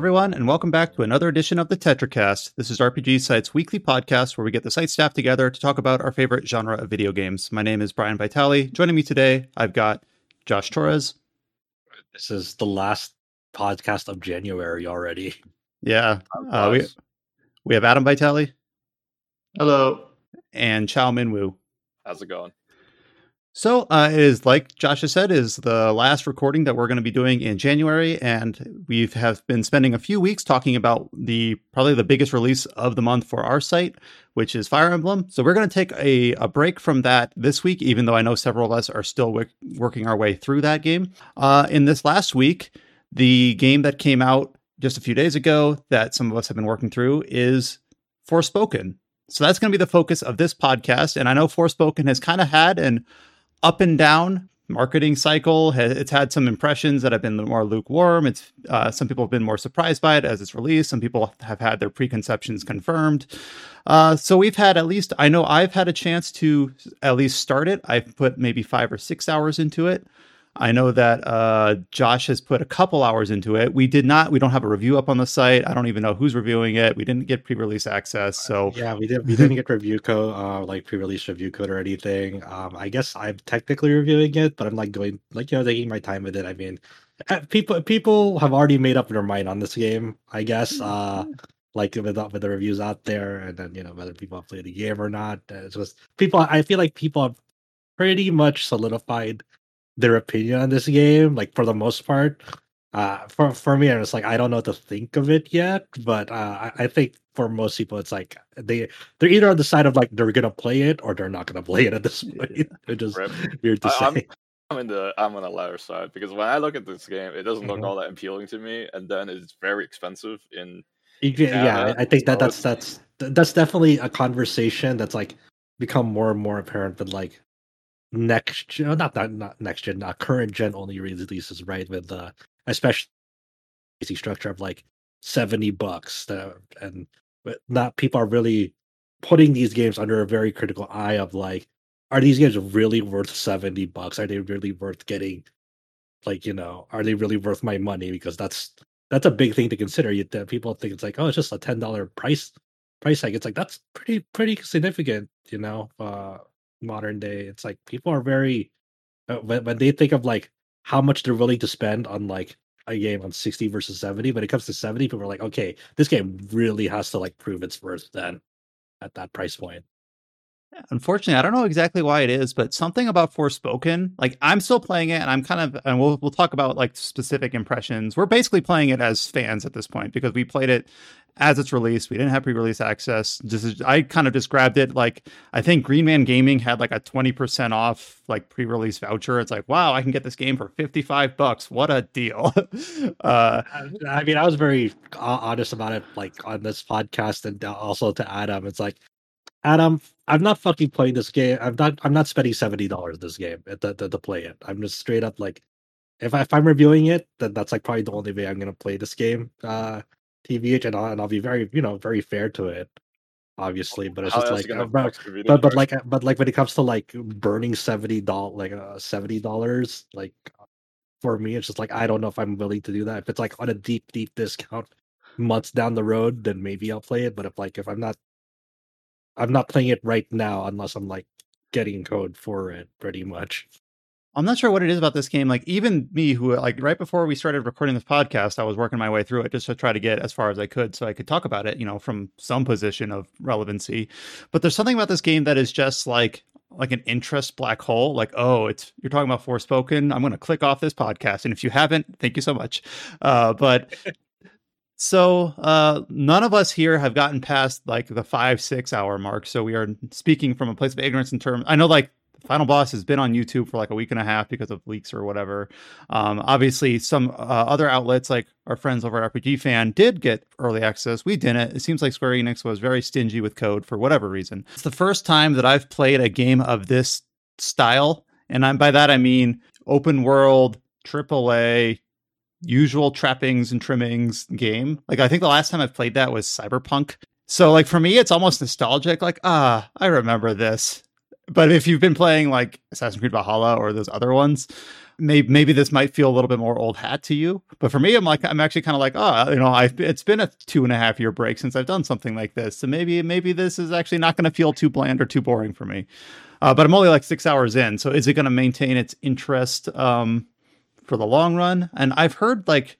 Hello, everyone, and welcome back to another edition of the TetraCast. This is RPG Site's weekly podcast where we get the site staff together to talk about our favorite genre of video games. My name is Brian Vitale. Joining me today, I've got Josh Torres. This is the last podcast of January already. Yeah, uh, we we have Adam Vitale Hello. and Chow Min Woo. How's it going? So uh, it is like Josh has said, is the last recording that we're going to be doing in January, and we have been spending a few weeks talking about the probably the biggest release of the month for our site, which is Fire Emblem. So we're going to take a, a break from that this week, even though I know several of us are still w- working our way through that game. Uh, in this last week, the game that came out just a few days ago that some of us have been working through is Forspoken. So that's going to be the focus of this podcast, and I know Forspoken has kind of had an up and down marketing cycle. It's had some impressions that have been more lukewarm. It's uh, some people have been more surprised by it as it's released. Some people have had their preconceptions confirmed. Uh, so we've had at least I know I've had a chance to at least start it. I've put maybe five or six hours into it. I know that uh, Josh has put a couple hours into it. We did not. We don't have a review up on the site. I don't even know who's reviewing it. We didn't get pre-release access. So yeah, we did. We didn't get review code, uh, like pre-release review code or anything. Um, I guess I'm technically reviewing it, but I'm like going, like you know, taking my time with it. I mean, uh, people people have already made up their mind on this game. I guess. Uh, like with with the reviews out there, and then you know whether people have played the game or not. It's just people. I feel like people have pretty much solidified their opinion on this game, like for the most part. Uh, for for me, it's like I don't know what to think of it yet, but uh, I, I think for most people, it's like they they're either on the side of like they're gonna play it or they're not gonna play it at this point. It's just Rip. weird to I, say. I'm, I'm in the I'm on the latter side because when I look at this game, it doesn't look Mhm. all that appealing to me, and then it's very expensive. In yeah, Yeah, I I think that that's that's that's definitely a conversation that's like become more and more apparent with like next gen, not that not next gen, not current gen only releases, right? With uh, especially structure of like seventy bucks, and not people are really putting these games under a very critical eye of like, are these games really worth seventy bucks? Are they really worth getting? Like you know, are they really worth my money? Because that's that's a big thing to consider. You that people think it's like, oh, it's just a ten dollar price price hike. It's like that's pretty pretty significant, you know. Uh, modern day, it's like people are very uh, when when they think of like how much they're willing to spend on like a game on sixty versus seventy. When it comes to seventy, people are like, okay, this game really has to like prove its worth then at that price point. Unfortunately, I don't know exactly why it is, but something about Forspoken, like I'm still playing it and I'm kind of and we'll we'll talk about like specific impressions. We're basically playing it as fans at this point because we played it as it's released. We didn't have pre-release access. Just I kind of just grabbed it like I think Green Man Gaming had like a 20% off like pre-release voucher. It's like, wow, I can get this game for 55 bucks. What a deal. uh I mean, I was very uh, honest about it, like on this podcast, and also to Adam. It's like, Adam, I'm not fucking playing this game. I'm not. I'm not spending seventy dollars this game to, to, to play it. I'm just straight up like, if I, if I'm reviewing it, then that's like probably the only way I'm gonna play this game. Uh, TVH, and I'll, and I'll be very, you know, very fair to it, obviously. But it's how just like, uh, but, but but like but like when it comes to like burning seventy dollars, like uh, seventy dollars, like for me, it's just like I don't know if I'm willing to do that. If it's like on a deep, deep discount months down the road, then maybe I'll play it. But if like if I'm not, I'm not playing it right now unless I'm like getting code for it, pretty much. I'm not sure what it is about this game. Like even me, who like right before we started recording this podcast, I was working my way through it just to try to get as far as I could, so I could talk about it, you know, from some position of relevancy. But there's something about this game that is just like like an interest black hole. Like, oh, it's you're talking about Forspoken. I'm going to click off this podcast, and if you haven't, thank you so much. Uh, but so uh, none of us here have gotten past like the five six hour mark. So we are speaking from a place of ignorance in terms. I know like final boss has been on YouTube for like a week and a half because of leaks or whatever. Um, obviously, some uh, other outlets like our friends over at RPG Fan did get early access. We didn't. It seems like Square Enix was very stingy with code for whatever reason. It's the first time that I've played a game of this style, and I'm, by that I mean open world, AAA, usual trappings and trimmings game. Like I think the last time I've played that was Cyberpunk. So like for me, it's almost nostalgic. Like ah, I remember this but if you've been playing like Assassin's Creed Valhalla or those other ones, maybe maybe this might feel a little bit more old hat to you. But for me, I'm like I'm actually kind of like, oh, you know, I've it's been a two and a half year break since I've done something like this, so maybe maybe this is actually not going to feel too bland or too boring for me. Uh, but I'm only like six hours in, so is it going to maintain its interest um, for the long run? And I've heard like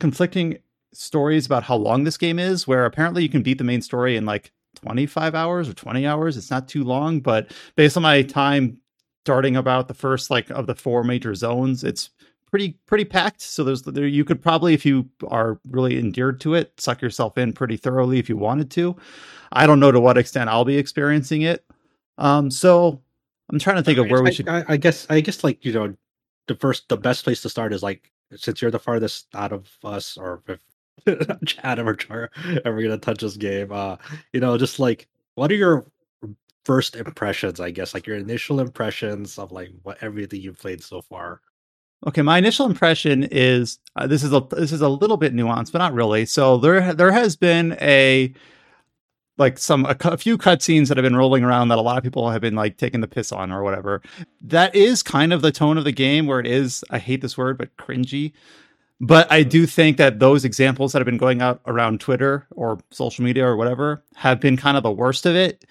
conflicting stories about how long this game is, where apparently you can beat the main story in like 25 hours or 20 hours. It's not too long, but based on my time starting about the first like of the four major zones, it's pretty pretty packed. So there's there you could probably if you are really endeared to it, suck yourself in pretty thoroughly if you wanted to. I don't know to what extent I'll be experiencing it. Um so I'm trying to think of where we should I, I guess I guess like you know the first the best place to start is like since you're the farthest out of us or if Adam or Char ever gonna touch this game, uh, you know, just like what are your first impressions, I guess, like your initial impressions of like what everything you've played so far. Okay, my initial impression is uh, this is a this is a little bit nuanced, but not really. So there there has been a like some a, a few cutscenes that have been rolling around that a lot of people have been like taking the piss on or whatever. That is kind of the tone of the game where it is. I hate this word, but cringy. But I do think that those examples that have been going out around Twitter or social media or whatever have been kind of the worst of it.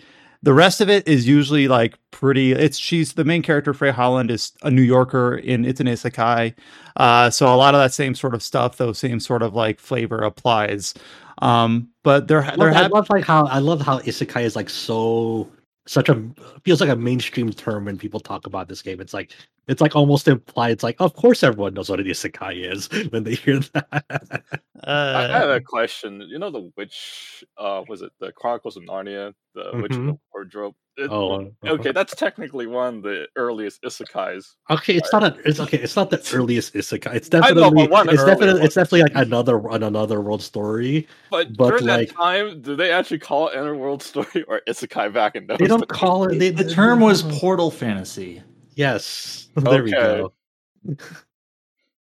The rest of it is usually like pretty. It's she's the main character. Frey Holland is a New Yorker in it's an isekai, uh, so a lot of that same sort of stuff, those same sort of like flavor applies. Um, but there, I there love, I have love like how I love how isekai is like so such a feels like a mainstream term when people talk about this game. It's like it's like almost implied. It's like of course everyone knows what an isekai is when they hear that. I have uh, a question. You know the witch? Uh, was it the Chronicles of Narnia? The witch of the wardrobe. It- oh, okay, that's technically one of the earliest isekais. Okay, it's not a. It's okay. It's not the earliest isekai. It's I know, definitely. but one it's definitely. ones. It's definitely like another an another world story. But, But, during like- that time, do they actually call it Underworld Story or isekai back in those? They don't days? call it. They, The term was portal fantasy. Yes. There we go.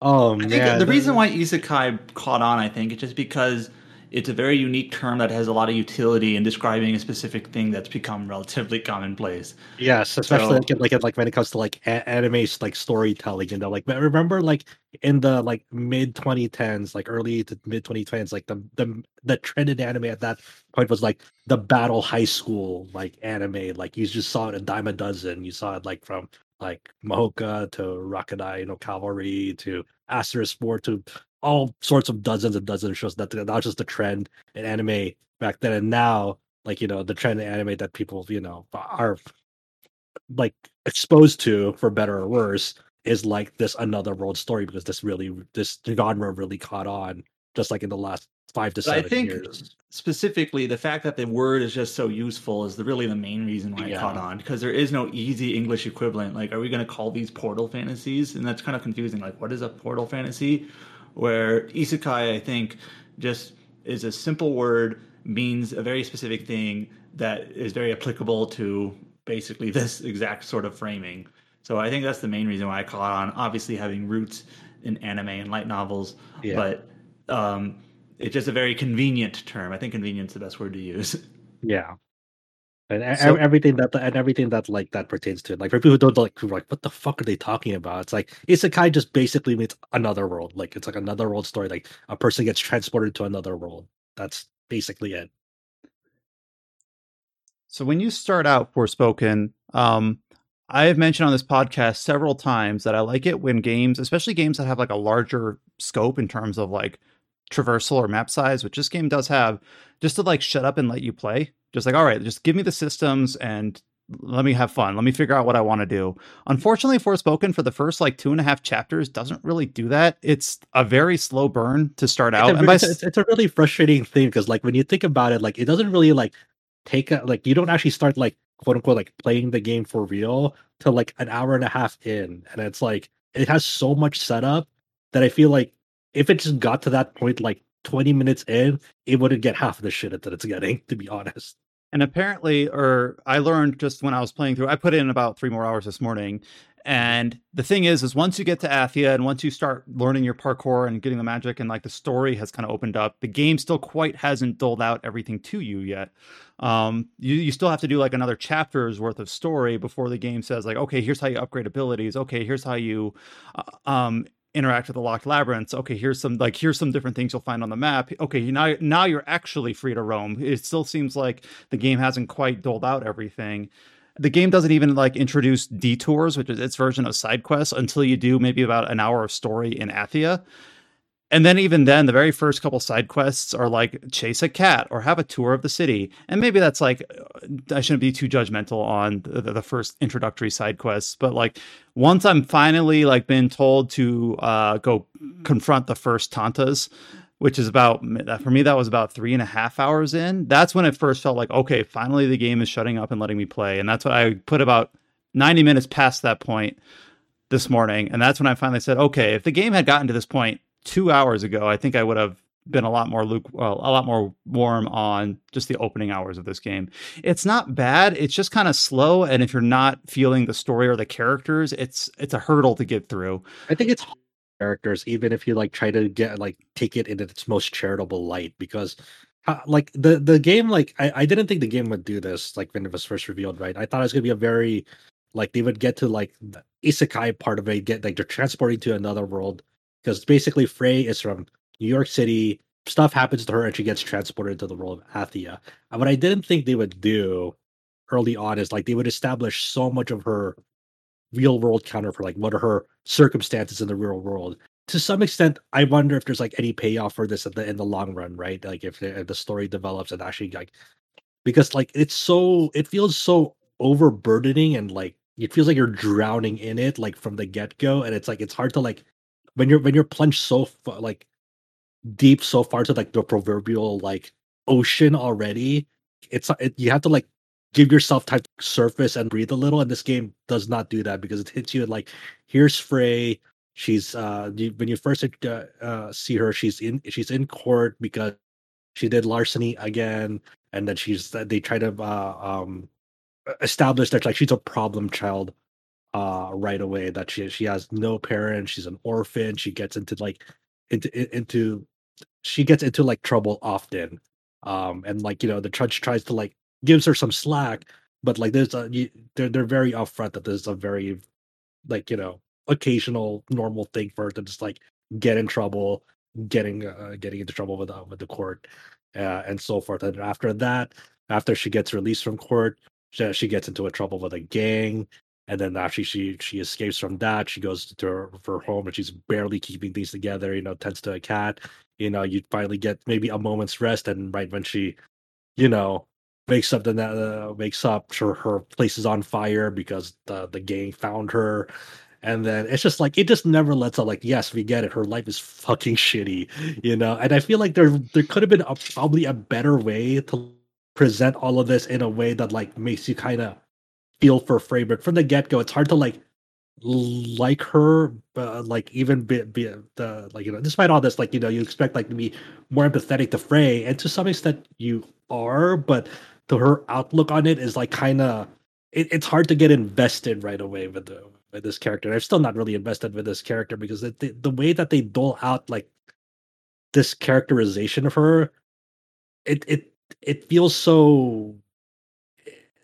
Oh I man. think the reason why isekai caught on, I think, is just because it's a very unique term that has a lot of utility in describing a specific thing that's become relatively commonplace. Yes, especially So- like, like like when it comes to like a- anime like storytelling, you know, like remember like in the like mid 2010s, like early to mid 2010s, like the the the trend in anime at that point was like the battle high school like anime, like you just saw it a dime a dozen. You saw it like from like Mahouka to Rakudai, you know, Cavalry to Asterisk Sport to all sorts of dozens and dozens of shows. That that was just the trend in anime back then, and now like you know the trend in anime that people you know are like exposed to for better or worse is like this another world story because this really this genre really caught on just like in the last five to But I think years. specifically the fact that the word is just so useful is the, really the main reason why Yeah. caught on because there is no easy English equivalent. Like, are we going to call these portal fantasies? And that's kind of confusing. Like, what is a portal fantasy? Where isekai, I think, just is a simple word, means a very specific thing that is very applicable to basically this exact sort of framing. So I think that's the main reason why I caught on. Obviously, having roots in anime and light novels, Yeah. but um, it's just a very convenient term. I think convenience is the best word to use. Yeah. And So- everything that and everything that like that pertains to it. Like for people who don't like who are like, what the fuck are they talking about? It's like isekai just basically means another world. Like it's like another world story. Like a person gets transported to another world. That's basically it. So when you start out Forspoken, um, I have mentioned on this podcast several times that I like it when games, especially games that have like a larger scope in terms of like traversal or map size, which this game does have, just to like shut up and let you play. Just like, all right, just give me the systems and let me have fun. Let me figure out what I want to do. Unfortunately, Forspoken for the first like two and a half chapters doesn't really do that. It's a very slow burn to start out. It's a, and by it's, a- it's, it's a really frustrating thing because like when you think about it, like it doesn't really like take a like you don't actually start like quote unquote like playing the game for real till like an hour and a half in. And it's like it has so much setup that I feel like if it just got to that point like 20 minutes in, it wouldn't get half of the shit that it's getting, to be honest. And apparently, or I learned just when I was playing through, I put in about three more hours this morning, And the thing is, is once you get to Athia and once you start learning your parkour and getting the magic and like the story has kind of opened up, the game still quite hasn't doled out everything to you yet. Um, you, you still have to do like another chapter's worth of story before the game says like, okay, here's how you upgrade abilities. Okay, here's how you uh, um, interact with the locked labyrinths. Okay, here's some like here's some different things you'll find on the map. Okay, now now you're actually free to roam. It still seems like the game hasn't quite doled out everything the game doesn't even like introduce detours, which is its version of side quests, until you do maybe about an hour of story in Athia. And then even then, the very first couple side quests are like chase a cat or have a tour of the city. And maybe that's like uh, I shouldn't be too judgmental on the, the first introductory side quests, but like once I'm finally like been told to uh, go confront the first Tantas, which is about for me that was about three and a half hours in that's when it first felt like okay finally the game is shutting up and letting me play and that's what i put about 90 minutes past that point this morning and that's when i finally said okay if the game had gotten to this point two hours ago i think i would have been a lot more luke well, a lot more warm on just the opening hours of this game it's not bad it's just kind of slow and if you're not feeling the story or the characters it's it's a hurdle to get through i think it's characters, even if you like try to get like take it in its most charitable light, because uh, like the the game, like I, I didn't think the game would do this like when it was first revealed, right? I thought it was gonna be a very like they would get to like the isekai part of it, get like they're transporting to another world because basically Frey is from New York City. Stuff happens to her and she gets transported to the world of Athia. And what I didn't think they would do early on is like they would establish so much of her real world counter for like what are her circumstances in the real world to some extent i wonder if there's like any payoff for this in the in the long run right like if the, if the story develops and actually like because like it's so it feels so overburdening and like it feels like you're drowning in it like from the get-go and it's like it's hard to like when you're when you're plunged so far, like deep so far to like the proverbial like ocean already it's it, you have to like give yourself time to surface and breathe a little. And this game does not do that because it hits you like, here's Frey. She's uh you, when you first uh, uh, see her, she's in she's in court because she did larceny again, and then she's they try to uh, um establish that like she's a problem child uh right away that she she has no parents she's an orphan she gets into like into into she gets into like trouble often um and like you know the judge tries to like gives her some slack, but like there's a you, they're they're very upfront that there's a very like you know occasional normal thing for her to just like get in trouble, getting uh, getting into trouble with uh, with the court, uh, and so forth. And after that, after she gets released from court, she, she gets into a trouble with a gang. And then after she she escapes from that, she goes to her, her home and she's barely keeping things together. You know, tends to a cat. You know, you finally get maybe a moment's rest, and right when she, you know, wakes up the uh, wakes up her her place is on fire because the the gang found her and then it's just like it just never lets up like yes we get it her life is fucking shitty you know and i feel like there there could have been a, probably a better way to present all of this in a way that like makes you kind of feel for Frey but from the get-go it's hard to like like her uh, like even be, be the like you know despite all this like you know you expect like to be more empathetic to Frey and to some extent you are but to her outlook on it is like kind of it, it's hard to get invested right away with the with this character. I'm still not really invested with this character because the, the, the way that they dole out like this characterization of her, it it it feels so.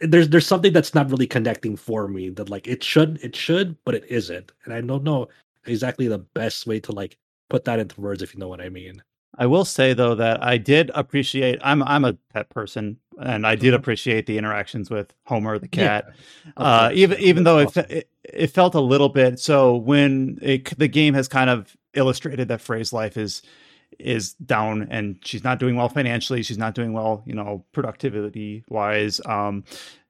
There's there's something that's not really connecting for me that like it should it should but it isn't and I don't know exactly the best way to like put that into words if you know what I mean. I will say though that I did appreciate. I'm I'm a pet person, and I did mm-hmm. appreciate the interactions with Homer the cat. Yeah, uh, even even though awesome. it, it, it felt a little bit. So when it, the game has kind of illustrated that phrase life is is down and she's not doing well financially. She's not doing well, you know, productivity wise. Um,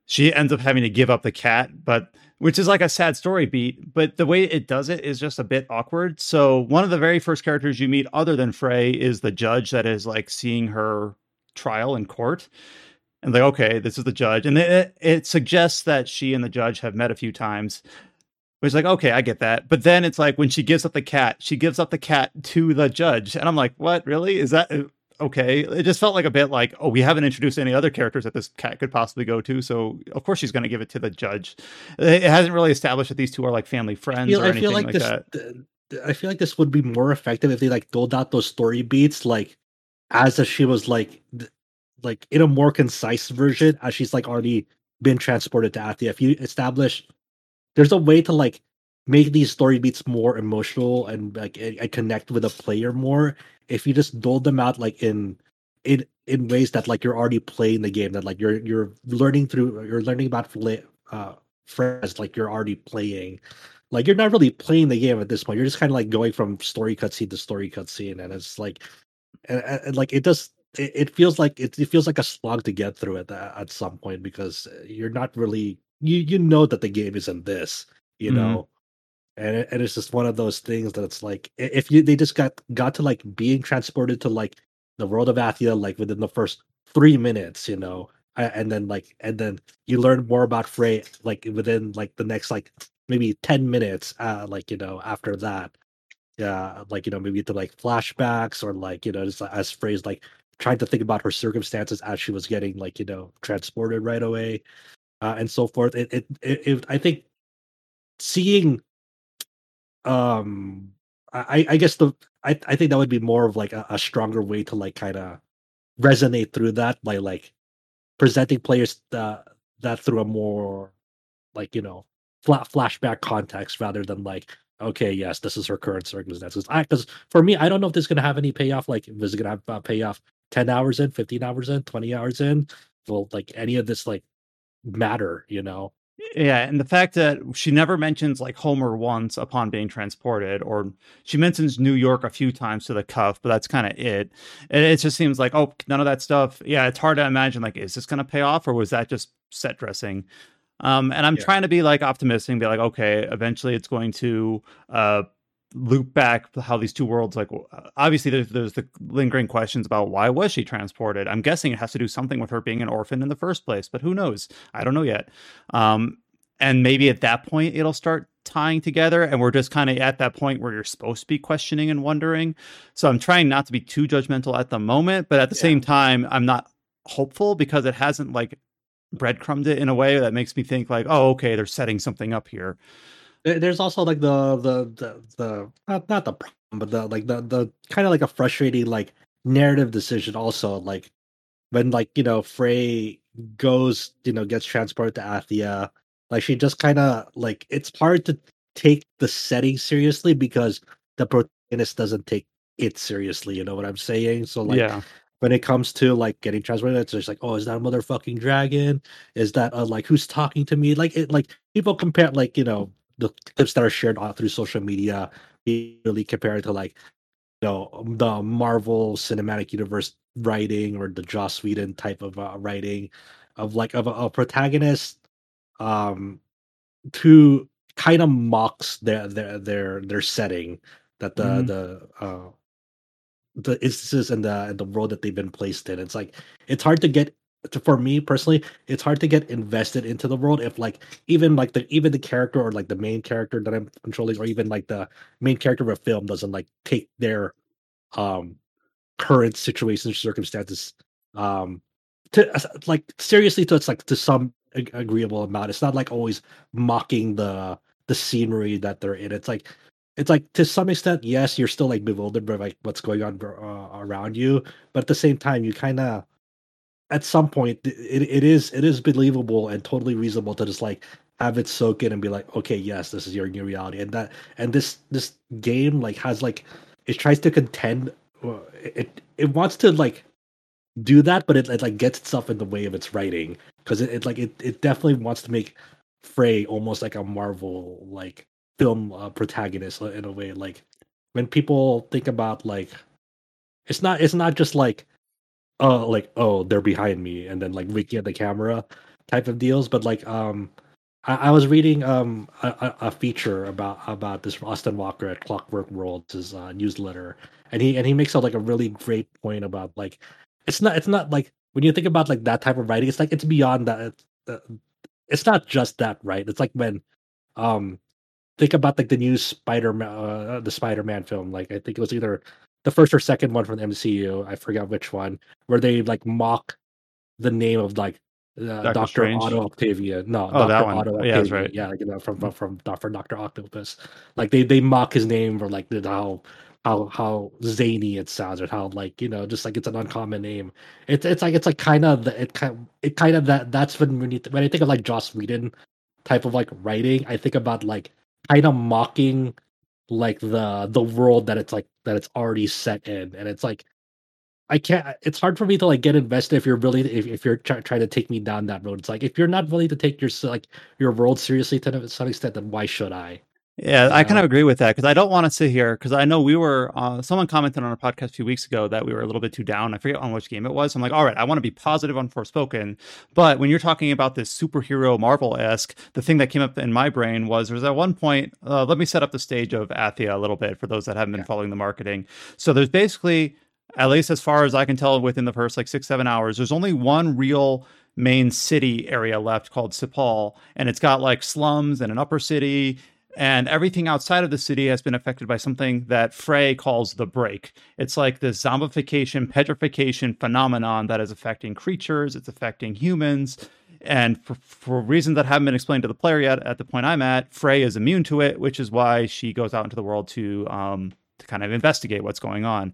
she ends up having to give up the cat, but which is like a sad story beat. But the way it does it is just a bit awkward. So one of the very first characters you meet, other than Frey, is the judge that is like seeing her trial in court. And like, okay, this is the judge, and it, it suggests that she and the judge have met a few times. Which like, okay, I get that. But then it's like when she gives up the cat, she gives up the cat to the judge, and I'm like, what? Really? Is that? Uh, okay. It just felt like a bit like, oh, we haven't introduced any other characters that this cat could possibly go to, so of course she's going to give it to the judge. It hasn't really established that these two are like family friends feel, or anything like, like, this, that. th- th- I feel like this would be more effective if they like doled out those story beats like as if she was like like in a more concise version as she's like already been transported to Athia. If you establish there's a way to like make these story beats more emotional and like and, connect with a player more if you just dole them out like in in in ways that like you're already playing the game that like you're you're learning through you're learning about uh friends like you're already playing. Like you're not really playing the game at this point you're just kind of like going from story cutscene to story cutscene and it's like and, and, and, like it does it, it feels like it, it feels like a slog to get through it at, at some point because you're not really you you know that the game isn't this you Mhm. know? And it, and it's just one of those things that it's like if you they just got got to like being transported to like the world of Athia like within the first three minutes, you know, and then like and then you learn more about Frey like within like the next like maybe ten minutes, uh, like you know after that, yeah, like you know maybe to like flashbacks or like you know just as Frey's like trying to think about her circumstances as she was getting like you know transported right away, uh, and so forth. It it, it, it I think seeing um i i guess the i i think that would be more of like a, a stronger way to like kind of resonate through that by like presenting players that that through a more like you know flat flashback context rather than like okay yes this is her current circumstances because for me i don't know if this is going to have any payoff like is it going to have uh, payoff 10 hours in 15 hours in 20 hours in well like any of this like matter you know Yeah, and the fact that she never mentions like Homer once upon being transported, or she mentions New York a few times to the cuff, but that's kind of it. And it just seems like, oh, none of that stuff. Yeah, it's hard to imagine. Like, is this going to pay off, or was that just set dressing? Um, and I'm Yeah. trying to be like optimistic and be like, okay, eventually it's going to uh loop back how these two worlds like obviously there's, there's the lingering questions about why was she transported? I'm guessing it has to do something with her being an orphan in the first place but who knows? I don't know yet. Um and maybe at that point it'll start tying together and we're just kind of at that point where you're supposed to be questioning and wondering. So i'm trying not to be too judgmental at the moment but at the Yeah. same time i'm not hopeful because it hasn't like breadcrumbed it in a way that makes me think like oh okay they're setting something up here There's also like the the the, the not, not the problem, but the like the the kind of like a frustrating like narrative decision. Also, like when like you know Frey goes, you know, gets transported to Athia, like she just kind of like it's hard to take the setting seriously because the protagonist doesn't take it seriously. You know what I'm saying? So like yeah when it comes to like getting transported, it's just like, oh, is that a motherfucking dragon? Is that uh, like who's talking to me? Like it, like people compare like you know the clips that are shared through social media, really compare it to like you know the Marvel Cinematic Universe writing or the Joss Whedon type of uh, writing of like of a, a protagonist um who kind of mocks their their their their setting that the Mhm. the uh the instances and the and the world that they've been placed in. It's like it's hard to get to, for me personally, it's hard to get invested into the world if like even like the even the character or like the main character that I'm controlling or even like the main character of a film doesn't like take their um current situations circumstances um to like seriously to it's like to some ag- agreeable amount. It's not like always mocking the the scenery that they're in. It's like it's like to some extent yes you're still like bewildered by like what's going on uh, around you but at the same time you kind of at some point it, it is it is believable and totally reasonable to just like have it soak in and be like okay yes this is your new reality. And that and this this game like has like it tries to contend uh, it it wants to like do that but it, it like gets itself in the way of its writing because it, it like it, it definitely wants to make frey almost like a marvel like film uh, protagonist uh, in a way like when people think about like it's not it's not just like uh like oh they're behind me and then like winking at the camera type of deals but like um I, I was reading um a, a- feature about about this Austin Walker at Clockwork World's his uh, newsletter and he and he makes a like a really great point about like it's not it's not like when you think about like that type of writing it's like it's beyond that it's, uh, it's not just that right? It's like when um think about like the new Spider-Man uh, the Spider-Man film like I think it was either the first or second one from the MCU. I forgot which one, where they like mock the name of like uh, Doctor Otto Octavia. No, oh, Doctor that one. Otto Octavia. yeah, that's right. Yeah, like, you know, from from from Doc- for Doctor Octopus. Like they they mock his name for like the, how how how zany it sounds or how like you know just like it's an uncommon name. It's it's like it's like kind of it kind it kind of that that's when when you when I think of like Joss Whedon type of like writing, I think about like kind of mocking like the the world that it's like that it's already set in, and it's like I can't. It's hard for me to like get invested if you're really if, if you're try, trying to take me down that road. It's like if you're not willing to take your like your world seriously to some extent, then why should I? Yeah, I kind of agree with that because I don't want to sit here because I know we were. Uh, someone commented on our podcast a few weeks ago that we were a little bit too down. I forget on which game it was. I'm like, all right, I want to be positive on Forspoken, but when you're talking about this superhero Marvel esque, the thing that came up in my brain was there was at one point. Uh, let me set up the stage of Athia a little bit for those that haven't been Yeah. following the marketing. So there's basically, at least as far as I can tell, within the first like six seven hours, there's only one real main city area left called Cipal, and it's got like slums and an upper city and everything outside of the city has been affected by something that Frey calls the break. It's like this zombification, petrification phenomenon that is affecting creatures, it's affecting humans. And for, for reasons that haven't been explained to the player yet, at the point I'm at, Frey is immune to it, which is why she goes out into the world to um, to kind of investigate what's going on.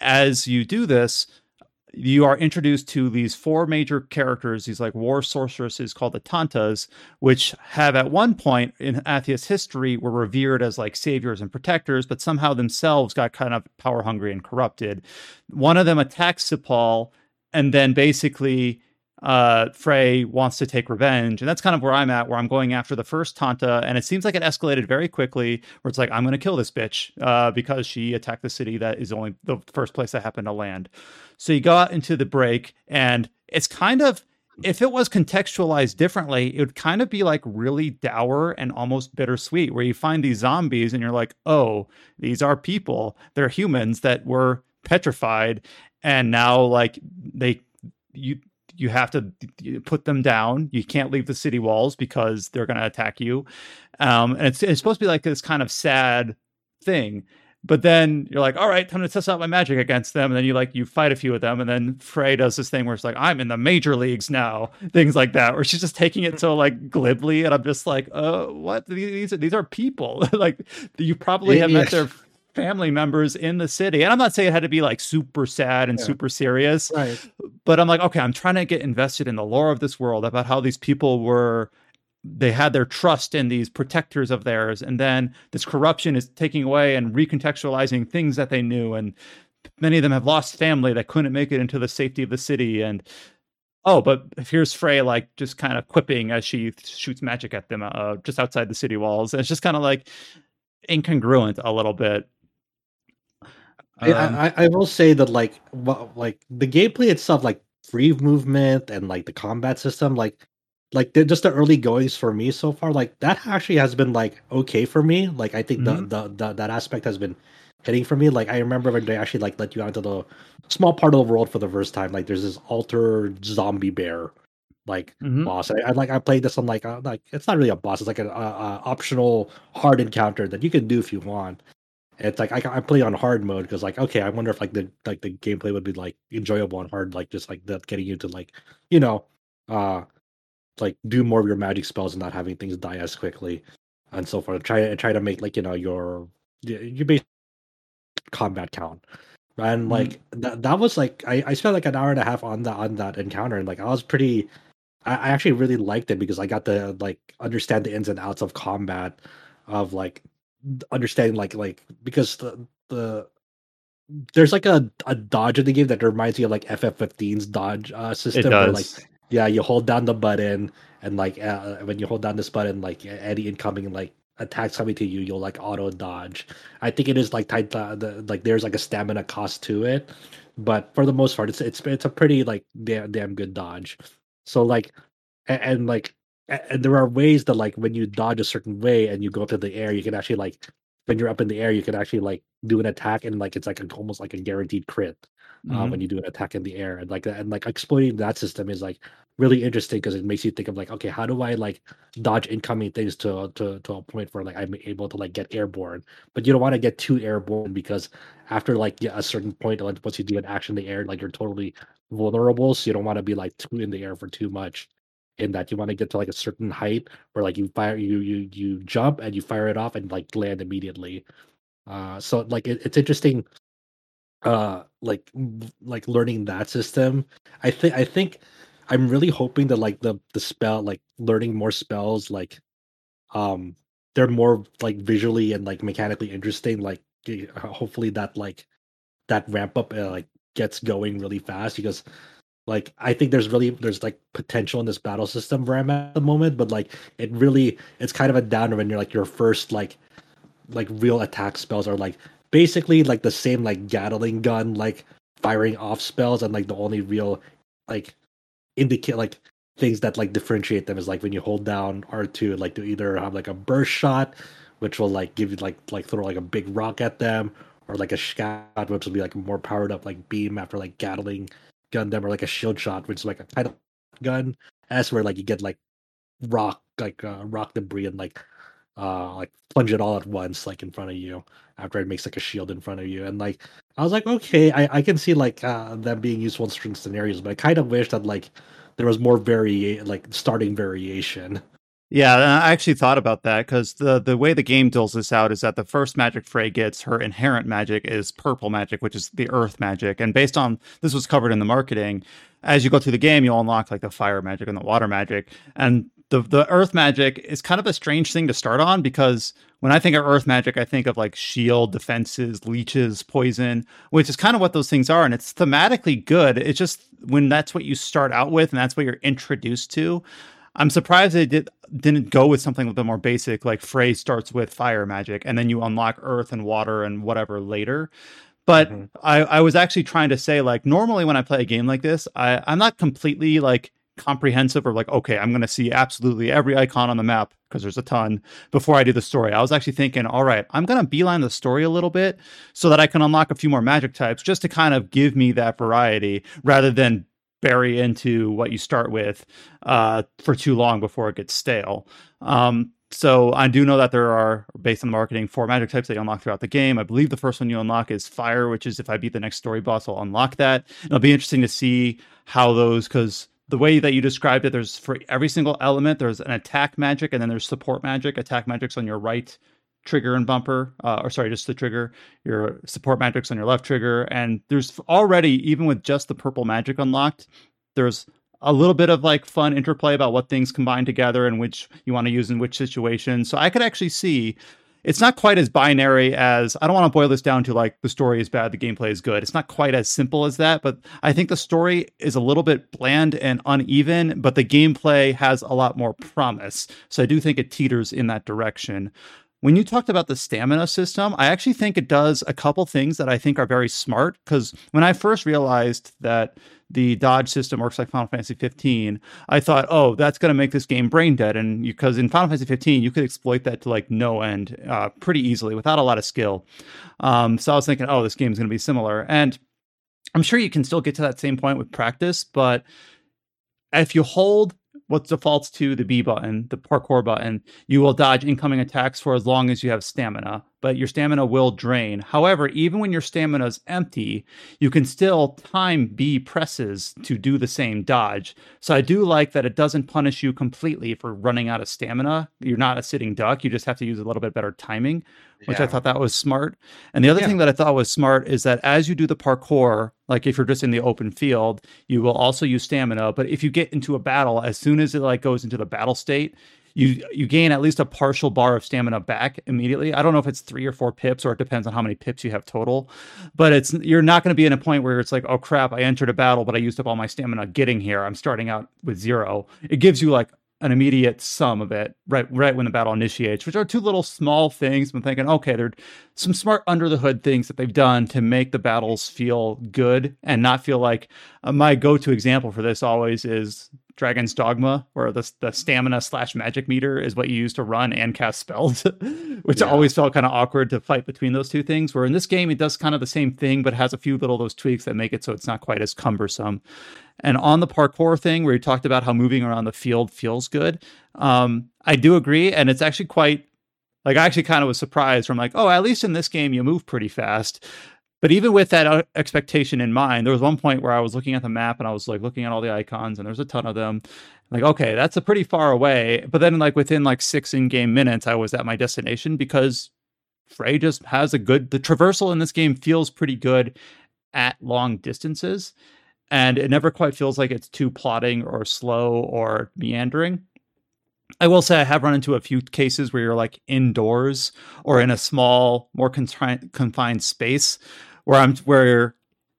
As you do this, you are introduced to these four major characters, these like war sorceresses called the Tantas, which have at one point in Athia's history were revered as like saviors and protectors, but somehow themselves got kind of power hungry and corrupted. One of them attacks Cipal, and then basically uh Frey wants to take revenge. And that's kind of where I'm at, where I'm going after the first Tanta, and it seems like it escalated very quickly, where it's like, I'm gonna kill this bitch, uh, because she attacked the city that is only the first place I happened to land. So you go out into the break, and it's kind of if it was contextualized differently, it would kind of be like really dour and almost bittersweet, where you find these zombies and you're like, oh, these are people. They're humans that were petrified, and now like they you you have to put them down. You can't leave the city walls because they're going to attack you. Um, and it's it's supposed to be like this kind of sad thing but then you're like, all right, time to test out my magic against them. And then you like you fight a few of them, and then Frey does this thing where it's like, I'm in the major leagues now, things like that, where she's just taking it so like glibly, and I'm just like, uh, what? These are these are people. like you probably have met their family members in the city. And I'm not saying it had to be like super sad and Yeah. super serious, Right. but I'm like, okay, I'm trying to get invested in the lore of this world about how these people were they had their trust in these protectors of theirs and then this corruption is taking away and recontextualizing things that they knew and many of them have lost family that couldn't make it into the safety of the city and oh but here's frey like just kind of quipping as she shoots magic at them uh, just outside the city walls and it's just kind of like incongruent a little bit Um, I, I will say that like well, like the gameplay itself, like free movement and like the combat system, like like the, just the early goings for me so far, like that actually has been like okay for me. Like I think Mhm. the, the the that aspect has been hitting for me. Like I remember when they actually like let you out into the small part of the world for the first time. Like there's this alter zombie bear like Mhm. boss. I, I like I played this on like uh, like it's not really a boss. It's like an uh, uh, optional hard encounter that you can do if you want. It's like I, I play on hard mode because like okay, I wonder if like the like the gameplay would be like enjoyable on hard, like just like that getting you to like you know, uh, like do more of your magic spells and not having things die as quickly and so forth. Try try to make like you know your your base combat count. And Mhm. like that that was like I, I spent like an hour and a half on that on that encounter and like I was pretty I, I actually really liked it because I got to like understand the ins and outs of combat of like understanding like like because the the there's like a, a dodge in the game that reminds you of like FF15's dodge uh, system. it Where, like does yeah, you hold down the button, and like uh, when you hold down this button, like any incoming like attacks coming to you, you'll like auto dodge. I think it is like tight. Uh, the, like there's like a stamina cost to it, but for the most part, it's it's it's a pretty like damn damn good dodge. So like, and, and like, and there are ways that like when you dodge a certain way and you go up to the air, you can actually like when you're up in the air, you can actually like do an attack and like it's like a, almost like a guaranteed crit uh, Mhm. when you do an attack in the air and like and like exploiting that system is like really interesting because it makes you think of like okay how do i like dodge incoming things to to to a point where like i'm able to like get airborne but you don't want to get too airborne because after like yeah, a certain point, like once you do an action in the air, like you're totally vulnerable. So you don't want to be like too in the air for too much. In that you want to get to like a certain height where like you fire you you you jump and you fire it off and like land immediately. Uh, so like it, it's interesting uh like like learning that system i think i think i'm really hoping that like the the spell like learning more spells like um they're more like visually and like mechanically interesting like hopefully that like that ramp up uh, like gets going really fast because like i think there's really there's like potential in this battle system where i'm at the moment but like it really it's kind of a downer when you're like your first like like real attack spells are like basically like the same like Gatling gun like firing off spells and like the only real like indicate like things that like differentiate them is like when you hold down R2 like to either have like a burst shot which will like give you like like throw like a big rock at them or like a scat which will be like a more powered up like beam after like Gatling gun them or like a shield shot which is like a kind of gun. As where like you get like rock like uh, rock debris and like uh like plunge it all at once like in front of you after it makes like a shield in front of you. And like i was like okay i, I can see like uh them being useful in certain scenarios but i kind of wish that like there was more vari like starting variation yeah, I actually thought about that because the the way the game deals this out is that the first magic Frey gets, her inherent magic is purple magic, which is the earth magic. And based on this was covered in the marketing, as you go through the game, you'll unlock like the fire magic and the water magic. And the the earth magic is kind of a strange thing to start on because when I think of earth magic, I think of like shield, defenses, leeches, poison, which is kind of what those things are. And it's thematically good. It's just when that's what you start out with and that's what you're introduced to. I'm surprised they did didn't go with something a little bit more basic, like Frey starts with fire magic, and then you unlock earth and water and whatever later. But mm-hmm. I, I was actually trying to say, like, normally when I play a game like this, I, I'm not completely like comprehensive or like, okay, I'm going to see absolutely every icon on the map because there's a ton before I do the story. I was actually thinking, all right, I'm going to beeline the story a little bit so that I can unlock a few more magic types just to kind of give me that variety rather than bury into what you start with uh, for too long before it gets stale. Um, so I do know that there are, based on the marketing, four magic types that you unlock throughout the game. I believe the first one you unlock is fire, which is if I beat the next story boss, I'll unlock that. It'll be interesting to see how those, because the way that you described it, there's for every single element, there's an attack magic and then there's support magic. Attack magic's on your right trigger and bumper, uh, or sorry, just the trigger. Your support matrix on your left trigger, and there's already even with just the purple magic unlocked, there's a little bit of like fun interplay about what things combine together and which you want to use in which situation. So I could actually see it's not quite as binary as I don't want to boil this down to like the story is bad, the gameplay is good. It's not quite as simple as that, but I think the story is a little bit bland and uneven, but the gameplay has a lot more promise. So I do think it teeters in that direction. When you talked about the stamina system, I actually think it does a couple things that I think are very smart. Because when I first realized that the dodge system works like Final Fantasy 15, I thought, oh, that's going to make this game brain dead. And because in Final Fantasy 15, you could exploit that to like no end uh, pretty easily without a lot of skill. Um, so I was thinking, oh, this game is going to be similar. And I'm sure you can still get to that same point with practice, but if you hold what defaults to the B button, the parkour button, you will dodge incoming attacks for as long as you have stamina, but your stamina will drain. However, even when your stamina is empty, you can still time B presses to do the same dodge. So I do like that it doesn't punish you completely for running out of stamina. You're not a sitting duck, you just have to use a little bit better timing, which yeah. I thought that was smart. And the other yeah. thing that I thought was smart is that as you do the parkour, like if you're just in the open field, you will also use stamina. But if you get into a battle, as soon as it like goes into the battle state, you you gain at least a partial bar of stamina back immediately. I don't know if it's three or four pips, or it depends on how many pips you have total. But it's you're not going to be in a point where it's like, oh crap, I entered a battle, but I used up all my stamina getting here. I'm starting out with zero. It gives you like an immediate sum of it right right when the battle initiates, which are two little small things. I'm thinking, okay, there are some smart under the hood things that they've done to make the battles feel good and not feel like uh, my go-to example for this always is Dragon's Dogma, where the, the stamina slash magic meter is what you use to run and cast spells, which yeah. always felt kind of awkward to fight between those two things. Where in this game, it does kind of the same thing, but has a few little those tweaks that make it so it's not quite as cumbersome. And on the parkour thing, where you talked about how moving around the field feels good, um, I do agree, and it's actually quite like I actually kind of was surprised from like, oh, at least in this game you move pretty fast but even with that uh, expectation in mind, there was one point where I was looking at the map and I was like looking at all the icons and there's a ton of them. Like, okay, that's a pretty far away. But then like within like six in-game minutes, I was at my destination because Frey just has a good the traversal in this game feels pretty good at long distances. And it never quite feels like it's too plotting or slow or meandering. I will say I have run into a few cases where you're like indoors or in a small, more confined space where I'm where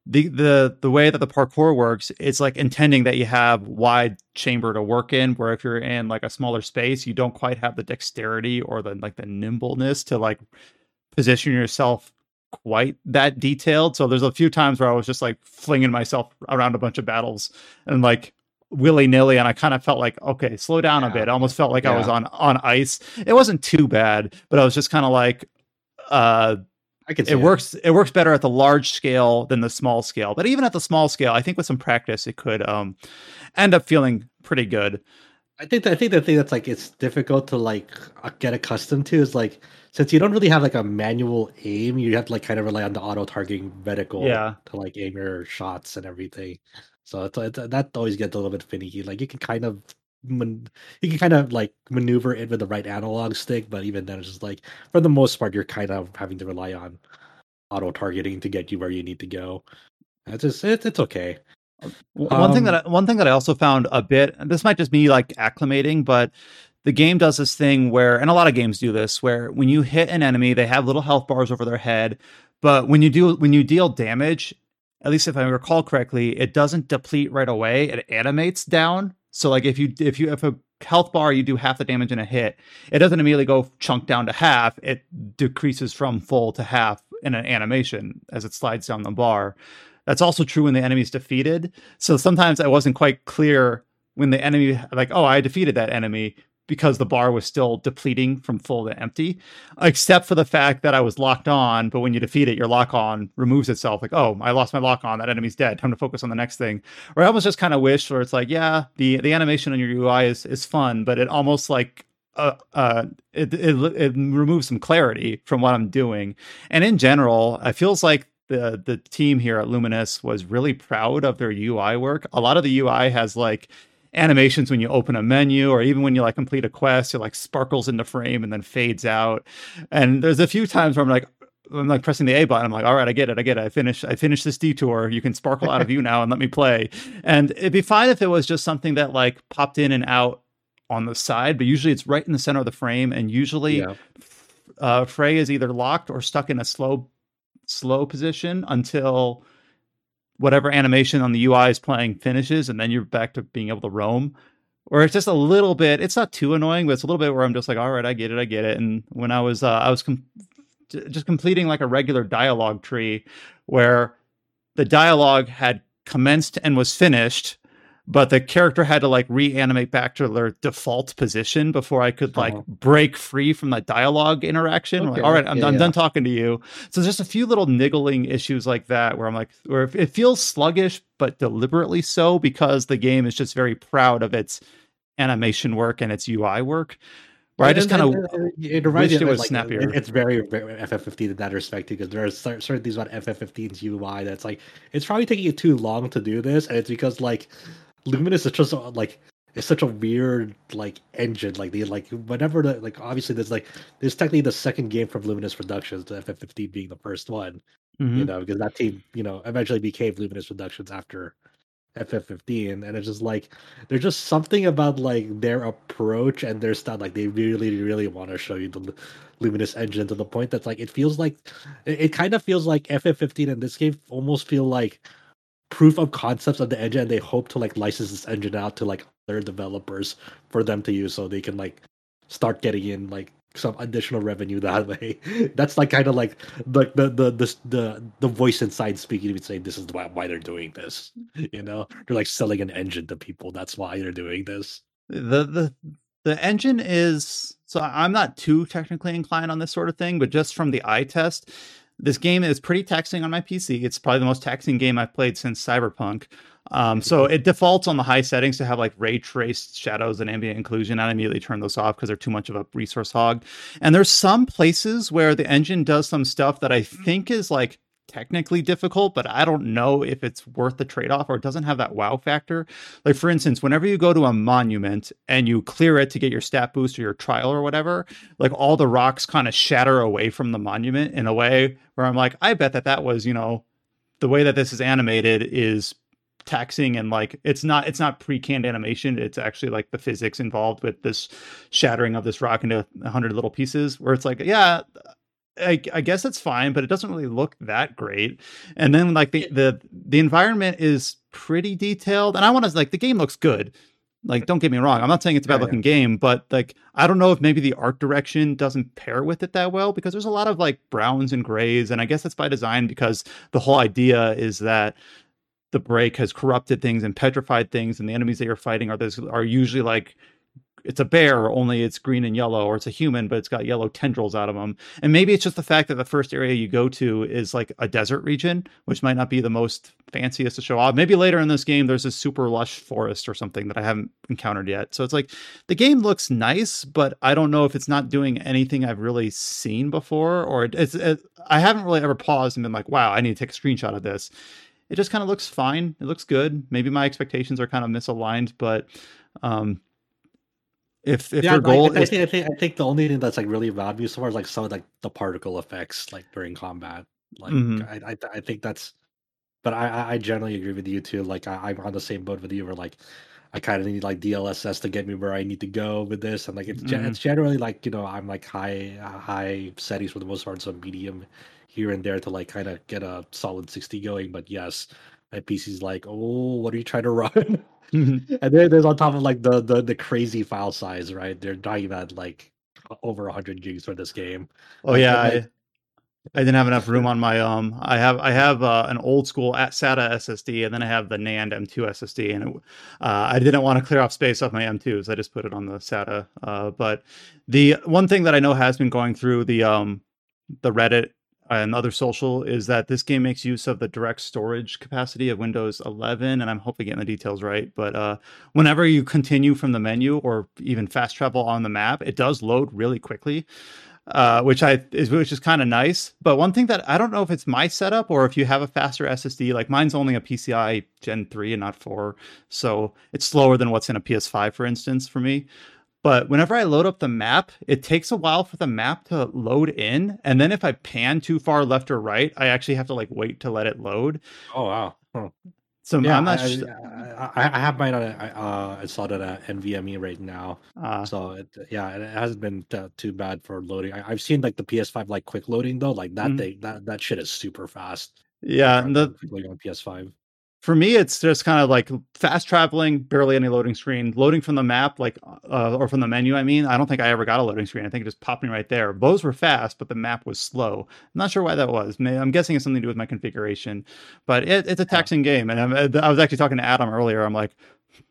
the the the way that the parkour works, it's like intending that you have wide chamber to work in. Where if you're in like a smaller space, you don't quite have the dexterity or the like the nimbleness to like position yourself quite that detailed. So there's a few times where I was just like flinging myself around a bunch of battles and like willy nilly, and I kind of felt like, okay, slow down yeah. a bit. I almost felt like yeah. I was on on ice. It wasn't too bad, but I was just kind of like, uh, I can. It works. It works better at the large scale than the small scale. But even at the small scale, I think with some practice, it could um, end up feeling pretty good. I think that, I think the thing that's like it's difficult to like uh, get accustomed to is like since you don't really have like a manual aim, you have to like kind of rely on the auto targeting reticle yeah. to like aim your shots and everything. So it's, it's that always gets a little bit finicky. Like you can kind of man, you can kind of like maneuver it with the right analog stick, but even then, it's just like for the most part, you're kind of having to rely on auto targeting to get you where you need to go. It's just it's, it's okay. One um, thing that I, one thing that I also found a bit this might just be like acclimating, but the game does this thing where, and a lot of games do this, where when you hit an enemy, they have little health bars over their head, but when you do when you deal damage, at least if I recall correctly, it doesn't deplete right away. It animates down. So like if you if you if a health bar, you do half the damage in a hit. It doesn't immediately go chunk down to half. It decreases from full to half in an animation as it slides down the bar. That's also true when the enemy's defeated. So sometimes I wasn't quite clear when the enemy like, oh, I defeated that enemy because the bar was still depleting from full to empty, except for the fact that I was locked on. But when you defeat it, your lock on removes itself. Like, oh, I lost my lock on. That enemy's dead. Time to focus on the next thing. Or I almost just kind of wish, where it's like, yeah, the the animation on your UI is is fun, but it almost like uh, uh, it, it, it removes some clarity from what I'm doing. And in general, it feels like the the team here at Luminous was really proud of their UI work. A lot of the UI has like animations when you open a menu or even when you like complete a quest it like sparkles into frame and then fades out. And there's a few times where i'm like i'm like pressing the a button. I'm like all right i get it i get it. I finish, i finish this detour. You can sparkle out of you now and let me play. And it'd be fine if it was just something that like popped in and out on the side but usually it's right in the center of the frame and usually yeah. uh, frey is either locked or stuck in a slow slow position until whatever animation on the UI is playing finishes, and then you're back to being able to roam. Or it's just a little bit. It's not too annoying, but it's a little bit where I'm just like, all right, I get it, I get it. And when I was, uh, I was com- just completing like a regular dialogue tree, where the dialogue had commenced and was finished, but the character had to like reanimate back to their default position before I could like uh-huh. break free from that dialogue interaction. Okay. Like, all right, I'm, yeah, I'm yeah. done talking to you. So there's just a few little niggling issues like that where I'm like, where it feels sluggish, but deliberately so because the game is just very proud of its animation work and its UI work. Where I just kind of it reminds me it was like, snappier. It's very, very FF15 in that respect because there are certain things about FF15's UI that's like it's probably taking you too long to do this, and it's because like Luminous is just like it's such a weird like engine. Like the like whenever the like obviously there's like there's technically the second game from Luminous Productions, the FF15 being the first one. Mm-hmm. You know, because that team, you know, eventually became Luminous Productions after FF15, and it's just like there's just something about like their approach and their style. Like they really, really want to show you the Luminous engine to the point that's like it feels like it, it kind of feels like FF15 and this game almost feel like proof of concepts of the engine and they hope to like license this engine out to like other developers for them to use so they can like start getting in like some additional revenue that way. That's like kind of like the the the the the, the voice inside speaking to me saying this is why, why they're doing this. You know, they're like selling an engine to people. That's why they're doing this. The the the engine is so I'm not too technically inclined on this sort of thing, but just from the eye test, this game is pretty taxing on my PC. It's probably the most taxing game I've played since Cyberpunk. Um, so it defaults on the high settings to have like ray traced shadows and ambient occlusion. I immediately turn those off because they're too much of a resource hog. And there's some places where the engine does some stuff that I think is like technically difficult, but I don't know if it's worth the trade off or it doesn't have that wow factor. Like, for instance, whenever you go to a monument and you clear it to get your stat boost or your trial or whatever, like all the rocks kind of shatter away from the monument in a way where I'm like, I bet that that was, you know, the way that this is animated is taxing and like it's not it's not pre-canned animation it's actually like the physics involved with this shattering of this rock into a hundred little pieces where it's like yeah I, I, guess it's fine, but it doesn't really look that great. And then like the the the environment is pretty detailed, and I want to like the game looks good. Like, don't get me wrong, I'm not saying it's a bad looking yeah. game, but like I don't know if maybe the art direction doesn't pair with it that well because there's a lot of like browns and grays, and I guess that's by design because the whole idea is that the break has corrupted things and petrified things, and the enemies that you're fighting are those are usually like it's a bear, only it's green and yellow, or it's a human, but it's got yellow tendrils out of them. And maybe it's just the fact that the first area you go to is like a desert region, which might not be the most fanciest to show off. Maybe later in this game, there's a super lush forest or something that I haven't encountered yet. So it's like the game looks nice, but I don't know if it's not doing anything I've really seen before, or it's, it, I haven't really ever paused and been like, wow, I need to take a screenshot of this. It just kind of looks fine. It looks good. Maybe my expectations are kind of misaligned, but um, if if yeah, your goal I, is... I, think, I think I think the only thing that's like really valuable so far is like some of like the particle effects like during combat. Like mm-hmm. I, I I think that's but I I generally agree with you too. Like I, I'm on the same boat with you where like I kind of need like DLSS to get me where I need to go with this, and like it's mm-hmm. it's generally like you know I'm like high high settings for the most part, so medium here and there to like kind of get a solid 60 going. But yes, my PC's like, oh, what are you trying to run? Mm-hmm. And then there's on top of like the, the the crazy file size, right? They're talking about like over 100 gigs for this game. Oh yeah, I, I didn't have enough room on my um. I have I have uh, an old school SATA SSD, and then I have the NAND M2 SSD, and it, uh, I didn't want to clear off space off my M2s. So I just put it on the SATA. Uh, but the one thing that I know has been going through the um the Reddit and other social is that this game makes use of the direct storage capacity of Windows 11, and I'm hoping getting the details right. But uh, whenever you continue from the menu or even fast travel on the map, it does load really quickly. Uh, which I is which is kind of nice. But one thing that I don't know if it's my setup or if you have a faster SSD, like mine's only a PCI Gen 3 and not 4, so it's slower than what's in a PS5, for instance, for me. But whenever I load up the map, it takes a while for the map to load in. And then if I pan too far left or right, I actually have to like wait to let it load. Oh, wow. Huh. So yeah, I'm not. I, sh- I, I, have mine on. Uh, installed it at NVMe right now. Uh, so it, yeah, it hasn't been t- too bad for loading. I, have seen like the PS5 like quick loading though. Like that mm-hmm. thing, that that shit is super fast. Yeah, and the on PS5 for me it's just kind of like fast traveling barely any loading screen loading from the map like uh, or from the menu i mean i don't think i ever got a loading screen. I think it just popped me right there. Those were fast but the map was slow. I'm not sure why that was. I'm guessing it's something to do with my configuration but it, it's a taxing game and I'm, i was actually talking to adam earlier. I'm like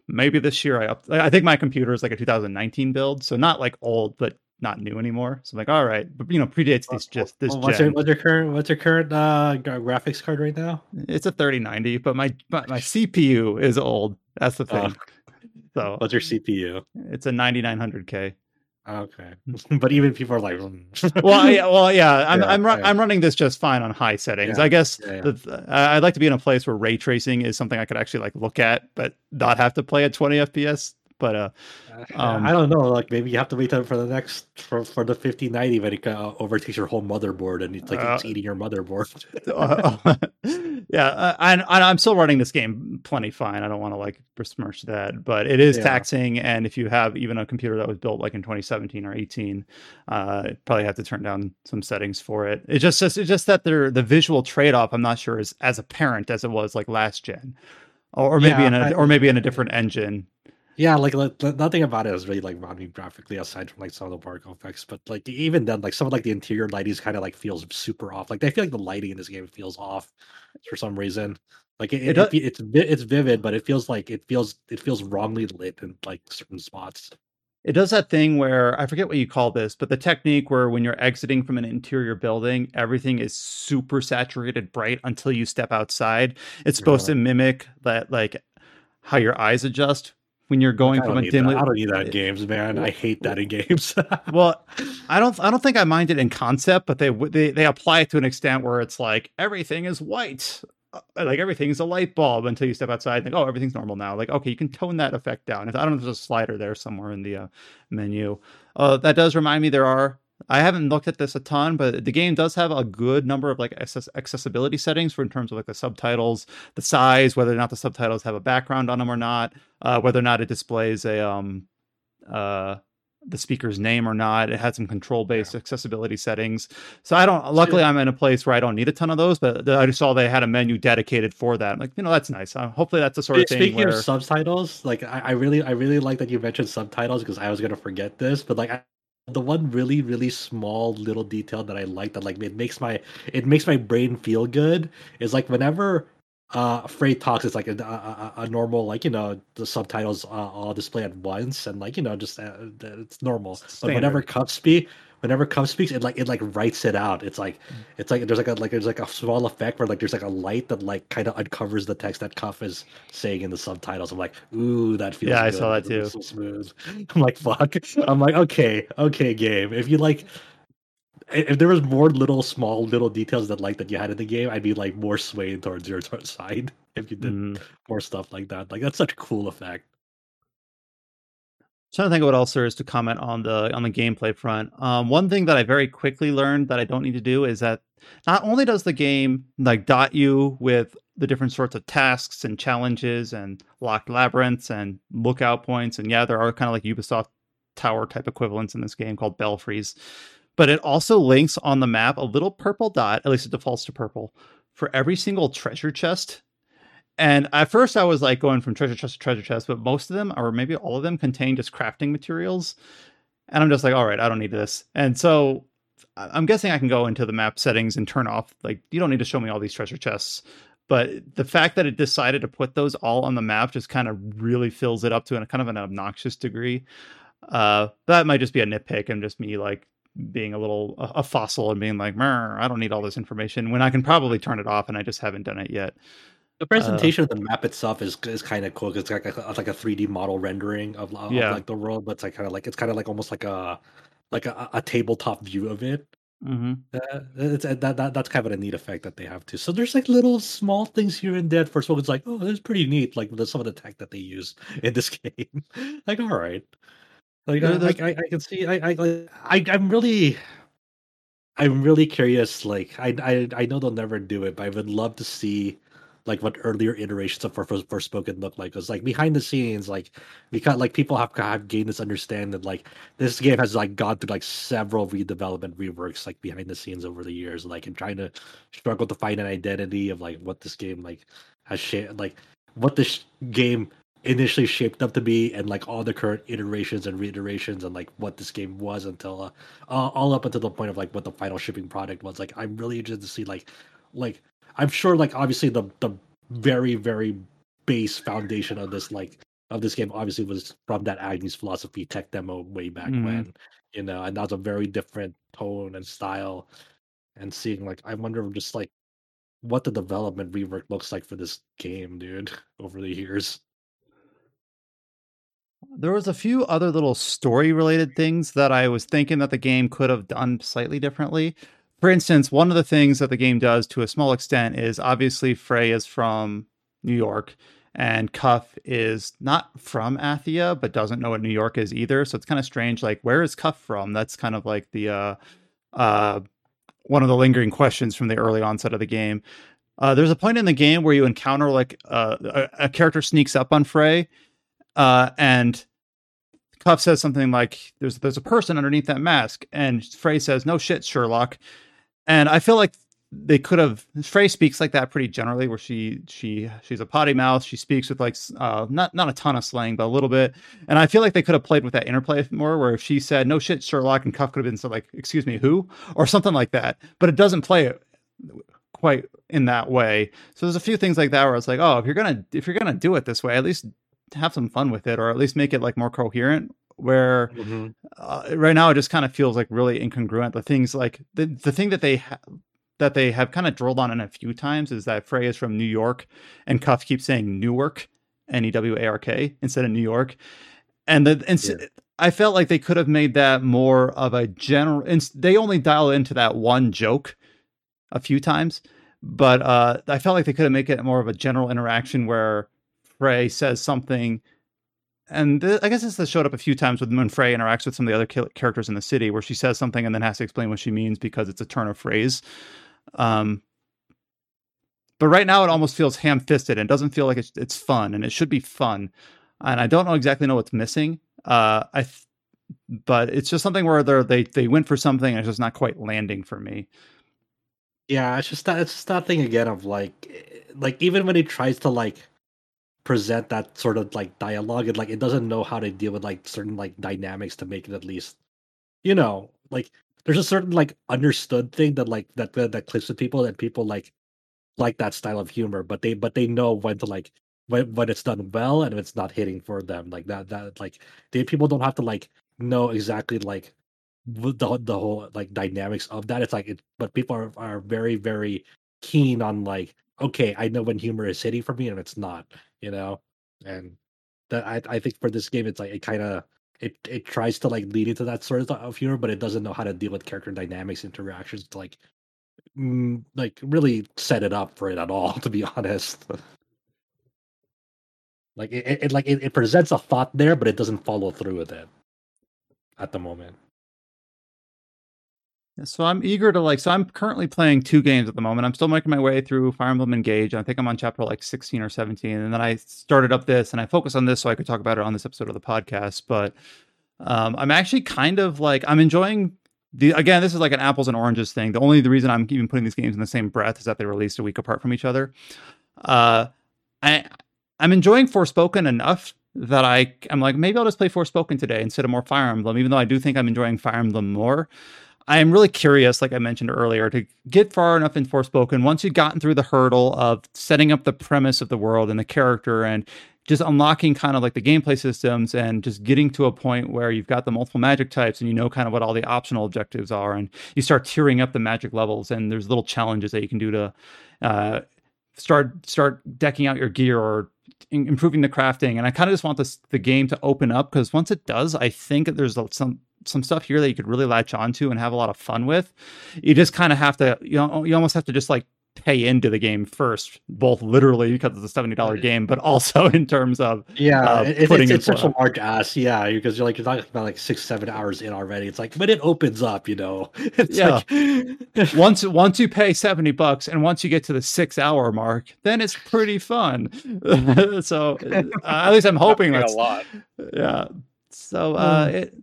maybe this year i up i think my computer is like a 2019 build so not like old but not new anymore. So I'm like, all right, but you know, predates these just this. Well, what's, your, what's your current what's your current uh, graphics card right now? It's a 3090, but my my, my CPU is old. That's the thing. so what's your CPU? It's a 9900K. Okay, but even people are like, mm. well, yeah, well, yeah, I'm yeah, I'm, yeah. I'm running this just fine on high settings. I guess the, I'd like to be in a place where ray tracing is something I could actually like look at, but not have to play at 20 FPS. But uh, um, I don't know. Like maybe you have to wait for the next for, for the 5090 when it uh, overtakes your whole motherboard and it's like uh, it's eating your motherboard. uh, yeah, uh, and I'm still running this game plenty fine. I don't want to like besmirch that, but it is yeah. taxing. And if you have even a computer that was built like in 2017 or 18, uh, probably have to turn down some settings for it. It just just it's just that the the visual trade off. I'm not sure is as apparent as it was like last gen, or, or maybe yeah, in a I, or maybe in a different engine. Yeah, like, like nothing about it is really like bothering graphically aside from like some of the particle effects. But like even then, like some of like the interior lighting kind of like feels super off. Like I feel like the lighting in this game feels off for some reason. Like it, it, it it's it's vivid, but it feels like it feels it feels wrongly lit in like certain spots. It does that thing where I forget what you call this, but the technique where when you're exiting from an interior building, everything is super saturated bright until you step outside. It's supposed yeah. to mimic that like how your eyes adjust when you're going from a dimly. that. I don't need that in games, man. I hate that in games. well, I don't. I don't think I mind it in concept, but they they they apply it to an extent where it's like everything is white, uh, like everything's a light bulb until you step outside and think, oh, everything's normal now. Like, okay, you can tone that effect down. I don't know if there's a slider there somewhere in the uh, menu. Uh, that does remind me there are. I haven't looked at this a ton, but the game does have a good number of like access- accessibility settings for in terms of like the subtitles, the size, whether or not the subtitles have a background on them or not, uh, whether or not it displays a um uh the speaker's name or not. It had some control based accessibility settings. So I don't, luckily, I'm in a place where I don't need a ton of those, but I just saw they had a menu dedicated for that. I'm like, you know, that's nice. Uh, hopefully, that's the sort of thing. Speaking where... of subtitles, like I, I, really, I really like that you mentioned subtitles because I was gonna forget this, but like I, the one really, really small little detail that I like that like it makes my it makes my brain feel good is like whenever uh Frey talks it's like a, a, a, normal like you know the subtitles uh, all display at once and like you know just uh, it's normal Standard. but whenever Cuff speak whenever Cuff speaks it like it like writes it out it's like mm. it's like there's like a like there's like a small effect where like there's like a light that like kind of uncovers the text that Cuff is saying in the subtitles I'm like ooh that feels yeah good. I saw that too so smooth I'm like fuck I'm like okay okay game if you like if there was more little small little details that like that you had in the game, I'd be like more swayed towards your side if you did mm. more stuff like that. Like that's such a cool effect. Trying to think of what else there is to comment on the on the gameplay front. Um, one thing that I very quickly learned that I don't need to do is that not only does the game like dot you with the different sorts of tasks and challenges and locked labyrinths and lookout points, and yeah, there are kind of like Ubisoft tower type equivalents in this game called belfries but it also links on the map a little purple dot, at least it defaults to purple, for every single treasure chest. And at first I was like going from treasure chest to treasure chest, but most of them, or maybe all of them, contain just crafting materials. And I'm just like, all right, I don't need this. And so I'm guessing I can go into the map settings and turn off, like, you don't need to show me all these treasure chests. But the fact that it decided to put those all on the map just kind of really fills it up to a kind of an obnoxious degree. Uh, that might just be a nitpick and just me like being a little a, fossil and being like, I don't need all this information when I can probably turn it off, and I just haven't done it yet. The presentation uh, of the map itself is is kind of cool. Because it's like a, like a 3D model rendering of, of yeah. like the world, but it's like kind of like it's kind of like almost like a like a, a tabletop view of it. Mm-hmm. Uh, it's that, that that's kind of a neat effect that they have too. So there's like little small things here and there. First of all, it's like, oh, this is pretty neat. Like the, some of the tech that they use in this game. like, all right, like, I, like I, I can see, I, I, I, I'm really, I'm really curious. Like, I, I, I know they'll never do it, but I would love to see, like, what earlier iterations of Forspoken spoken looked like. Because, like, behind the scenes, like, because like people have have gained this understanding that like this game has like gone through like several redevelopment reworks like behind the scenes over the years, like, and trying to struggle to find an identity of like what this game like has shaped, like what this game initially shaped up to be and like all the current iterations and reiterations and like what this game was until uh, uh, all up until the point of like what the final shipping product was like i'm really interested to see like like i'm sure like obviously the the very very base foundation of this like of this game obviously was from that Agni's Philosophy tech demo way back mm-hmm. when you know and that's a very different tone and style and seeing like i wonder just like what the development rework looks like for this game dude over the years there was a few other little story related things that I was thinking that the game could have done slightly differently. For instance, one of the things that the game does to a small extent is obviously Frey is from New York and Cuff is not from Athia, but doesn't know what New York is either. So it's kind of strange. Like, where is Cuff from? That's kind of like the uh, uh, one of the lingering questions from the early onset of the game. Uh, there's a point in the game where you encounter like uh, a, a character sneaks up on Frey uh, and Cuff says something like, "There's there's a person underneath that mask," and Frey says, "No shit, Sherlock." And I feel like they could have. Frey speaks like that pretty generally, where she she she's a potty mouth. She speaks with like uh, not not a ton of slang, but a little bit. And I feel like they could have played with that interplay more, where if she said, "No shit, Sherlock," and Cuff could have been so like, "Excuse me, who?" or something like that. But it doesn't play quite in that way. So there's a few things like that where it's like, oh, if you're gonna if you're gonna do it this way, at least have some fun with it or at least make it like more coherent where mm-hmm. uh, right now it just kind of feels like really incongruent the things like the the thing that they ha- that they have kind of drilled on in a few times is that Frey is from New York and Cuff keeps saying Newark N E W A R K instead of New York. And the and Yeah. I felt like they could have made that more of a general. And they only dial into that one joke a few times, but uh, I felt like they could have made it more of a general interaction where Frey says something. And th- I guess this has showed up a few times when Frey interacts with some of the other ki- characters in the city, where she says something and then has to explain what she means because it's a turn of phrase. Um, but right now, it almost feels ham-fisted and doesn't feel like it's, it's fun, and it should be fun. And I don't know exactly know what's missing. Uh, I, th- but it's just something where they they they went for something and it's just not quite landing for me. Yeah, it's just that it's just that thing again of like, eh, like even when he tries to like present that sort of like dialogue, it like it doesn't know how to deal with like certain like dynamics to make it at least, you know, like there's a certain like understood thing that like that that, that clicks with people that people like like that style of humor, but they but they know when to like when when it's done well and it's not hitting for them like that that like they people don't have to like know exactly like the the whole like dynamics of that. It's like it, but people are are very very keen on like okay, I know when humor is hitting for me and it's not, you know, and that I I think for this game it's like it kind of it it tries to like lead into that sort of humor, but it doesn't know how to deal with character dynamics, interactions to like mm, like really set it up for it at all. To be honest. Like it, it like it, it presents a thought there, but it doesn't follow through with it at the moment. So I'm eager to like. So I'm currently playing two games at the moment. I'm still making my way through Fire Emblem Engage. I think I'm on chapter like 16 or 17, and then I started up this, and I focus on this so I could talk about it on this episode of the podcast. But um, I'm actually kind of like I'm enjoying the. Again, this is like an apples and oranges thing. The only the reason I'm even putting these games in the same breath is that they released a week apart from each other. Uh, I I'm enjoying Forspoken enough that I I'm like maybe I'll just play Forspoken today instead of more Fire Emblem, even though I do think I'm enjoying Fire Emblem more. I am really curious, like I mentioned earlier, to get far enough in Forspoken. Once you've gotten through the hurdle of setting up the premise of the world and the character and just unlocking kind of like the gameplay systems and just getting to a point where you've got the multiple magic types and you know kind of what all the optional objectives are and you start tiering up the magic levels and there's little challenges that you can do to uh, start start decking out your gear or in- improving the crafting and i kind of just want this the game to open up because once it does i think there's some some stuff here that you could really latch onto and have a lot of fun with you just kind of have to you know you almost have to just like pay into the game first both literally because it's a $70 Right. game but also in terms of Yeah, uh, it, putting it's, it's such a large ass. Yeah, because you're like you're talking about like six, seven hours in already. It's like when it opens up, you know. It's Yeah. like once once you pay 70 bucks and once you get to the six hour mark then it's pretty fun so uh, at least i'm hoping that's a lot. yeah so uh Hmm. it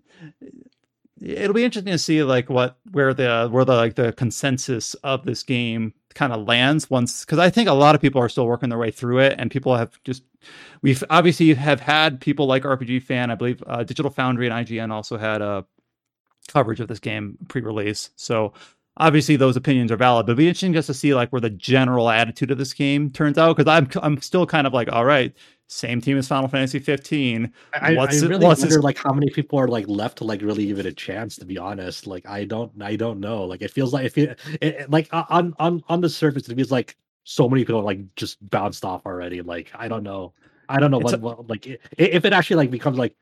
it'll be interesting to see like what where the where the like the consensus of this game kind of lands once because i think a lot of people are still working their way through it and people have just we've obviously have had people like rpg fan i believe uh, digital foundry and ign also had a coverage of this game pre-release. So obviously those opinions are valid but it'd be interesting just to see like where the general attitude of this game turns out because i'm i'm still kind of like all right same team as final fantasy 15 I, I What's it- really what's wonder like how many people are like left to like really give it a chance. To be honest, like I don't, I don't know. Like it feels like if it, it it- like on on on the surface, it feels like so many people like just bounced off already. Like I don't know, I don't know what, what like if it actually like becomes like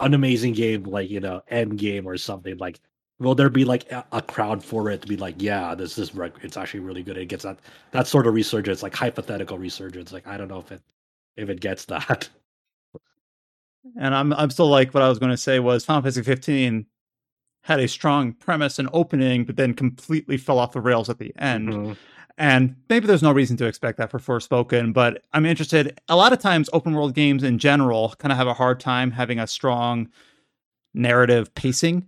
an amazing game, like you know, end game or something. Like will there be like a, a crowd for it to be like, yeah, this is it's actually really good. It gets that that sort of resurgence, like hypothetical resurgence. Like I don't know if it if it gets that. and I'm I'm still like what I was going to say was Final Fantasy 15 had a strong premise and opening, but then completely fell off the rails at the end. Mhm. And maybe there's no reason to expect that for Forspoken, but I'm interested. A lot of times, open world games in general kind of have a hard time having a strong narrative pacing.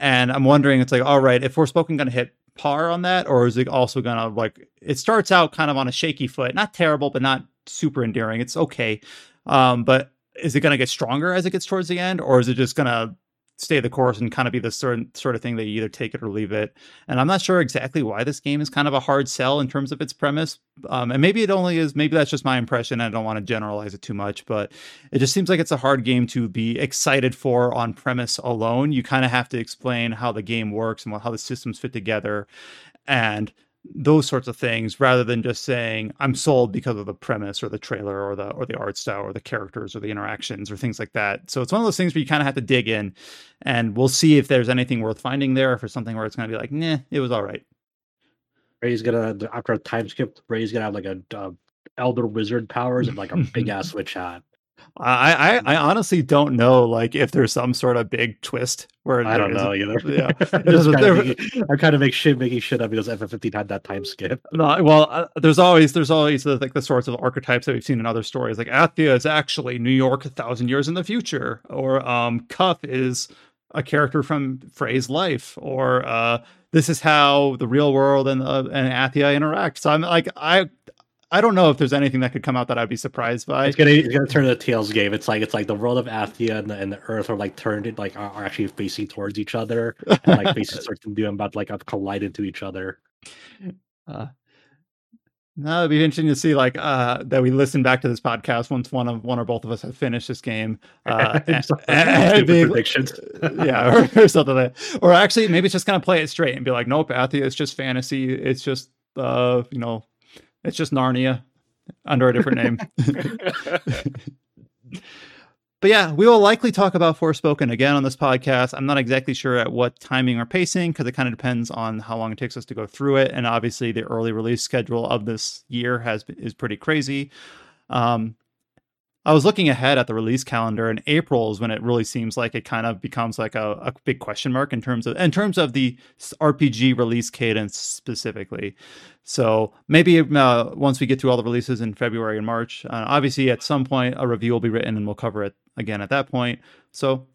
And I'm wondering, it's like, all right, if Forspoken going to hit par on that, or is it also to like? It starts out kind of on a shaky foot, not terrible, but not super endearing. It's okay, um, but is it to get stronger as it gets towards the end, or is it just to stay the course and kind of be the sort sort of thing that you either take it or leave it? And I'm not sure exactly why this game is kind of a hard sell in terms of its premise. Um, and maybe it only is. Maybe that's just my impression. I don't want to generalize it too much, but it just seems like it's a hard game to be excited for on premise alone. You kind of have to explain how the game works and how the systems fit together, and those sorts of things rather than just saying I'm sold because of the premise or the trailer or the or the art style or the characters or the interactions or things like that. So it's one of those things where you kind of have to dig in, and we'll see if there's anything worth finding there, if it's something where it's going to be like, nah, it was all right. Frey's gonna after a time skip. Frey's gonna have like a uh, elder wizard powers and like a big ass witch hat. I, I, I honestly don't know like if there's some sort of big twist where I don't know either. Yeah, kind of making, I'm kind of make shit making shit up because FF15 had that time skip. No, well, uh, there's always there's always the, like the sorts of archetypes that we've seen in other stories. Like Athia is actually New York a thousand years in the future, or um, Cuff is a character from Frey's life, or uh, this is how the real world and uh, and Athia interact. So I'm like I I don't know if there's anything that could come out that I'd be surprised by. It's gonna it's gonna turn the a Tales game. It's like it's like the world of Athia and the, and the Earth are like turned it like are, actually facing towards each other. And, like faces start to do about like collide into each other. Uh, no, it'd be interesting to see like uh, that we listen back to this podcast once one of one or both of us have finished this game. Uh, and, and be, predictions, yeah, or, or, something like that. Or actually, maybe it's just kind of play it straight and be like, nope, Athia, it's just fantasy. It's just uh, you know it's just Narnia under a different name. but yeah, we will likely talk about Forspoken again on this podcast. I'm not exactly sure at what timing or pacing because it kind of depends on how long it takes us to go through it, and obviously the early release schedule of this year has is pretty crazy. Um, I was looking ahead at the release calendar, and April is when it really seems like it kind of becomes like a, a big question mark in terms of in terms of the RPG release cadence specifically. So maybe uh, once we get through all the releases in February and March, uh, obviously at some point a review will be written and we'll cover it again at that point. So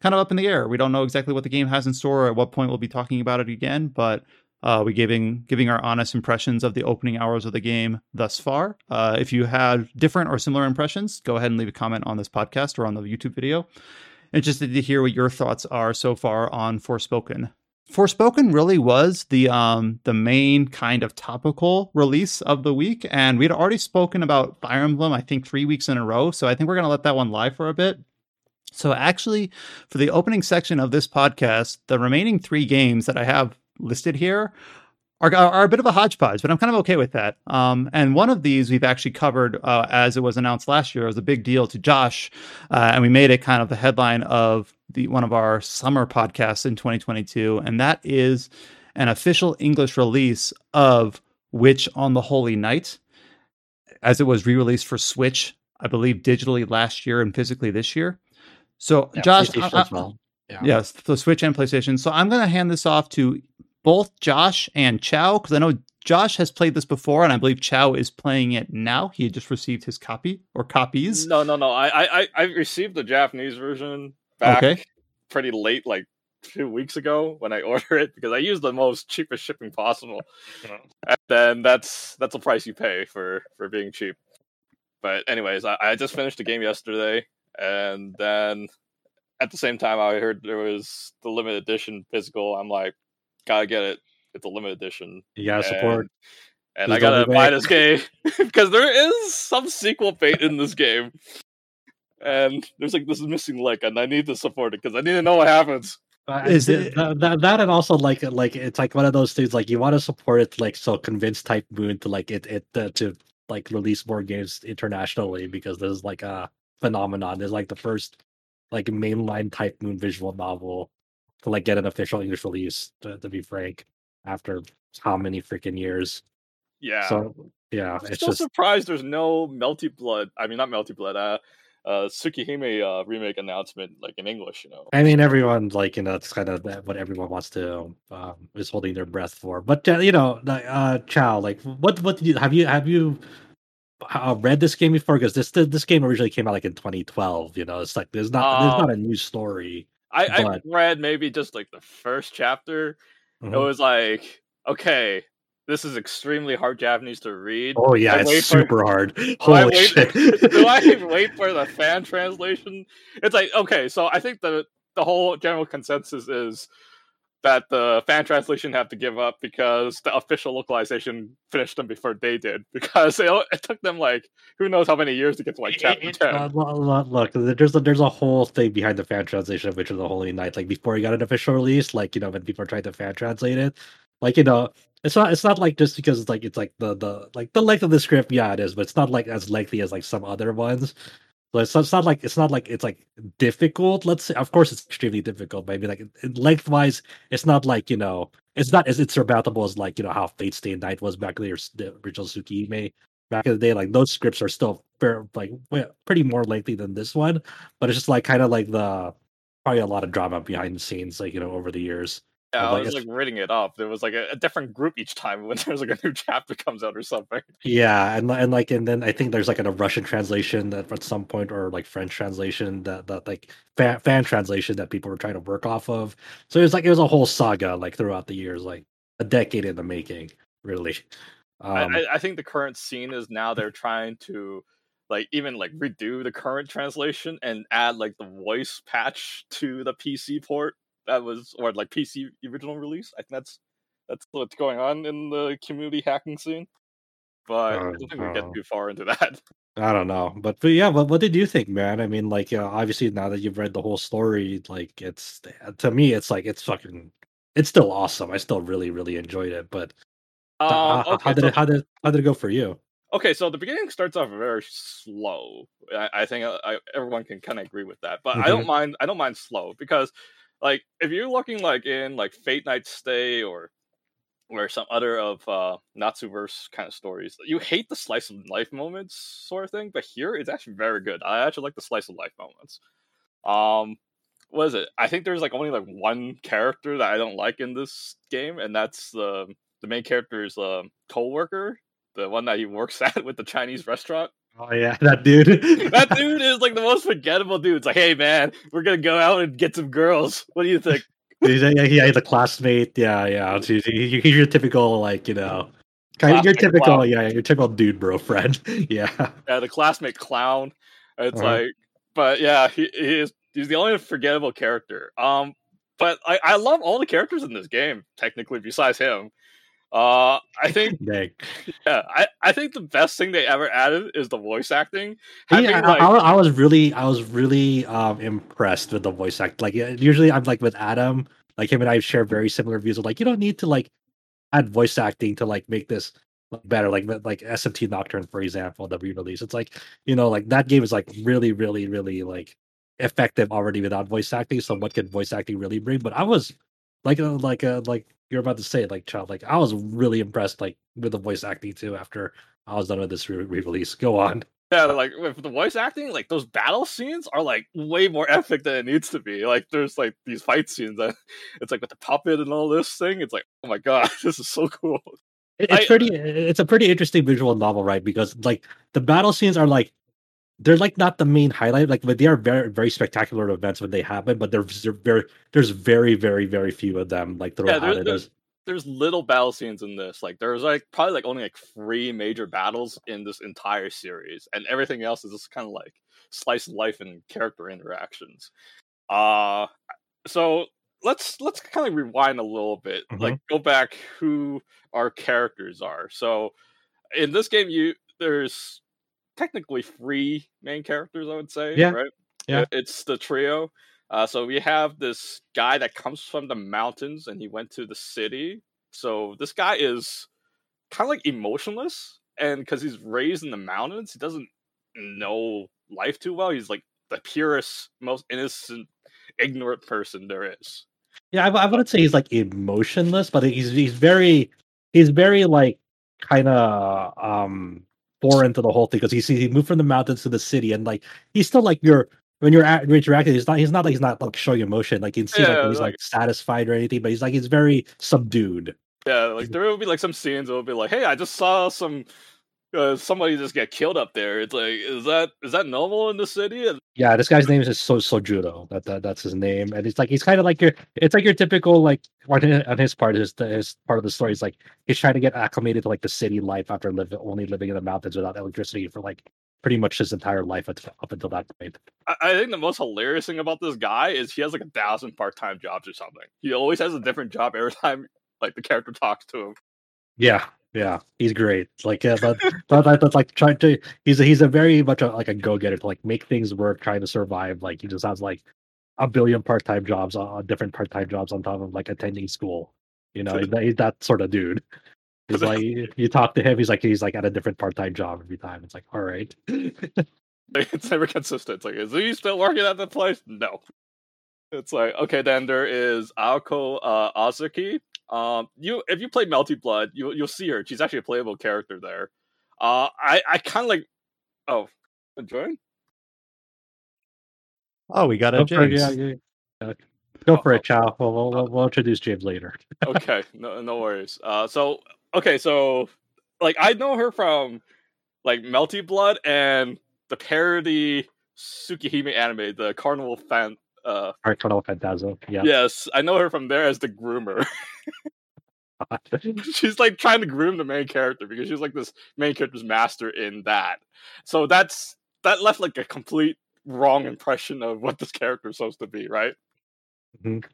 kind of up in the air. We don't know exactly what the game has in store or at what point we'll be talking about it again, but uh, we giving giving our honest impressions of the opening hours of the game thus far. Uh, if you had different or similar impressions, go ahead and leave a comment on this podcast or on the YouTube video. Interested to hear what your thoughts are so far on Forspoken. Forspoken really was the um the main kind of topical release of the week, and we'd already spoken about Fire Emblem, I think three weeks in a row. So I think we're gonna let that one lie for a bit. So actually, for the opening section of this podcast, the remaining three games that I have listed here are, are a bit of a hodgepodge, but I'm kind of okay with that. Um, and one of these we've actually covered uh, as it was announced last year. It was a big deal to Josh, uh, and we made it kind of the headline of the one of our summer podcasts in 2022, and that is an official English release of Witch on the Holy Night, as it was re-released for Switch, I believe, digitally last year and physically this year. So, yeah, Josh, I, I, yeah. yes, the Switch and PlayStation. So I'm going to hand this off to both Josh and Chow because I know Josh has played this before, and I believe Chow is playing it now. He just received his copy or copies. No, no, no. I I, I received the Japanese version back okay. pretty late, like two weeks ago when I ordered it because I used the most cheapest shipping possible. and then that's that's the price you pay for for being cheap. But anyways, I, I just finished the game yesterday, and then at the same time I heard there was the limited edition physical. I'm like, gotta get it. It's a limited edition. You gotta support. And I gotta buy this game because there is some sequel fate in this game, and there's like this is missing link, and I need to support it because I need to know what happens. Uh, is it that, that, that and also like like it's like one of those things like you want to support it like so convince Type Moon to like it it uh, to like release more games internationally because there's like a phenomenon. There's like the first like mainline Type Moon visual novel to like get an official English release. To, to be frank, after how many freaking years? Yeah. So yeah, I'm it's still just surprised there's no Melty Blood. I mean, not Melty Blood. Uh, uh, Tsukihime uh, remake announcement like in English. You know. I mean, everyone like you know it's kind of what everyone wants to um, is holding their breath for. But uh, you know, uh, Chow, like what what did you have you have you uh, read this game before? Because this this game originally came out like in 2012. You know, it's like there's not there's not a new story. I, but... I read maybe just like the first chapter. Mm-hmm. It was like, okay, this is extremely hard Japanese to read. Oh yeah, it's super for, hard. Holy do wait, shit! do I wait for the fan translation? It's like okay, so I think the the whole general consensus is that the fan translation had to give up because the official localization finished them before they did because it, it took them like who knows how many years to get to like chapter 10 uh, look there's a, there's a whole thing behind the fan translation of Witch of the Holy Night like before you got an official release like you know when people are trying to fan translate it like you know, it's not it's not like just because it's like it's like the the like the length of the script. Yeah, it is, but it's not like as lengthy as like some other ones. So it's, not like it's not like it's like difficult. Let's say, of course, it's extremely difficult. Maybe like lengthwise, it's not like you know, it's not as insurmountable as like you know how Fate Stay Night was back in the, original Tsukihime back in the day. Like those scripts are still fair, like pretty more lengthy than this one, but it's just like kind of like the probably a lot of drama behind the scenes, like you know, over the years. Yeah, I was like reading it up. There was like a, a, different group each time when there's like a new chapter comes out or something. Yeah, and and like and then I think there's like a Russian translation that at some point or like French translation that that like fan, fan translation that people were trying to work off of. So it was like it was a whole saga like throughout the years, like a decade in the making, really. Um, I, I think the current scene is now they're trying to like even like redo the current translation and add like the voice patch to the PC port that was or like PC original release. I think that's that's what's going on in the community hacking scene. But uh, I don't think we get too far into that. I don't know, but but yeah, but what did you think, man? I mean, like uh, obviously now that you've read the whole story, like it's to me, it's like it's fucking, it's still awesome. I still really really enjoyed it, but how, okay, how, did so, it how did how did it go for you? Okay, so the beginning starts off very slow. I, I think uh, I, everyone can kind of agree with that, but mm-hmm. I don't mind. I don't mind slow because like if you're looking like in like Fate Night Stay or or some other of uh Nasuverse kind of stories, you hate the slice of life moments sort of thing, but here it's actually very good. I actually like the slice of life moments. Um what is it? I think there's like only like one character that I don't like in this game, and that's the the main character's uh, co-worker, the one that he works at with the Chinese restaurant. Oh yeah, that dude. that dude is like the most forgettable dude. It's like, hey man, we're gonna go out and get some girls. What do you think? he's a, yeah, he's a classmate. Yeah, yeah. He's, he's your typical like you know, kind of your typical clown. yeah, your typical dude bro friend. yeah. Yeah, the classmate clown. It's uh-huh. like, but yeah, he, he is he's the only forgettable character. Um, but I I love all the characters in this game. Technically, besides him. Uh, I think, yeah, I, I think the best thing they ever added is the voice acting. Having, yeah, like, I, I, was really, I was really um impressed with the voice act. Like, usually I'm like with Adam, like him and I share very similar views of like, you don't need to like add voice acting to like make this better. Like, like SMT Nocturne, for example, that we released. It's like, you know, like that game is like really, really, really like effective already without voice acting. So what can voice acting really bring? But I was like, uh, like, uh, like you're about to say like child like i was really impressed like with the voice acting too after i was done with this re-release. Go on. Yeah like with the voice acting like those battle scenes are like way more epic than it needs to be. Like there's like these fight scenes that it's like with the puppet and all this thing it's like oh my god this is so cool. It's I, pretty it's a pretty interesting visual novel right? Because like the battle scenes are like they're like not the main highlight like but they are very very spectacular events when they happen but there's very there's very very very few of them like throughout yeah, there, there's, there's little battle scenes in this like there's like probably like only like three major battles in this entire series and everything else is just kind of like slice of life and character interactions. Uh so let's let's kind of rewind a little bit mm-hmm. like go back who our characters are. So in this game you there's technically three main characters, I would say. Yeah. Right. Yeah. It's the trio. Uh, so we have this guy that comes from the mountains and he went to the city. So this guy is kind of like emotionless, and because he's raised in the mountains, he doesn't know life too well. He's like the purest, most innocent, ignorant person there is. Yeah, I, I wouldn't say he's like emotionless, but he's he's very he's very like kind of um foreign to the whole thing because he he moved from the mountains to the city and like he's still like your when you're at, interacting, he's not he's not like he's not like showing emotion like you can see yeah, like he's like, like, satisfied or anything, but he's like he's very subdued. Yeah, like there will be like some scenes that will be like, hey, I just saw some uh, somebody just get killed up there. It's like, is that is that normal in the city? Yeah, this guy's name is so Sojuro. That, that that's his name, and it's like he's kind of like your. It's like your typical like on his part. His his part of the story is like he's trying to get acclimated to like the city life after living only living in the mountains without electricity for like pretty much his entire life up until that point. I think the most hilarious thing about this guy is he has like a thousand part time jobs or something. He always has a different job every time like the character talks to him. Yeah, yeah, he's great. Like, yeah, but, but that's like trying to. He's a, he's a very much a, like a go getter to like make things work, trying to survive. Like he just has like a billion part time jobs, uh, different part time jobs on top of like attending school. You know, he's, he's that sort of dude. He's like you talk to him, he's like he's like at a different part time job every time. It's like, all right. it's never consistent. It's like, is he still working at the place? No. It's like, okay, then there is Aoko uh, Aozaki. Um, you if you play Melty Blood, you you'll see her. She's actually a playable character there. Uh, I I kind of like. Oh, enjoying. Oh, we got a James. Yeah, yeah, yeah. Go for it, Chow. We'll, we'll, we'll, we'll introduce James later. okay, no no worries. Uh, so okay, so like I know her from like Melty Blood and the parody Tsukihime anime, the Carnival fan. Uh, Carnival Phantasm. Yeah. Yes, I know her from there as the groomer. she's like trying to groom the main character because she's like this main character's master in that. So that's that left like a complete wrong impression of what this character is supposed to be, right? Mm-hmm.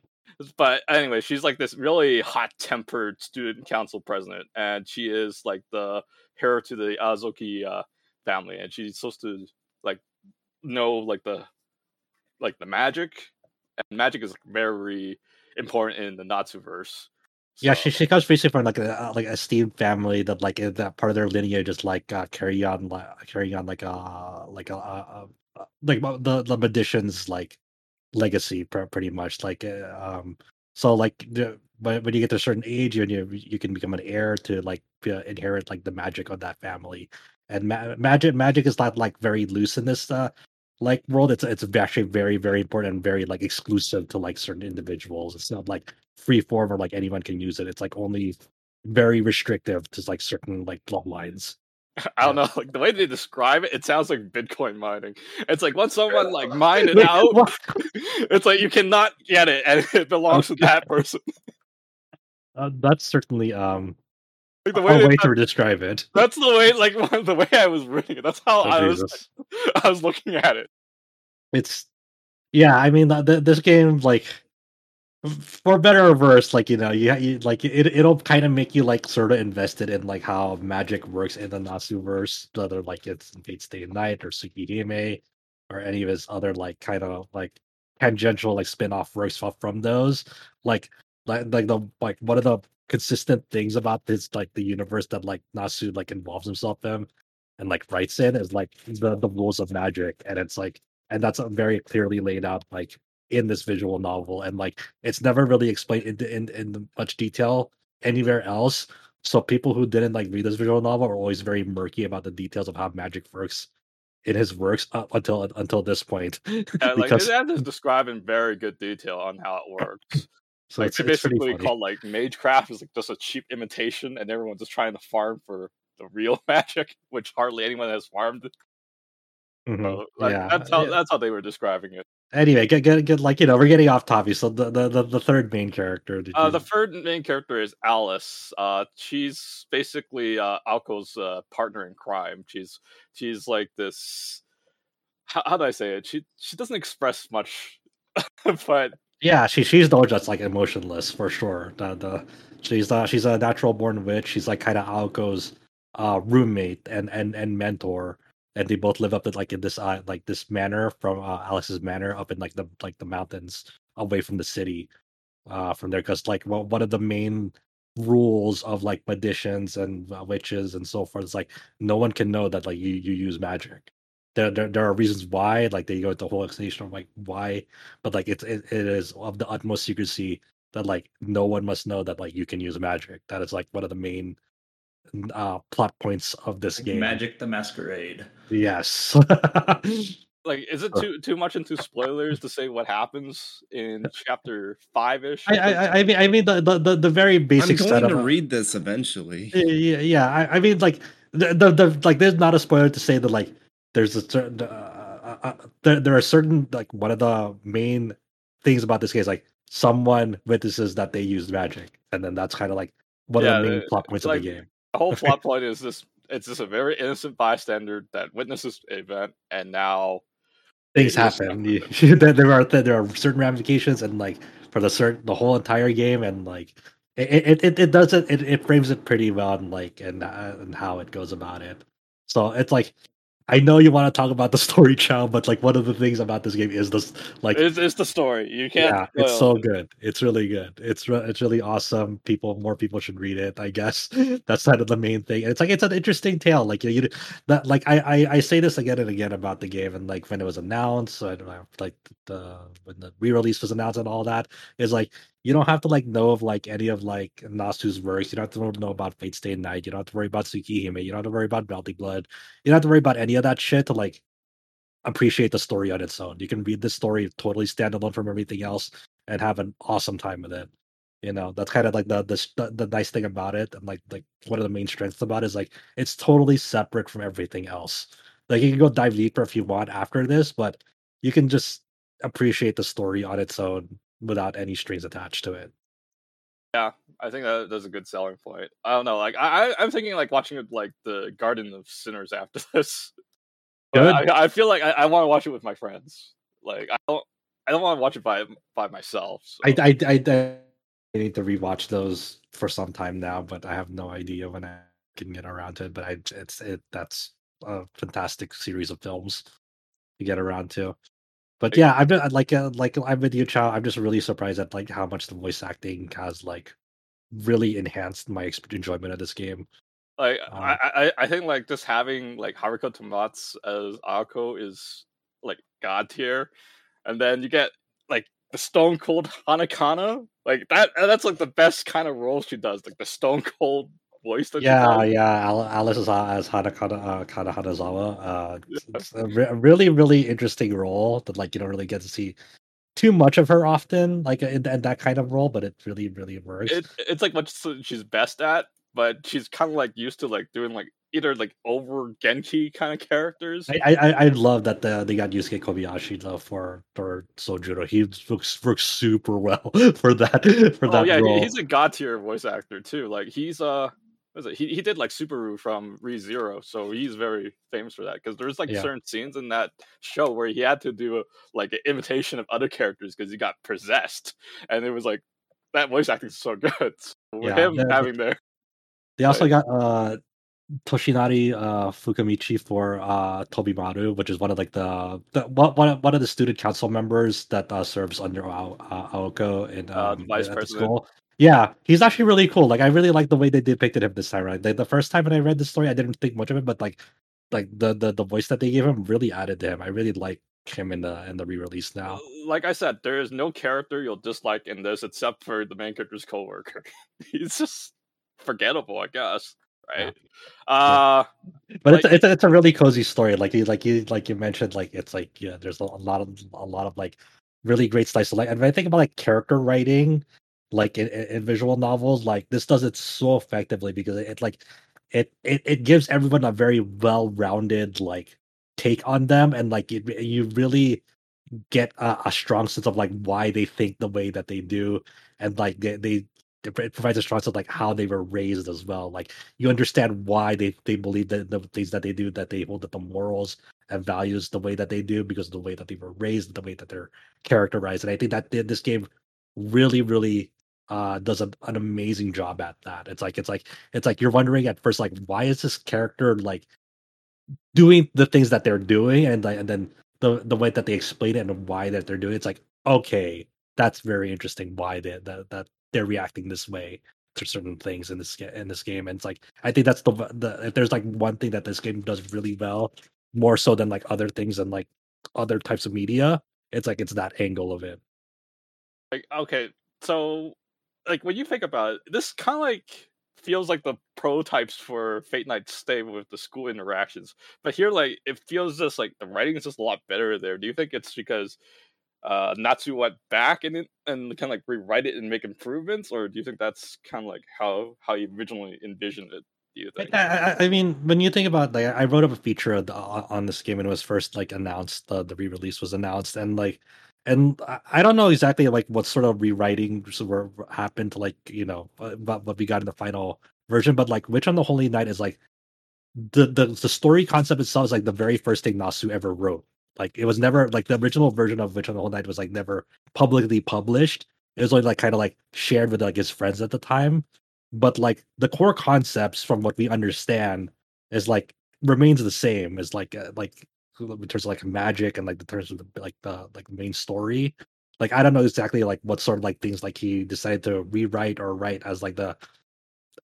But anyway, she's like this really hot tempered student council president, and she is like the heir to the Aozaki uh, family, and she's supposed to like know like the like the magic, and magic is very important in the Nasuverse. So. Yeah, she she comes basically from like a like a esteemed family that like that part of their lineage is like uh, carry on like carrying on like a like a, a, a like the the magicians like legacy pretty much like uh, um so like the, when you get to a certain age you you, you can become an heir to like uh, inherit like the magic of that family and ma- magic magic is not like very loose in this uh like world it's it's actually very very important and very like exclusive to like certain individuals. It's not like free form or like anyone can use it. It's like only very restrictive to like certain like bloodlines I don't know, like the way they describe it, it sounds like Bitcoin mining. It's like once someone like mined it out, it's like you cannot get it, and it belongs to that person. Uh, that's certainly um like the way, way to describe it. That's the way, like the way I was reading it. That's how oh, I Jesus. was. Like, I was looking at it. It's yeah. I mean, the, this game, like for better or worse, like you know, you, you like it. It'll kind of make you like sort of invested in like how magic works in the Nasuverse, whether like it's in Fate and Night or Tsukihime or any of his other like kind of like tangential like spin-off works from those. Like like like the like one of the consistent things about this like the universe that like Nasu like involves himself in and like writes in is like the the rules of magic, and it's like and that's very clearly laid out like in this visual novel. And like it's never really explained in, in in much detail anywhere else. So people who didn't like read this visual novel are always very murky about the details of how magic works in his works up until until this point. Yeah, like because... it is described in very good detail on how it works so like it's, it's basically called like magecraft is like just a cheap imitation and everyone's just trying to farm for the real magic which hardly anyone has farmed mm-hmm. so, like, yeah that's how yeah. that's how they were describing it Anyway, get get get like you know we're getting off topic. So the the, the, the third main character. Uh, the third main character is Alice. Uh, she's basically uh, Aoko's uh, partner in crime. She's she's like this. How, how do I say it? She she doesn't express much, but yeah, she she's though just like emotionless for sure. The the she's she's a natural born witch. She's like kind of Aoko's uh, roommate and and and mentor and they both live up in like in this uh, like this manor from uh, Alice's manor up in like the like the mountains away from the city. Uh, from there, because like well, one of the main rules of like magicians and uh, witches and so forth is like no one can know that like you you use magic. There, there, there are reasons why, like they go into the whole explanation of like why, but like it's it, it is of the utmost secrecy that like no one must know that like you can use magic. That is like one of the main uh, plot points of this game. Magic the Masquerade. Yes. like, is it too too much into spoilers to say what happens in chapter five ish? I, I, I mean I mean the the, the very basic. I'm going to read this eventually. Yeah, yeah. I, I mean like the, the, the like there's not a spoiler to say that like there's a certain uh, uh, uh, there there are certain like one of the main things about this case like someone witnesses that they used magic and then that's kind of like one yeah, of the main plot points like, of the game. the whole plot point is this it's just a very innocent bystander that witnesses an event and now things happen. There, there are there are certain ramifications and like for the certain the whole entire game and like it it, it does it, it it frames it pretty well and like and uh, and how it goes about it. So it's like I know you want to talk about the story, Chow, but like one of the things about this game is this like it's, it's the story. You can't. Yeah, it's so good. It's really good. It's re- it's really awesome. People, more people should read it. I guess mm-hmm. that's kind of the main thing. And it's like it's an interesting tale. Like you, you that like I, I I say this again and again about the game, and like when it was announced, I don't know, like the when the re-release was announced and all that is like you don't have to like know of like any of like Nasu's works. You don't have to know about Fate Stay Night. You don't have to worry about Tsukihime. You don't have to worry about Melting Blood. You don't have to worry about any of that shit to like appreciate the story on its own. You can read this story totally standalone from everything else and have an awesome time with it. You know, that's kind of like the, the the nice thing about it, and like like one of the main strengths about it is like it's totally separate from everything else. Like you can go dive deeper if you want after this, but you can just appreciate the story on its own without any strings attached to it. Yeah, I think that that's a good selling point. I don't know, like I I'm thinking like watching it like the Garden of Sinners after this. I, I, feel like I, I want to watch it with my friends. Like I don't, I don't want to watch it by by myself. So. I, I, I, I need to rewatch those for some time now, but I have no idea when I can get around to it. But I, it's it that's a fantastic series of films to get around to. But yeah, I'm just, like uh, like I'm with you, Chow. I'm just really surprised at like how much the voice acting has like really enhanced my enjoyment of this game. Like um, I, I, I think like just having like Haruka Tomatsu as Aoko is like god tier, and then you get like the Stone Cold Hanakana, like that. That's like the best kind of role she does, like the Stone Cold voice. That yeah, yeah. Alice is uh, as Hanakana uh, Kana Hanazawa. Uh, it's, it's a, re- a really, really interesting role that like you don't really get to see too much of her often, like in, in, that kind of role, but it really, really works. It, it's like what she's best at, but she's kind of like used to like doing like either like over Genki kind of characters. I I, I love that the, they got Yusuke Kobayashi though for for Sojuro. He works works super well for that for oh, that. yeah, role. he's a god tier voice actor too. Like he's uh was it? He he did like Subaru from Re Zero, so he's very famous for that. Because there's like yeah. certain scenes in that show where he had to do a, like an imitation of other characters because he got possessed, and it was like that voice acting is so good. So with yeah, him having there they also got uh Toshinari uh, Fukamichi for uh, Tobimaru, which is one of like the, the one one of the student council members that uh, serves under uh, Aoko in uh, um, vice president. School. Yeah, he's actually really cool. Like I really like the way they depicted him this time. Right, the, the first time when I read the story, I didn't think much of it, but like like the, the the voice that they gave him really added to him. I really like him in the in the re-release now. Like I said, there is no character you'll dislike in this except for the main character's coworker. he's just forgettable, I guess. Right. Yeah. Uh but like, it's it's a, it's a really cozy story. Like you like you like you mentioned, like it's like yeah, there's a, lot of a lot of like really great slice of life. And when I think about like character writing, like in, in visual novels, like this does it so effectively because it, it like it, it it gives everyone a very well-rounded like take on them and like it, you really get a, a, strong sense of like why they think the way that they do and like they, they it provides a strong sense of like how they were raised as well. Like you understand why they they believe that the things that they do, that they hold up the morals and values the way that they do because of the way that they were raised, the way that they're characterized. And I think that this game really, really uh does a, an amazing job at that. It's like it's like it's like you're wondering at first like why is this character like doing the things that they're doing and and then the the way that they explain it and why that they're doing it, it's like okay that's very interesting why they, that that they're reacting this way to certain things in this in this game and it's like i think that's the the if there's like one thing that this game does really well more so than like other things and like other types of media it's like it's that angle of it like okay so like when you think about it this kind of like feels like the prototypes for fate night stay with the school interactions but here like it feels just like the writing is just a lot better there do you think it's because uh, Nasu went back and and kind of like rewrite it and make improvements, or do you think that's kind of like how how you originally envisioned it? Do you think? I, I, mean, when you think about like, I wrote up a feature the, on this game when it was first like announced. The the re release was announced, and like, and I don't know exactly like what sort of rewriting were happened to like you know what what we got in the final version, but like Witch on the Holy Night is like the the the story concept itself is like the very first thing Nasu ever wrote. Like it was never like the original version of Witch on the Holy Night was like never publicly published. It was only like kind of like shared with like his friends at the time. But like the core concepts from what we understand is like remains the same as like uh, like in terms of like magic and like the terms of the like the like main story. Like I don't know exactly like what sort of like things like he decided to rewrite or write as like the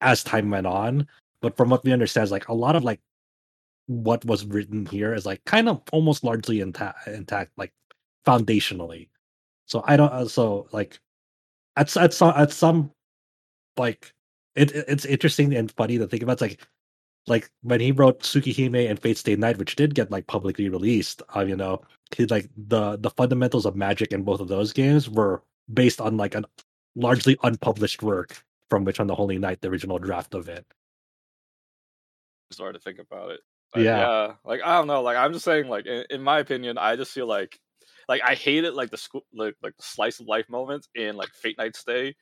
as time went on. But from what we understand, is like a lot of like what was written here is like kind of almost largely intact, intact like foundationally. So I don't. Uh, so like at at some at some like it, it's interesting and funny to think about. It's like like when he wrote Tsukihime and Fate Stay Night, which did get like publicly released. Uh, you know, he like the the fundamentals of magic in both of those games were based on like a largely unpublished work from Witch on the Holy Night, the original draft of it. Sorry to think about it. Yeah. yeah. like I don't know. Like I'm just saying, like in, in, my opinion, I just feel like, like I hated like the school, like, like the slice of life moments in like Fate Night Stay.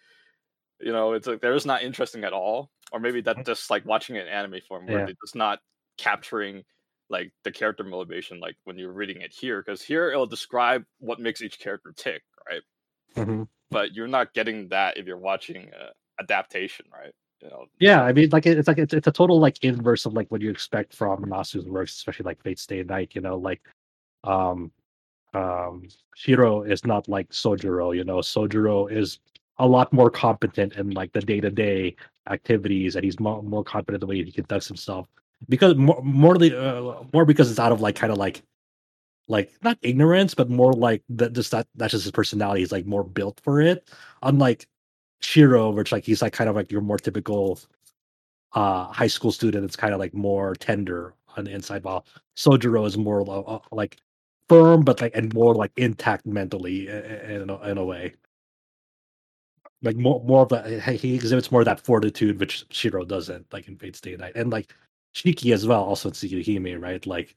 You know, it's like they're just not interesting at all. Or maybe that's mm-hmm. just like watching an anime form where yeah. they're just not capturing like the character motivation like when you're reading it here because here it'll describe what makes each character tick right mm-hmm. but you're not getting that if you're watching uh, adaptation right you know, yeah, I mean, like it's like it's, it's a total like inverse of like what you expect from Nasu's works, especially like Fate Stay Night. You know, like um um Shiro is not like Sojiro. You know, Sojiro is a lot more competent in like the day to day activities, and he's more, more competent the way he conducts himself. Because more more uh, more because it's out of like kind of like like not ignorance, but more like that just that that's just his personality. He's like more built for it. Unlike Shiro, which like he's like kind of like your more typical uh high school student it's kind of like more tender on the inside while Sojiro is more uh, like firm but like and more like intact mentally in, a, in a way like more more of a he exhibits more of that fortitude which Shiro doesn't like in Fate Stay Night and like Shiki as well also in Tsukihime right like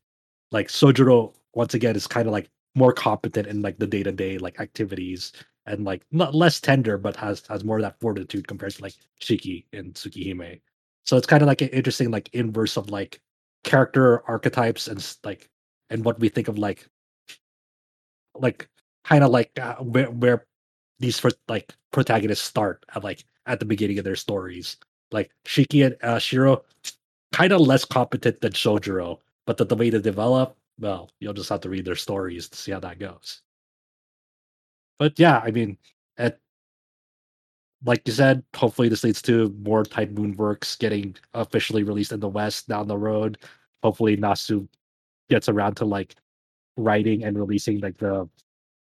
like Sojiro once again is kind of like more competent in like the day to day like activities and like not less tender, but has has more of that fortitude compared to like Shiki and Tsukihime. So it's kind of like an interesting like inverse of like character archetypes and like and what we think of like like kind of like uh, where where these first like protagonists start at like at the beginning of their stories. Like Shiki and uh, Shiro, kind of less competent than Sojiro, but the, way to develop, well, you'll just have to read their stories to see how that goes but yeah, I mean, at like you said, hopefully this leads to more Type Moon works getting officially released in the West down the road. Hopefully Nasu gets around to like writing and releasing like the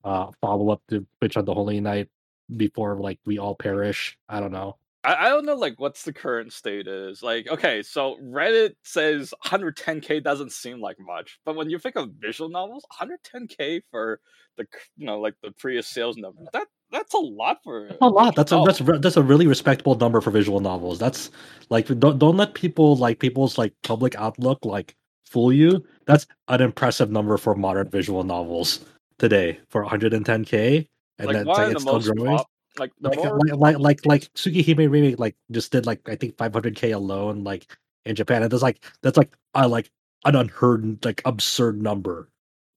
uh follow up to Witch on the Holy Night before like we all perish. I don't know. I, I don't know like what's the current state is. Like, okay, so Reddit says 110k doesn't seem like much, but when you think of visual novels, 110k for the you know like the previous sales number that that's a lot for that's a lot. That's a that's that's a really respectable number for visual novels. That's like don't don't let people like people's like public outlook like fool you. That's an impressive number for modern visual novels today for 110k, and like, that's like, it's still growing. Pop, like, like, uh, more... like like like like Tsukihime remake like just did like I think 500k alone like in Japan. And that's like that's like I like an unheard like absurd number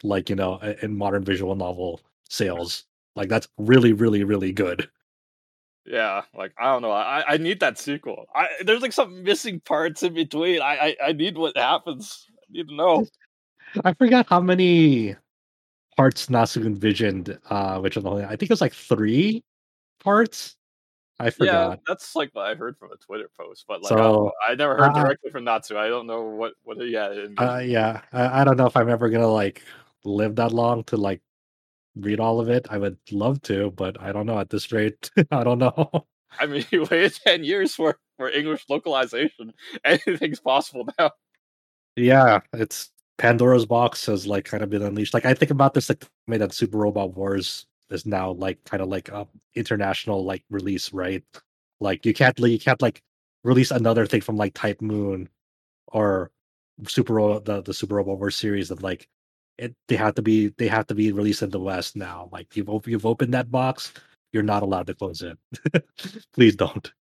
like you know in modern visual novel sales. Like that's really really really good. Yeah like i don't know i i need that sequel. I there's like some missing parts in between. I i, I need what happens. I need to know. I forgot how many parts nasu envisioned uh which i think it was like three parts I forgot. Yeah, that's like what I heard from a Twitter post, but like so, I, I, never heard directly uh, from Nasu. I don't know what what. Yeah, uh, yeah. I, I, don't know if I'm ever gonna like live that long to like read all of it. I would love to, but I don't know at this rate. I don't know. I mean, you waited 10 years for, for English localization. Anything's possible now. Yeah, it's Pandora's box has like kind of been unleashed. Like I think about this like made that Super Robot Wars is now like kind of like a international like release, right? Like you can't you can't like release another thing from like Type Moon or Super the the Super Robot Wars series of like it, they have to be they have to be released in the West now. Like you've you've opened that box, you're not allowed to close it. Please don't.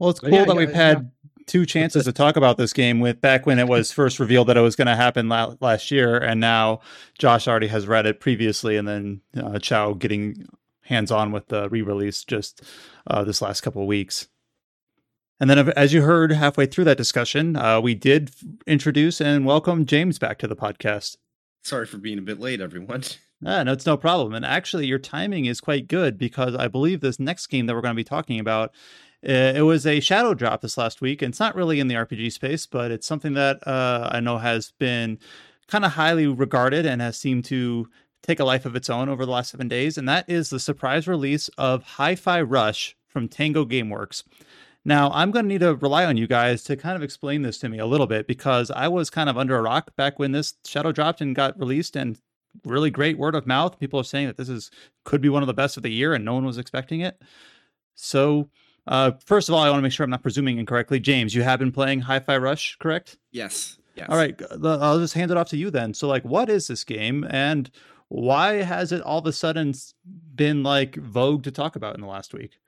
Well, it's cool yeah, that yeah, we've had yeah. Two chances to talk about this game with back when it was first revealed that it was going to happen la- last year, and now Josh already has read it previously, and then uh, Chow getting hands on with the re-release just uh, this last couple of weeks. And then, as you heard halfway through that discussion, uh, we did introduce and welcome James back to the podcast. Sorry for being a bit late, everyone. Ah, no, it's no problem. And actually, your timing is quite good because I believe this next game that we're going to be talking about, it was a shadow drop this last week. And it's not really in the RPG space, but it's something that uh, I know has been kind of highly regarded and has seemed to take a life of its own over the last seven days. And that is the surprise release of Hi Fi Rush from Tango Gameworks. Now, I'm going to need to rely on you guys to kind of explain this to me a little bit because I was kind of under a rock back when this shadow dropped and got released and really great word of mouth. People are saying that this is could be one of the best of the year and no one was expecting it. So, uh, first of all, I want to make sure I'm not presuming incorrectly. James, you have been playing Hi-Fi Rush, correct? Yes. Yes. All right, I'll just hand it off to you then. So, like, what is this game, and why has it all of a sudden been like vogue to talk about in the last week?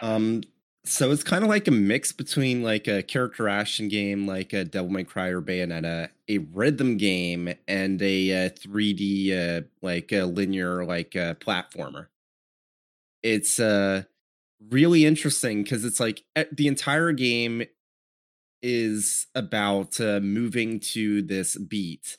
Um, so it's kind of like a mix between like a character action game like a Devil May Cry or Bayonetta, a rhythm game, and a, uh, 3D uh, like a linear like uh, platformer. It's uh really interesting because it's like the entire game is about uh, moving to this beat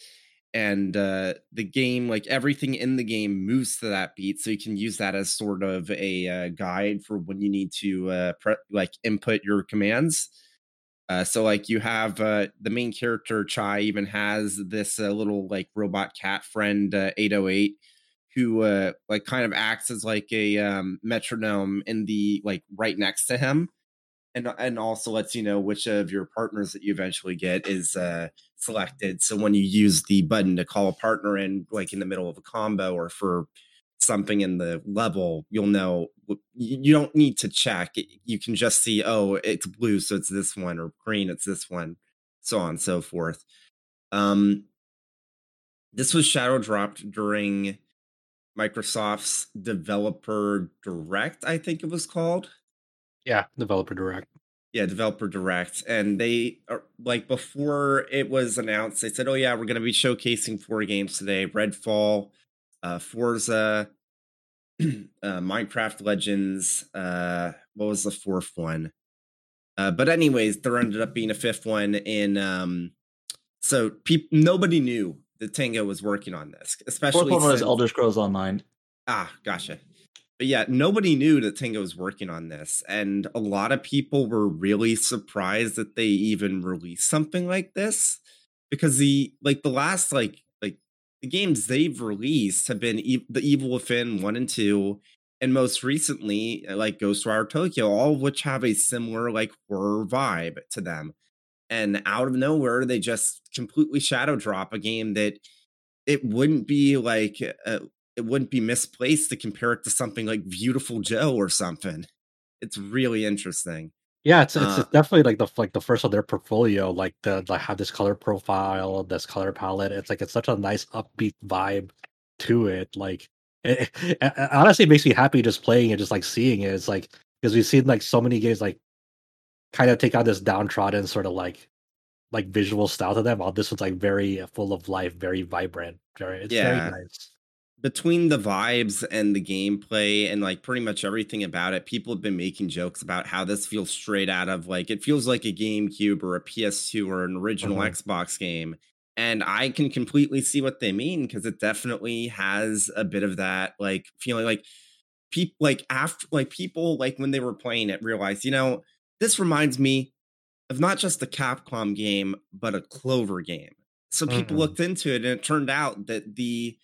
and uh, the game like everything in the game moves to that beat so you can use that as sort of a uh, guide for when you need to uh, pre- like input your commands. Uh, so like you have uh, the main character chai even has this little like robot cat friend 808 who like kind of acts as like a um, metronome in the like right next to him and and also lets you know which of your partners that you eventually get is uh, selected. So when you use the button to call a partner in, like in the middle of a combo or for something in the level, you'll know you don't need to check. You can just see, oh, it's blue, so it's this one, or green, it's this one, so on and so forth. Um, this was shadow dropped during Microsoft's Developer Direct, I think it was called. Yeah, Developer Direct. Yeah, Developer Direct. And they are like before it was announced, they said, Oh yeah, we're gonna be showcasing four games today. Redfall, uh, Forza, uh, Minecraft Legends, uh, what was the fourth one? Uh, but anyways, there ended up being a fifth one in um so people nobody knew that Tango was working on this, especially fourth one was Elder Scrolls Online. Ah, gotcha but yeah, nobody knew that Tango was working on this, and a lot of people were really surprised that they even released something like this because the like the last like like the games they've released have been e- the Evil Within one and two, and most recently like Ghostwire Tokyo, all of which have a similar like horror vibe to them. And out of nowhere, they just completely shadow drop a game that it wouldn't be like uh, it wouldn't be misplaced to compare it to something like Viewtiful Joe or something. It's really interesting. Yeah, it's it's uh, definitely like the like the first of their portfolio. Like the like have this color profile, this color palette. It's like it's such a nice upbeat vibe to it. Like it, it, it honestly it makes me happy just playing it, just like seeing it. It's like because we've seen like so many games like kind of take on this downtrodden sort of like like visual style to them. While this was like very full of life, very vibrant. Very it's yeah. very nice between the vibes and the gameplay and like pretty much everything about it, people have been making jokes about how this feels straight out of like it feels like a GameCube or a PS2 or an original uh-huh. Xbox game. And I can completely see what they mean because it definitely has a bit of that like feeling like people like after like people like when they were playing it realized, you know, this reminds me of not just a Capcom game, but a Clover game. So people uh-huh. looked into it and it turned out that the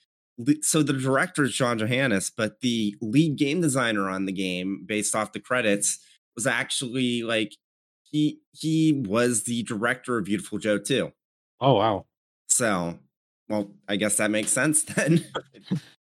so the director is John Johanas, but the lead game designer on the game, based off the credits, was actually like he he was the director of Viewtiful Joe too. Oh wow! So, well, I guess that makes sense then.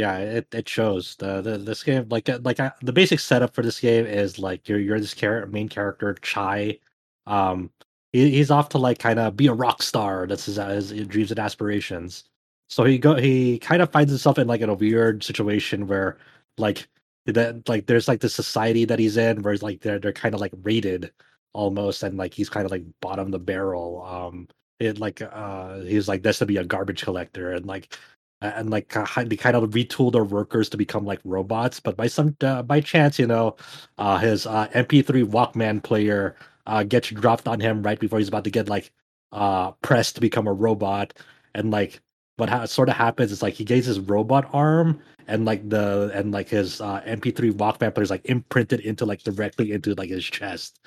yeah, it, it shows the, the this game like uh, like uh, the basic setup for this game is like you're you're this character main character Chai, um, he, he's off to like kind of be a rock star. That's his, his dreams and aspirations so he go he kind of finds himself in like in a weird situation where like that like there's like the society that he's in where like they're they're kind of like rated almost and like he's kind of like bottom the barrel um it like uh he's like this to be a garbage collector and like and like they kind of retool their workers to become like robots. But by some uh, by chance, you know, uh, his uh, MP3 Walkman player uh, gets dropped on him right before he's about to get like uh, pressed to become a robot, and like what ha- sort of happens is like he gets his robot arm and like the and like his uh, MP3 Walkman player is like imprinted into like directly into like his chest.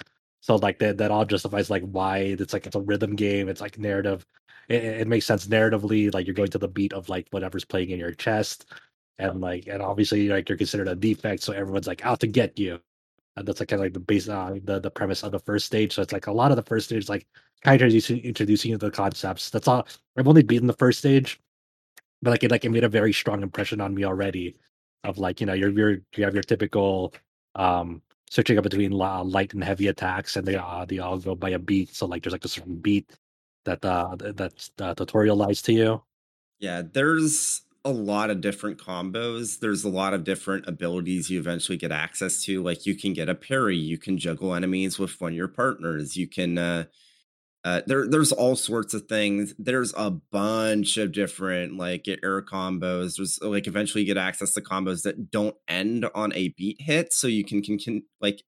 So like that that all justifies like why it's like it's a rhythm game. It's like narrative. It, it makes sense narratively. Like you're going to the beat of like whatever's playing in your chest, and like and obviously like you're considered a defect, so everyone's like out to get you. And that's like kind of like the base uh, the the premise of the first stage. So it's like a lot of the first stage like kind of introducing you to the concepts. That's all. I've only beaten the first stage, but like it like it made a very strong impression on me already. Of like you know you're you're you have your typical um switching up between uh, light and heavy attacks, and they uh, they all go by a beat. So like there's like a certain beat that uh that's uh, tutorialized to you. Yeah, there's a lot of different combos. There's a lot of different abilities you eventually get access to. Like you can get a parry, you can juggle enemies with one of your partners, you can uh uh, there, there's all sorts of things. There's a bunch of different like air combos. There's like eventually you get access to combos that don't end on a beat hit, so you can, can, can like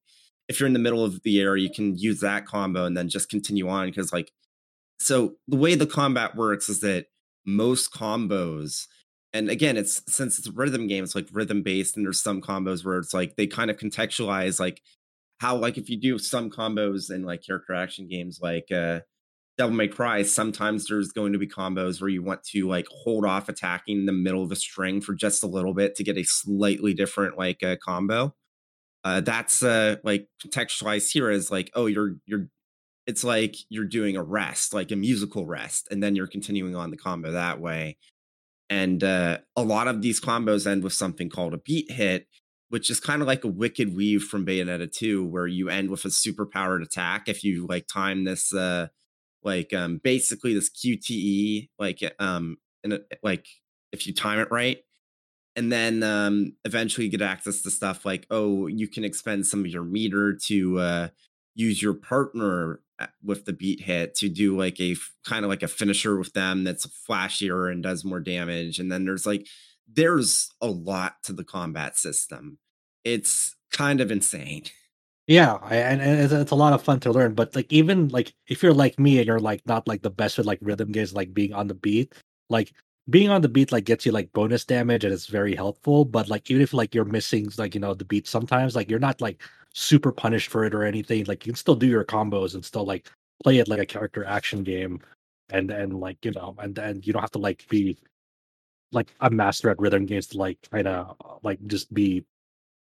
if you're in the middle of the air, you can use that combo and then just continue on because like so the way the combat works is that most combos and again it's since it's a rhythm game it's like rhythm based and there's some combos where it's like they kind of contextualize like how like if you do some combos in like character action games like uh Devil May Cry, sometimes there's going to be combos where you want to like hold off attacking in the middle of a string for just a little bit to get a slightly different like uh, combo. Uh, that's uh, like contextualized here as like, oh, you're you're it's like you're doing a rest, like a musical rest, and then you're continuing on the combo that way. And uh, a lot of these combos end with something called a beat hit, which is kind of like a wicked weave from Bayonetta 2, where you end with a super powered attack if you like time this uh like um basically this QTE, like um and like if you time it right. And then um eventually you get access to stuff like, oh, you can expend some of your meter to uh use your partner uh, with the beat hit to do like a kind of like a finisher with them that's flashier and does more damage. And then there's like there's a lot to the combat system. It's kind of insane. Yeah, and, and it's, a lot of fun to learn. But like even like if you're like me and you're like not like the best with like rhythm games, like being on the beat, like being on the beat like gets you like bonus damage and it's very helpful. But like even if like you're missing like you know the beat sometimes, like you're not like super punished for it or anything. Like you can still do your combos and still like play it like a character action game, and and like you know and and you don't have to like be like a master at rhythm games to like kind of like just be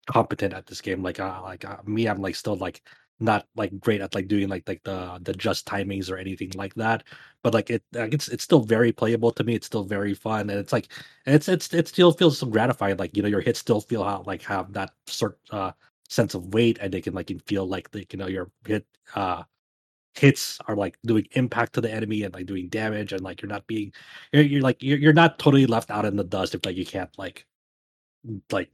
competent at this game. Like uh, like uh, me, I'm like still like not like great at like doing like like the the just timings or anything like that. But like it, like, it's it's still very playable to me. It's still very fun, and it's like it's it's it still feels so gratifying. Like you know your hits still feel how like have that sort uh sense of weight, and they can like feel like like you know your hit uh hits are like doing impact to the enemy and like doing damage and like you're not being you're, you're like you're, you're not totally left out in the dust if like you can't like like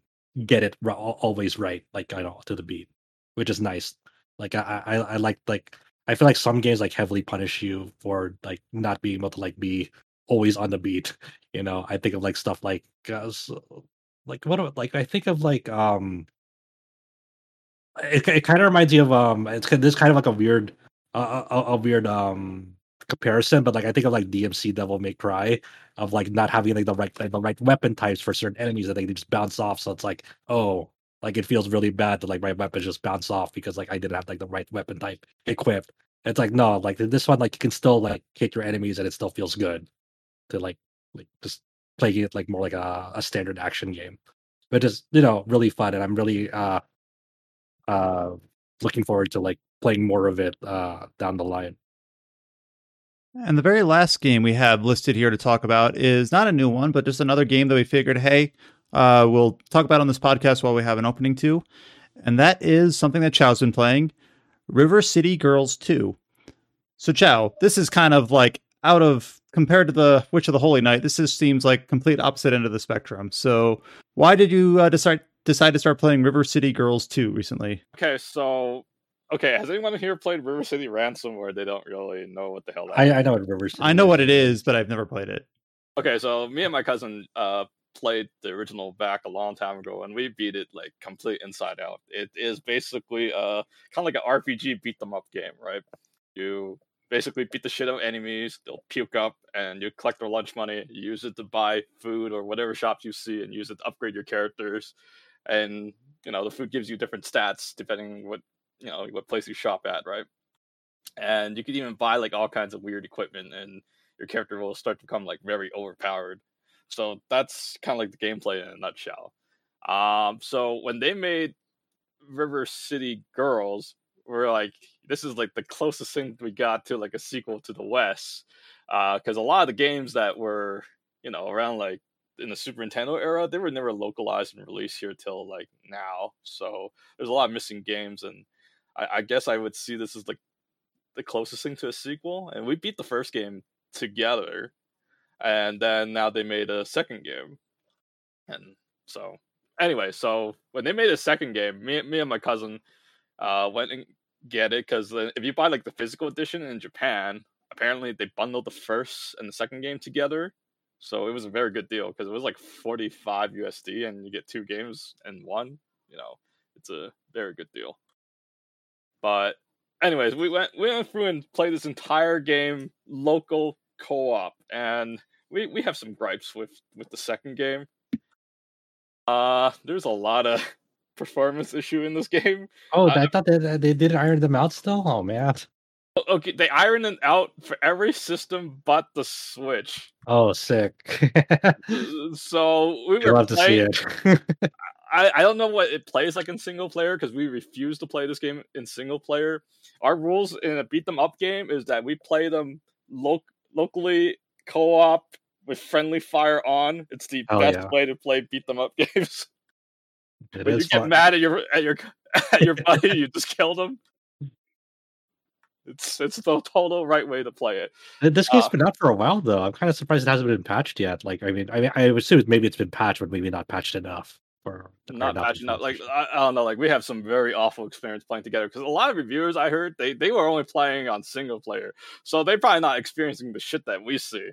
get it always right, like I know to the beat, which is nice. Like I, I, I like like I feel like some games like heavily punish you for like not being able to like be always on the beat. You know, I think of like stuff like uh, like what like I think of like um it, it kind of reminds me of um it's this kind of like a weird uh, a, a weird um comparison, but like I think of like DMC Devil May Cry of like not having like the right like, the right weapon types for certain enemies that they just bounce off. So it's like, oh, like it feels really bad to like my weapons just bounce off because like I didn't have like the right weapon type equipped. It's like no, like this one, like you can still like hit your enemies and it still feels good to like like just playing it like more like a, a standard action game. But just you know, really fun and I'm really uh uh looking forward to like playing more of it uh down the line. And the very last game we have listed here to talk about is not a new one, but just another game that we figured, hey, uh, we'll talk about on this podcast while we have an opening to. And that is something that Chow's been playing River City Girls 2. So, Chow, this is kind of like out of compared to the Witch of the Holy Night, this is, seems like complete opposite end of the spectrum. So, why did you uh, decide decide to start playing River City Girls 2 recently? Okay, so Okay, has anyone here played River City Ransom where they don't really know what the hell that I, I know what River City I know what it is, but I've never played it. Okay, so me and my cousin uh played the original back a long time ago, and we beat it like complete inside out. It is basically uh kind of like an RPG beat them up game, right? You basically beat the shit out of enemies, they'll puke up, and you collect their lunch money. You use it to buy food or whatever shops you see, and use it to upgrade your characters. And you know the food gives you different stats depending what you know what place you shop at, right? And you can even buy like all kinds of weird equipment, and your character will start to become like very overpowered. So that's kind of like the gameplay in a nutshell. Um, so when they made River City Girls, we're like, this is like the closest thing we got to like a sequel to the West, because uh, a lot of the games that were you know around like in the Super Nintendo era, they were never localized and released here till like now. So there's a lot of missing games, and I, I guess I would see this as like the closest thing to a sequel. And we beat the first game together, and then now they made a second game, and so anyway, so when they made a second game, me, me and my cousin uh, went and get it because if you buy like the physical edition in Japan, apparently they bundled the first and the second game together. So it was a very good deal because it was like 45 USD and you get two games in one. You know, it's a very good deal. But anyways, we went we went through and played this entire game local co-op and we we have some gripes with with the second game. Uh, there's a lot of performance issue in this game. Oh, uh, I thought they they did iron them out still. Oh man. Okay, they iron them out for every system but the Switch. Oh, sick. so we were love playing, to see it. I, I don't know what it plays like in single player because we refuse to play this game in single player. Our rules in a beat them up game is that we play them lo- locally co-op with friendly fire on. It's the oh, best yeah. way to play beat them up games. It when you get mad at your at your at your buddy, you just killed him. It's it's the total right way to play it. This game's uh, been out for a while though. I'm kind of surprised it hasn't been patched yet. Like, I mean, I mean, I assume maybe it's been patched, but maybe not patched enough. For not patched enough. Like, I, I, don't know. Like, we have some very awful experience playing together because a lot of reviewers I heard they they were only playing on single player, so they're probably not experiencing the shit that we see.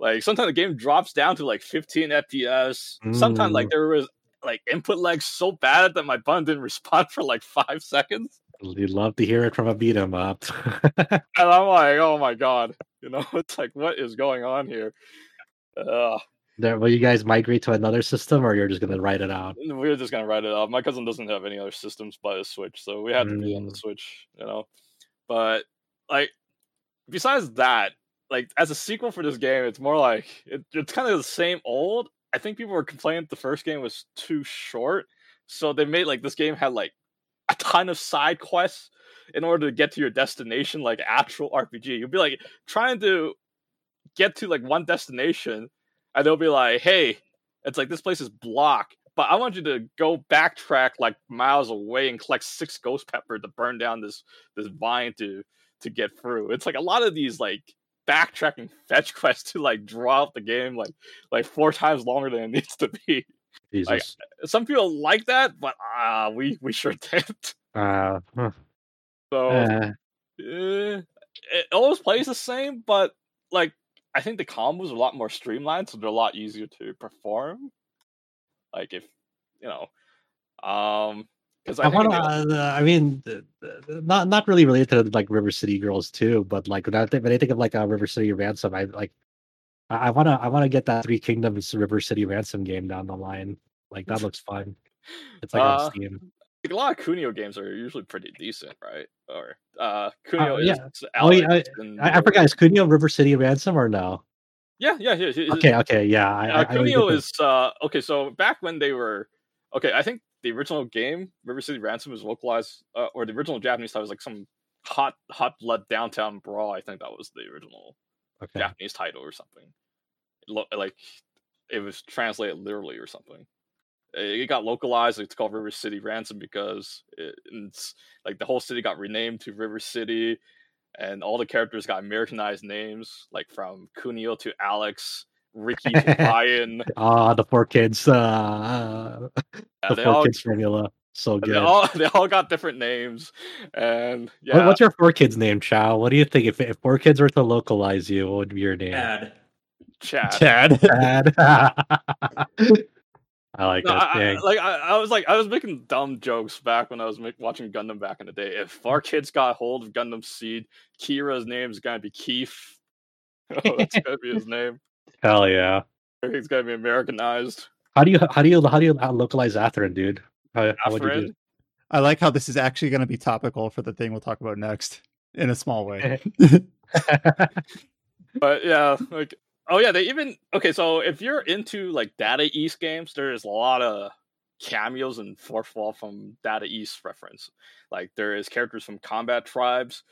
Like, sometimes the game drops down to like 15 FPS. Mm. Sometimes like mm. there was like input lag so bad that my button didn't respond for like five seconds. You'd love to hear it from a beat 'em up. and I'm like, oh my god, you know, it's like, what is going on here? Uh, there, will you guys migrate to another system, or you're just gonna write it out? We're just gonna write it out. My cousin doesn't have any other systems but a Switch, so we had to be on the mm. Switch, you know. But like, besides that, like as a sequel for this game, it's more like it, it's kind of the same old. I think people were complaining the first game was too short, so they made like this game had like a ton of side quests in order to get to your destination like actual RPG. You'd be like trying to get to like one destination and they'll be like, "Hey, it's like this place is blocked, but I want you to go backtrack like miles away and collect six ghost pepper to burn down this this vine to to get through." It's like a lot of these like backtracking fetch quests to like draw out the game like like four times longer than it needs to be. Jesus. Like, some people like that, but uh, we we sure didn't. Uh, huh. So uh. Eh, it always plays the same, but like I think the combos are a lot more streamlined, so they're a lot easier to perform. Like if you know, um, because I, I want to. Uh, I mean, not not really related to like River City Girls too, but like when I think when I think of like a River City Ransom, I like I want to I want to get that Three Kingdoms River City Ransom game down the line. Like that looks fun. It's like uh, on Steam. Like a lot of Kunio games are usually pretty decent, right? Or uh Kunio uh, yeah. is oh, yeah, I, I, I, forgot is Kunio River City Ransom or no? Yeah, yeah, yeah. Okay, okay, yeah. I, uh, Kunio is uh okay. So back when they were okay, I think the original game River City Ransom was localized, uh, or the original Japanese title was like some hot hot blood downtown brawl. I think that was the original okay. Japanese title or something. Like it was translated literally or something. It got localized. It's called River City Ransom because it, it's like the whole city got renamed to River City, and all the characters got Americanized names, like from Kunio to Alex, Ricky to Ryan. Ah, the four kids. Uh, yeah, the four all, kids formula. So good. They all, they all got different names, and yeah. What, what's your four kids name, Chow? What do you think if if four kids were to localize you? What would be your name? Dad. Chad. Chad. Chad. I like No, that I, I- thing. like I, I was like I was making dumb jokes back when I was make, watching Gundam back in the day. If mm. our kids got hold of Gundam Seed, Kira's name is gonna be Keith. Oh, that's gonna be his name. Hell yeah. He's gonna be Americanized. How do you how do you how do you localize Athrun, dude? How, how would you do? Afrin. I like how this is actually going to be topical for the thing we'll talk about next in a small way. But yeah, like oh yeah, they even okay. So if you're into like Data East games, there's a lot of cameos and fourth wall from Data East reference. Like there is characters from Combat Tribes.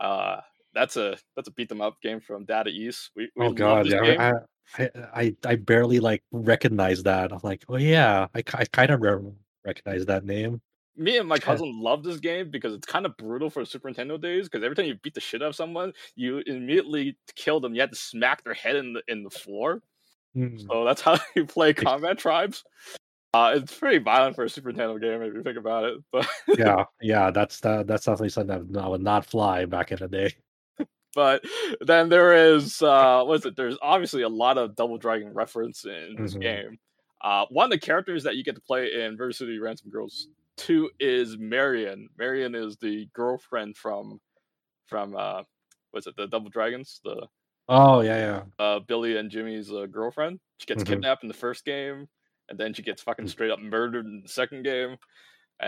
Uh, that's a that's a beat them up game from Data East. We, we oh god, yeah. I, I I barely like recognize that. I'm like, oh yeah, I, I kind of re- recognize that name. Me and my cousin love this game because it's kind of brutal for Super Nintendo days. Because every time you beat the shit out of someone, you immediately kill them. You have to smack their head in the in the floor. Hmm. So that's how you play Combatribes. Uh, it's pretty violent for a Super Nintendo game if you think about it. But yeah, yeah, that's that, that's definitely something that would not fly back in the day. but then there is uh, what is it? There's obviously a lot of Double Dragon reference in this Mhm. game. Uh, one of the characters that you get to play in River City Ransom Girls 2 is Marion. Marion is the girlfriend from from uh, what's it? The Double Dragons, the Oh yeah, yeah. uh, Billy and Jimmy's uh, girlfriend. She gets Mhm. kidnapped in the first game, and then she gets fucking straight up murdered in the second game.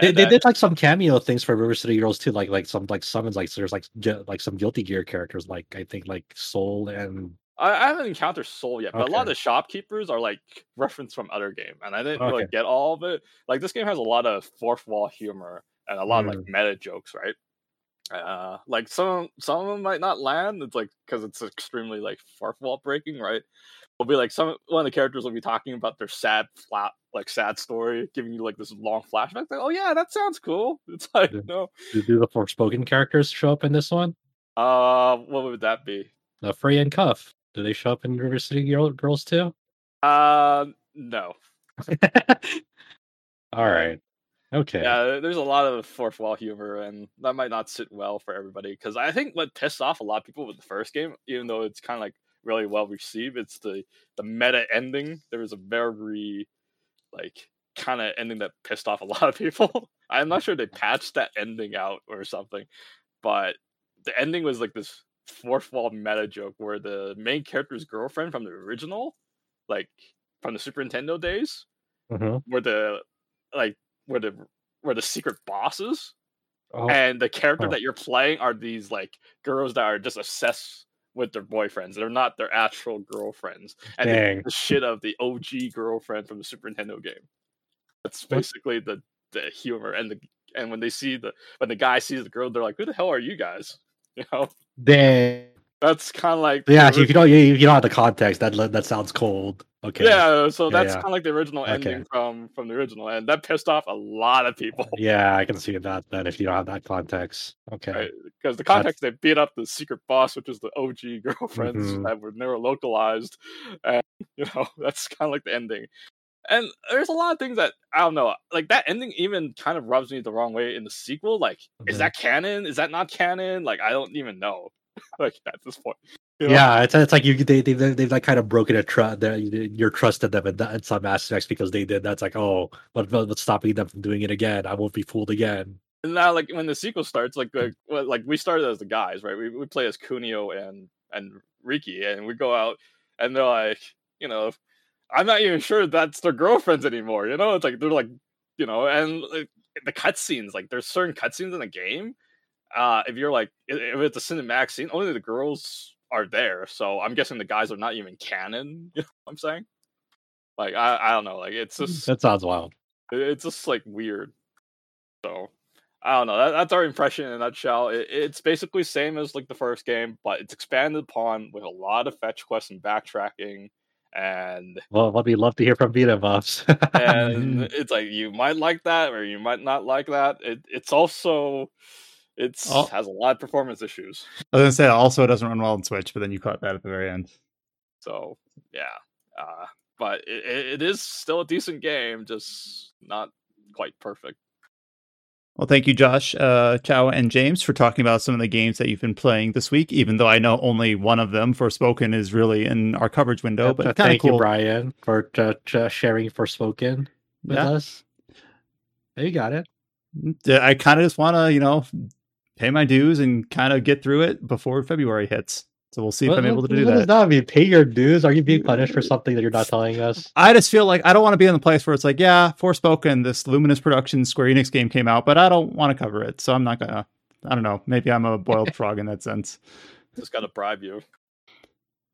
They, they did like some cameo things for River City Girls too, like like some like summons like there's like like some Guilty Gear characters, like I think like Sol and I, I haven't encountered Sol yet, but a lot of the shopkeepers are like reference from other game, and I didn't really get all of it. Like this game has a lot of fourth wall humor and a lot of Mm. like meta jokes, right? Uh, like some some of them might not land. It's like because it's extremely like fourth wall breaking, right? It'll be like some one of the characters will be talking about their sad flat like sad story, giving you like this long flashback. Like, oh yeah, that sounds cool. It's like Yeah. no, do, do the Forspoken characters show up in this one? uh, what would that be? Uh, Frey and Cuff. Do they show up in River City Girl, Girls too? Uh, no. All right. Okay. Yeah, there's a lot of fourth wall humor, and that might not sit well for everybody. Because I think what pissed off a lot of people with the first game, even though it's kind of like really well received, it's the the meta ending. There was a very like kind of ending that pissed off a lot of people. I'm not sure they patched that ending out or something, but the ending was like this fourth wall meta joke where the main character's girlfriend from the original, like from the Super Nintendo days, Mhm. were the like were the were the secret bosses Oh, and the character Oh. that you're playing are these like girls that are just obsessed with their boyfriends they're not their actual girlfriends and Dang. the shit of the og girlfriend from the super nintendo game that's What? basically the the humor and the and when they see the when the guy sees the girl they're like who the hell are you guys you know Dang. that's kind of like Yeah. If you don't, you, you don't have the context. That that sounds cold. Okay. yeah so that's yeah. kind of like the original Okay. ending from from the original and that pissed off a lot of people Yeah, I can see that. Then if you don't have that context. Okay. Right, because the context they beat up the secret boss, which is the OG girlfriends Mhm. that were never localized, and you know that's kind of like the ending. And there's a lot of things that I don't know, like that ending even kind of rubs me the wrong way in the sequel. Like, is Mhm. that canon? Is that not canon? Like, I don't even know. like at this point, you know? Yeah, it's it's like you they they they've like kind of broken a trust. Your trust in them in, that- in some aspects because they did. That's like, oh, but what what's stopping them from doing it again? I won't be fooled again. And now, like when the sequel starts, like like, well, like we started as the guys, right? We we play as Kunio and and Riki, and we go out, and they're like, you know, I'm not even sure that's their girlfriends anymore. You know, it's like they're like, you know, and like, the cutscenes, like there's certain cutscenes in the game. Uh, if you're like, if it's a cinematic scene, only the girls are there. So I'm guessing the guys are not even canon. You know what I'm saying? Like I, I don't know. Like it's just That sounds wild. it- it's just like weird. So I don't know. That, that's our impression in a nutshell. It, it's basically same as like the first game, but it's expanded upon with a lot of fetch quests and backtracking, and Well, let me love to hear from Vita buffs. and it's like you might like that or you might not like that. It, it's also it's Oh. has a lot of performance issues. I was gonna say also it doesn't run well on Switch, but then you caught that at the very end. So yeah, uh, but it it is still a decent game, just not quite perfect. Well, thank you, Josh, uh, Chow, and James for talking about some of the games that you've been playing this week. Even though I know only one of them, Forspoken, is really in our coverage window. but uh, thank cool. you, Brian, for uh, sharing Forspoken with yeah. us. You got it. I kind of just want to, you know, pay my dues and kind of get through it before February hits. So we'll see if I'm able to do what that. Does that mean? Pay your dues? Are you being punished for something that you're not telling us? I just feel like I don't want to be in the place where it's like, yeah, Forspoken, this Luminous Productions Square Enix game came out, but I don't want to cover it, so I'm not gonna. I don't know. Maybe I'm a boiled frog in that sense. Just gotta bribe you.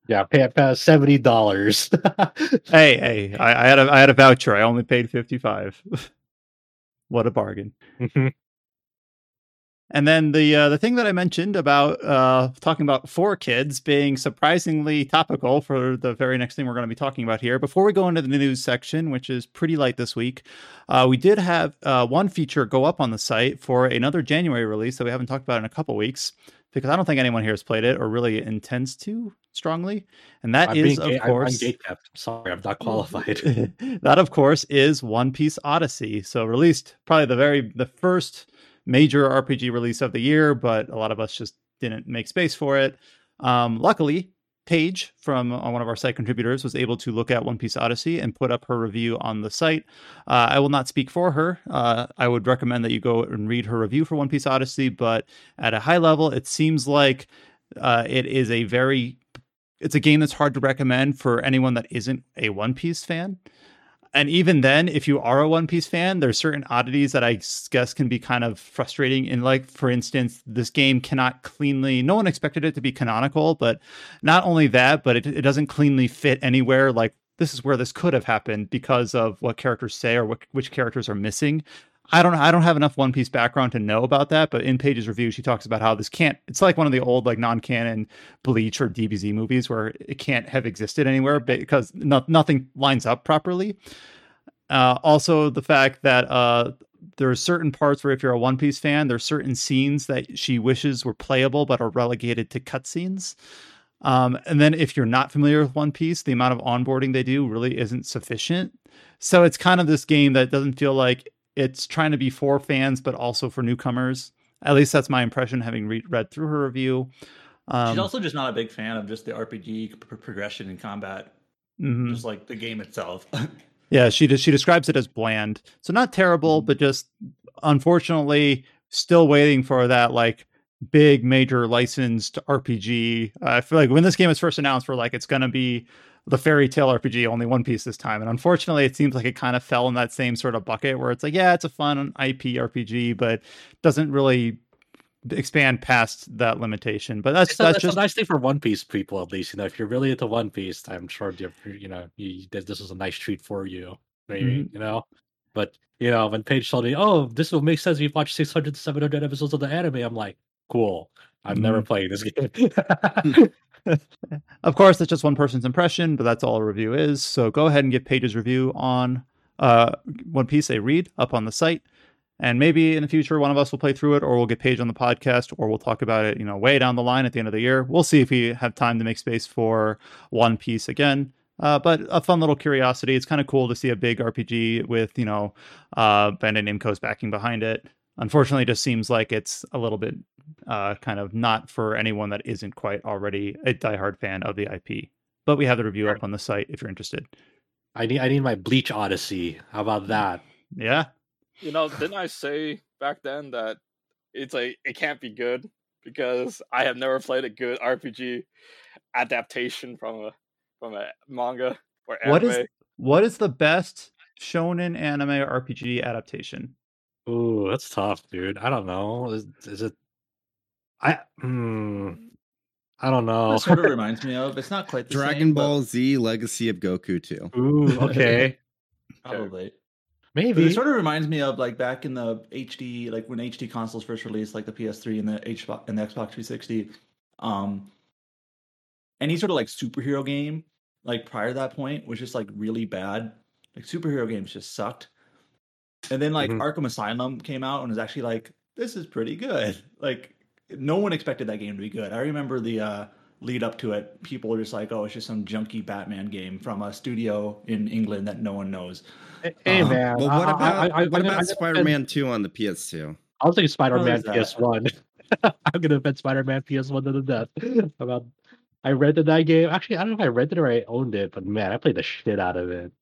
Yeah, pay, pay seventy dollars. hey, hey, I, I, had a I had a voucher. I only paid fifty five. what a bargain. Mm-hmm. And then the uh, the thing that I mentioned about uh, talking about 4Kids being surprisingly topical for the very next thing we're going to be talking about here. Before we go into the news section, which is pretty light this week, uh, we did have uh, one feature go up on the site for another January release that we haven't talked about in a couple weeks because I don't think anyone here has played it or really intends to strongly. And that I'm is, of course, I'm, I'm sorry, I'm not qualified. that, of course, is One Piece Odyssey. So released probably the very the first major RPG release of the year, but a lot of us just didn't make space for it. Um, luckily, Paige from uh, one of our site contributors was able to look at One Piece Odyssey and put up her review on the site. Uh, I will not speak for her. Uh, I would recommend that you go and read her review for One Piece Odyssey, but at a high level, it seems like uh, it is a very it's a game that's hard to recommend for anyone that isn't a One Piece fan and even then, if you are a One Piece fan, there's certain oddities that I guess can be kind of frustrating. In like, for instance, this game cannot cleanly. No one expected it to be canonical, but not only that, but it, it doesn't cleanly fit anywhere. Like this is where this could have happened because of what characters say or what, which characters are missing. I don't I don't have enough One Piece background to know about that, but in Paige's review, she talks about how this can't. It's like one of the old like non-canon Bleach or DBZ movies where it can't have existed anywhere because no, nothing lines up properly. Uh, also, the fact that uh, there are certain parts where if you're a One Piece fan, there's certain scenes that she wishes were playable but are relegated to cutscenes. Um, and then if you're not familiar with One Piece, the amount of onboarding they do really isn't sufficient. So it's kind of this game that doesn't feel like it's trying to be for fans, but also for newcomers. At least that's my impression, having re- read through her review. Um, She's also just not a big fan of just the RPG progression and combat, mm-hmm. just like the game itself. yeah, she she describes it as bland, so not terrible, mm-hmm. but just unfortunately still waiting for that like big major licensed RPG. Uh, I feel like when this game was first announced, we're like it's gonna be the fairy tale RPG, only one piece this time. And unfortunately, it seems like it kind of fell in that same sort of bucket where it's like, yeah, it's a fun IP RPG, but doesn't really expand past that limitation. But that's it's that's a, just a nice thing for One Piece people, at least. You know, if you're really into One Piece, I'm sure you you know you, this is a nice treat for you. Maybe mm-hmm. you know, but you know when Paige told me, "Oh, this will make sense if you watch 600 to 700 episodes of the anime," I'm like, "Cool." I've mm-hmm. never played this game. of course, that's just one person's impression, but that's all a review is. So go ahead and give Paige's review on uh, One Piece a read up on the site. And maybe in the future, one of us will play through it, or we'll get Paige on the podcast, or we'll talk about it, you know, way down the line at the end of the year. We'll see if we have time to make space for One Piece again. Uh, but a fun little curiosity. It's kind of cool to see a big RPG with, you know, uh, Bandai Namco's backing behind it. Unfortunately, it just seems like it's a little bit uh, kind of not for anyone that isn't quite already a diehard fan of the IP. But we have the review up on the site if you're interested. I need I need my Bleach Odyssey. How about that? Yeah. You know, didn't I say back then that it's like it can't be good because I have never played a good RPG adaptation from a from a manga or anime. What is what is the best shonen anime RPG adaptation? Ooh, that's tough, dude. I don't know. Is, is it I hmm, I don't know. It sort of reminds me of. It's not quite the Dragon same, Ball but... Z Legacy of Goku too. Ooh, okay. Probably. Maybe. But it sort of reminds me of like back in the HD, like when HD consoles first released, like the PS3 and the Xbox and the Xbox 360. Um, any sort of like superhero game, like prior to that point, was just like really bad. Like superhero games just sucked. And then like mm-hmm. Arkham Asylum came out and was actually like, this is pretty good. Like no one expected that game to be good. I remember the uh, lead up to it. People were just like, "Oh, it's just some junky Batman game from a studio in England that no one knows." Hey, uh, man. Well, what about I, I, what about Spider-Man Two on the PS2? I'll take Spider-Man PS1. I'm gonna bet Spider-Man PS1 to the death. About I rented that game. Actually, I don't know if I rented it or I owned it, but man, I played the shit out of it.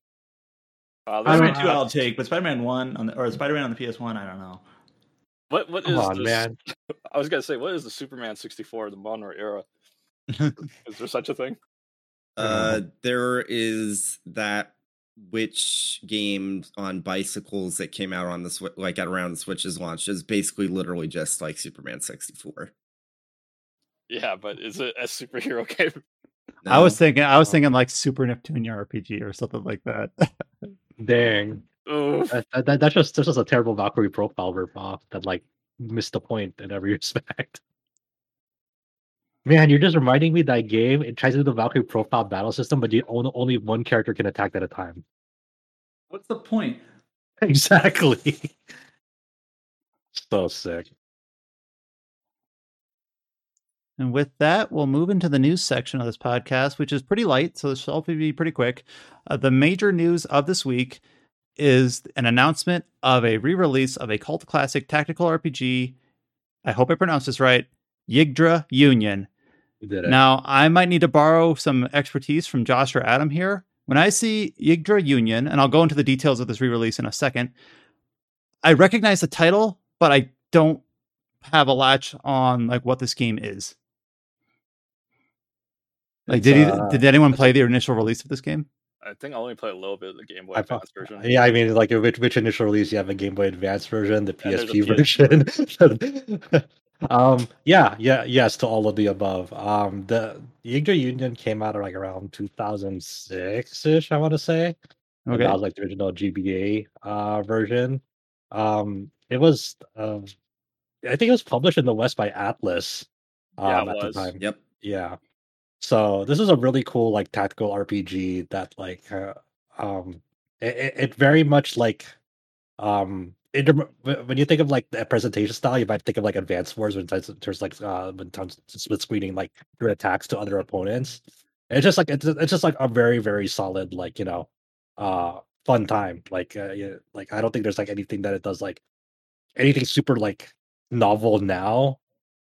Uh, Spider-Man Two, I'll take, but Spider-Man One on the, or Spider-Man on the PS1, I don't know. What what Come is on, this, man? I was gonna say, what is the Superman 64, the modern era? is there such a thing? Uh, there is that which game on bicycles that came out on the Switch, like at around the Switch's launch, is basically literally just like Superman 64. Yeah, but is it a superhero game? No. I was thinking, I was thinking like Super Neptunia RPG or something like that. Dang, that, that, that's just that's just a terrible Valkyrie profile ripoff that like missed the point in every respect. Man, you're just reminding me that game. It tries to do the Valkyrie profile battle system, but you only only one character can attack at a time. What's the point? Exactly. so sick. And with that, we'll move into the news section of this podcast, which is pretty light, so this will be pretty quick. Uh, the major news of this week is an announcement of a re-release of a cult classic tactical RPG. I hope I pronounced this right. Yggdra Union. Now, I might need to borrow some expertise from Josh or Adam here. When I see Yggdra Union, and I'll go into the details of this re-release in a second, I recognize the title, but I don't have a latch on like what this game is. Like, did he, uh, did anyone play the initial release of this game? I think I only played a little bit of the Game Boy I Advance version. Yeah, I mean, like which which initial release you have a Game Boy Advance version, the PSP version. um, yeah, yeah, yes to all of the above. Um, the Yggdra Union came out like around 2006 ish, I want to say. Okay, that was like the original GBA uh version. Um, it was, um, I think it was published in the West by Atlus. Um, yeah, at was. the time. Yep. Yeah. So this is a really cool like tactical RPG that like uh, um it, it very much like um when you think of like the presentation style, you might think of like advanced Wars when there's like uh when split screening like your attacks to other opponents. It's just like it's it's just like a very very solid like you know uh fun time. Like uh, like I don't think there's like anything that it does like anything super like novel now.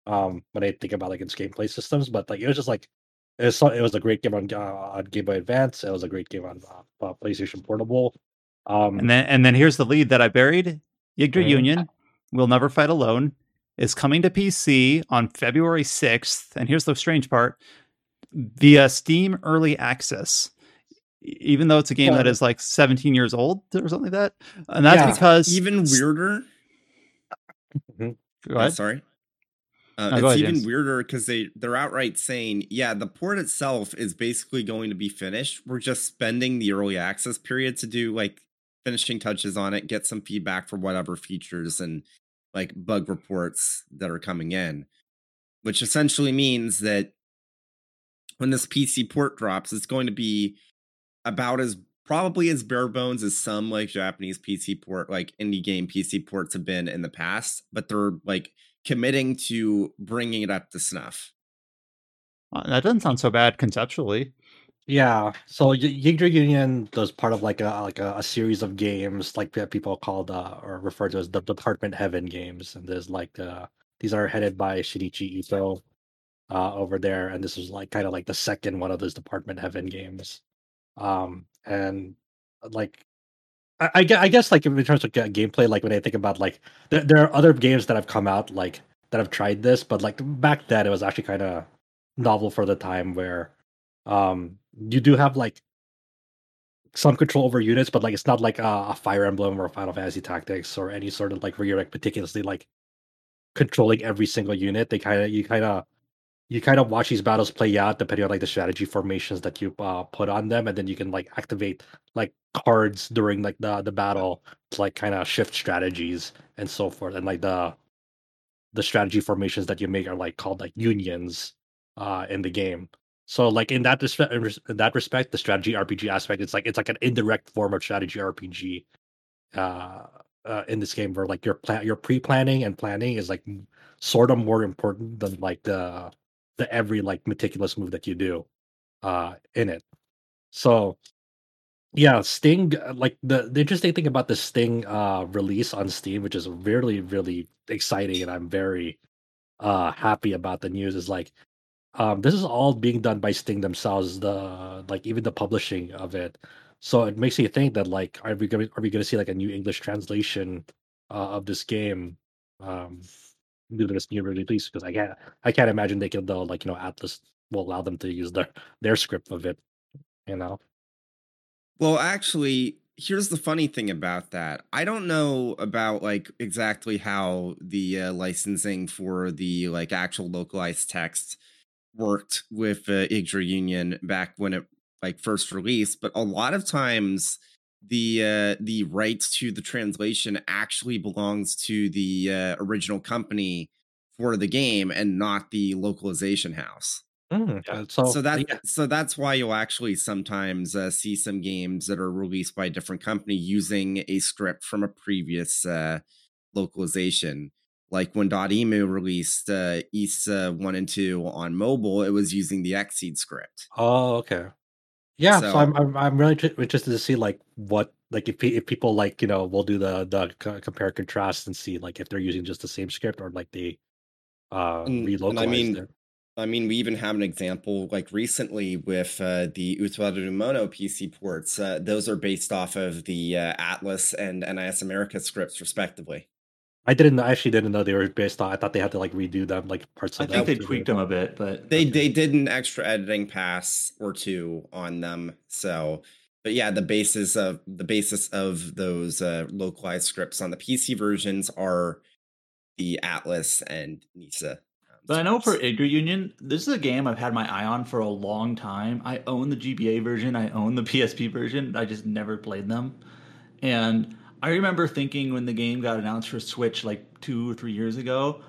Um, when I think about like its gameplay systems, but like it was just like it was, it was a great game on, uh, on Game Boy Advance. It was a great game on uh, uh, PlayStation Portable. Um, and then and then here's the lead that I buried. Yggdra mm-hmm. Union will never fight alone is coming to PC on February 6th. And here's the strange part via Steam Early Access. Even though it's a game yeah. that is like 17 years old or something like that. And that's yeah. because even weirder. Mm-hmm. Go ahead. Oh, sorry. Uh, no, it's ahead, even James. weirder because they they're outright saying, yeah, the port itself is basically going to be finished. We're just spending the early access period to do like finishing touches on it, get some feedback for whatever features and like bug reports that are coming in, which essentially means that when this PC port drops, it's going to be about as probably as bare bones as some like Japanese PC port, like indie game PC ports have been in the past, but they're like committing to bringing it up to snuff. Uh, that doesn't sound so bad conceptually. Yeah, so y- Yggdra Union does part of like a like a, a series of games like that people called uh, or refer to as the Department Heaven games, and there's like uh, these are headed by Shinichi Ito uh, over there, and this is like kind of like the second one of those Department Heaven games, um, and like I, I, guess like in terms of gameplay, like when I think about like there, there are other games that have come out like that have tried this, but like back then it was actually kind of novel for the time where um you do have like some control over units, but like it's not like a, a Fire Emblem or Final Fantasy Tactics or any sort of like where you're like meticulously like controlling every single unit. They kind of you kind of you kind of watch these battles play out depending on like the strategy formations that you uh, put on them, and then you can like activate like cards during like the the battle to like kind of shift strategies and so forth. And like the the strategy formations that you make are like called like unions uh in the game. So like in that respect, in that respect, the strategy RPG aspect, it's like it's like an indirect form of strategy RPG uh, uh in this game where like your plan your pre-planning and planning is like sort of more important than like the the every like meticulous move that you do uh in it. So yeah, Sting. uh, Like the the interesting thing about the Sting uh release on Steam, which is really really exciting, and I'm very uh happy about the news. Is like, um, this is all being done by Sting themselves. The like even the publishing of it. So it makes you think that like, are we gonna are we gonna see like a new English translation uh, of this game? Um, to this new release because I can't I can't imagine they can though like you know Atlus will allow them to use their their script of it. You know. Well, actually, here's the funny thing about that. I don't know about like exactly how the uh, licensing for the like actual localized text worked with uh, Yggdra Union back when it like first released, but a lot of times the uh, the rights to the translation actually belongs to the uh, original company for the game and not the localization house. Mm, Yeah. so so that yeah. so that's why you'll actually sometimes uh, see some games that are released by a different company using a script from a previous uh, localization. Like when Dotemu released uh, Ys one and two on mobile, it was using the Xseed script. Oh, okay. Yeah, so, So- I'm, I'm I'm really interested to see like what like if if people like you know we'll do the the compare contrast and see like if they're using just the same script or like they uh And- and I mean, it. I mean, we even have an example like recently with uh, the Utawarerumono PC ports. Uh, those are based off of the uh, Atlus and NIS America scripts, respectively. I didn't I actually didn't know they were based on. I thought they had to like redo them like parts I of think them they to tweaked them a bit, but They they did an extra editing pass or two on them. So, but yeah, the basis of the basis of those uh, localized scripts on the PC versions are the Atlus and Nisa. um, But I know for scripts. Union, this is a game I've had my eye on for a long time. I own the GBA version, I own the PSP version. I just never played them. And I remember thinking when the game got announced for Switch like two or three years ago,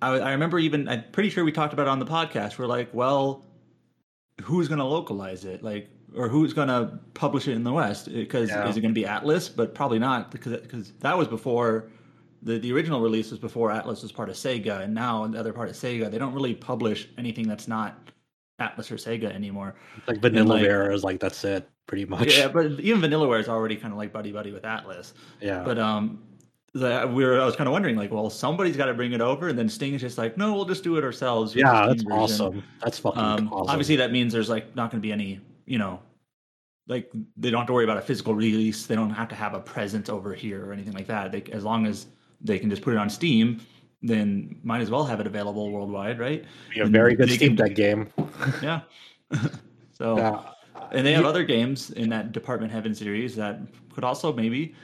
I, I remember even, I'm pretty sure we talked about it on the podcast. We're like, well, who's going to localize it? Like, or who's going to publish it in the West? Because Yeah. is it going to be Atlus? But probably not, because because that was before the the original release was before Atlus was part of Sega, and now the other part of Sega, they don't really publish anything that's not Atlus or Sega anymore. like Vanillaware like- is like that's it pretty much. Yeah, but even Vanillaware is already kind of like buddy buddy with Atlus. yeah. But um, the, we were I was kind of wondering like, well, somebody's got to bring it over, and then Sting is just like, no, we'll just do it ourselves. the yeah, that's version." awesome. That's fucking Um, awesome. obviously, that means there's like not going to be any, you know, like they don't have to worry about a physical release. They don't have to have a presence over here or anything like that. They, as long as they can just put it on Steam, then might as well have it available worldwide, right? Be a very good Steam Deck game. Yeah. so, Yeah. and they have other games in that Department Heaven series that could also maybe.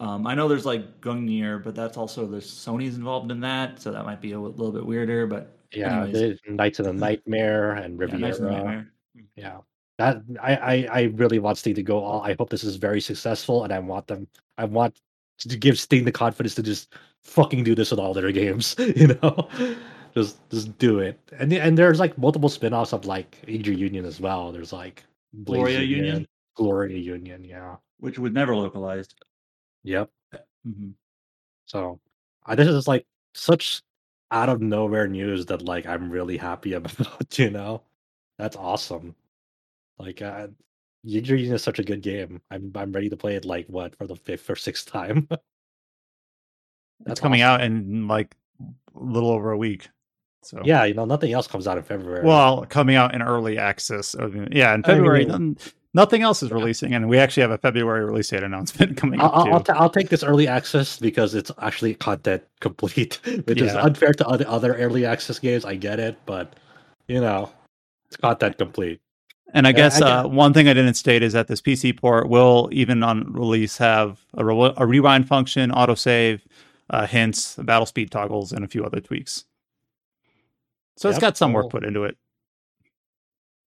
Um, I know there's like Gungnir, but that's also there's Sony's involved in that, so that might be a little bit weirder. But Yeah, Knights of the Nightmare and yeah, Riviera. The Nightmare. Yeah. That I, I I really want Sting to go all. I hope this is very successful, and I want them. I want to give Sting the confidence to just fucking do this with all their games. You know, just just do it. And and there's like multiple spin-offs of like Yggdra Union as well. There's like Blaze Gloria Union? Gloria Union. Yeah. which was never localized. Yep. hmm So I this is like such out of nowhere news that like I'm really happy about. You know, that's awesome. Like uh, Yggdra Union is such a good game. I'm I'm ready to play it like what for the fifth or sixth time. It's coming out in like a little over a week. So Yeah, you know, nothing else comes out in February. Well, coming out in early access. I mean, Yeah, in I mean, February. nothing else is releasing, and we actually have a February release date announcement coming I'll, up I'll, too. I'll, ta- I'll take this early access because it's actually content complete, which is unfair to other, other early access games. I get it, but you know, it's content complete. And I Yeah, guess I uh, one thing I didn't state is that this PC port will, even on release, have a, re- a rewind function, autosave, uh, hints, battle speed toggles, and a few other tweaks. So it's got some work put into it.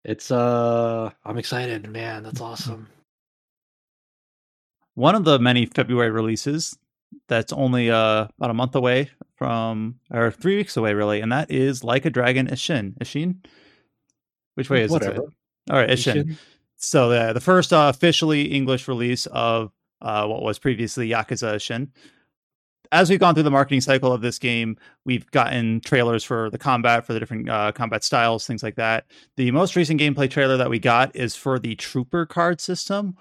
It's uh, I'm excited, man. That's awesome. One of the many February releases that's only uh, about a month away from, or three weeks away, really, and that is Like a Dragon Ishin. Ishin? Which way is Whatever. it? All right, Ishin. So the the first uh, officially English release of uh, what was previously Yakuza Shin. As we've gone through the marketing cycle of this game, we've gotten trailers for the combat, for the different uh, combat styles, things like that. The most recent gameplay trailer that we got is for the Trooper card system,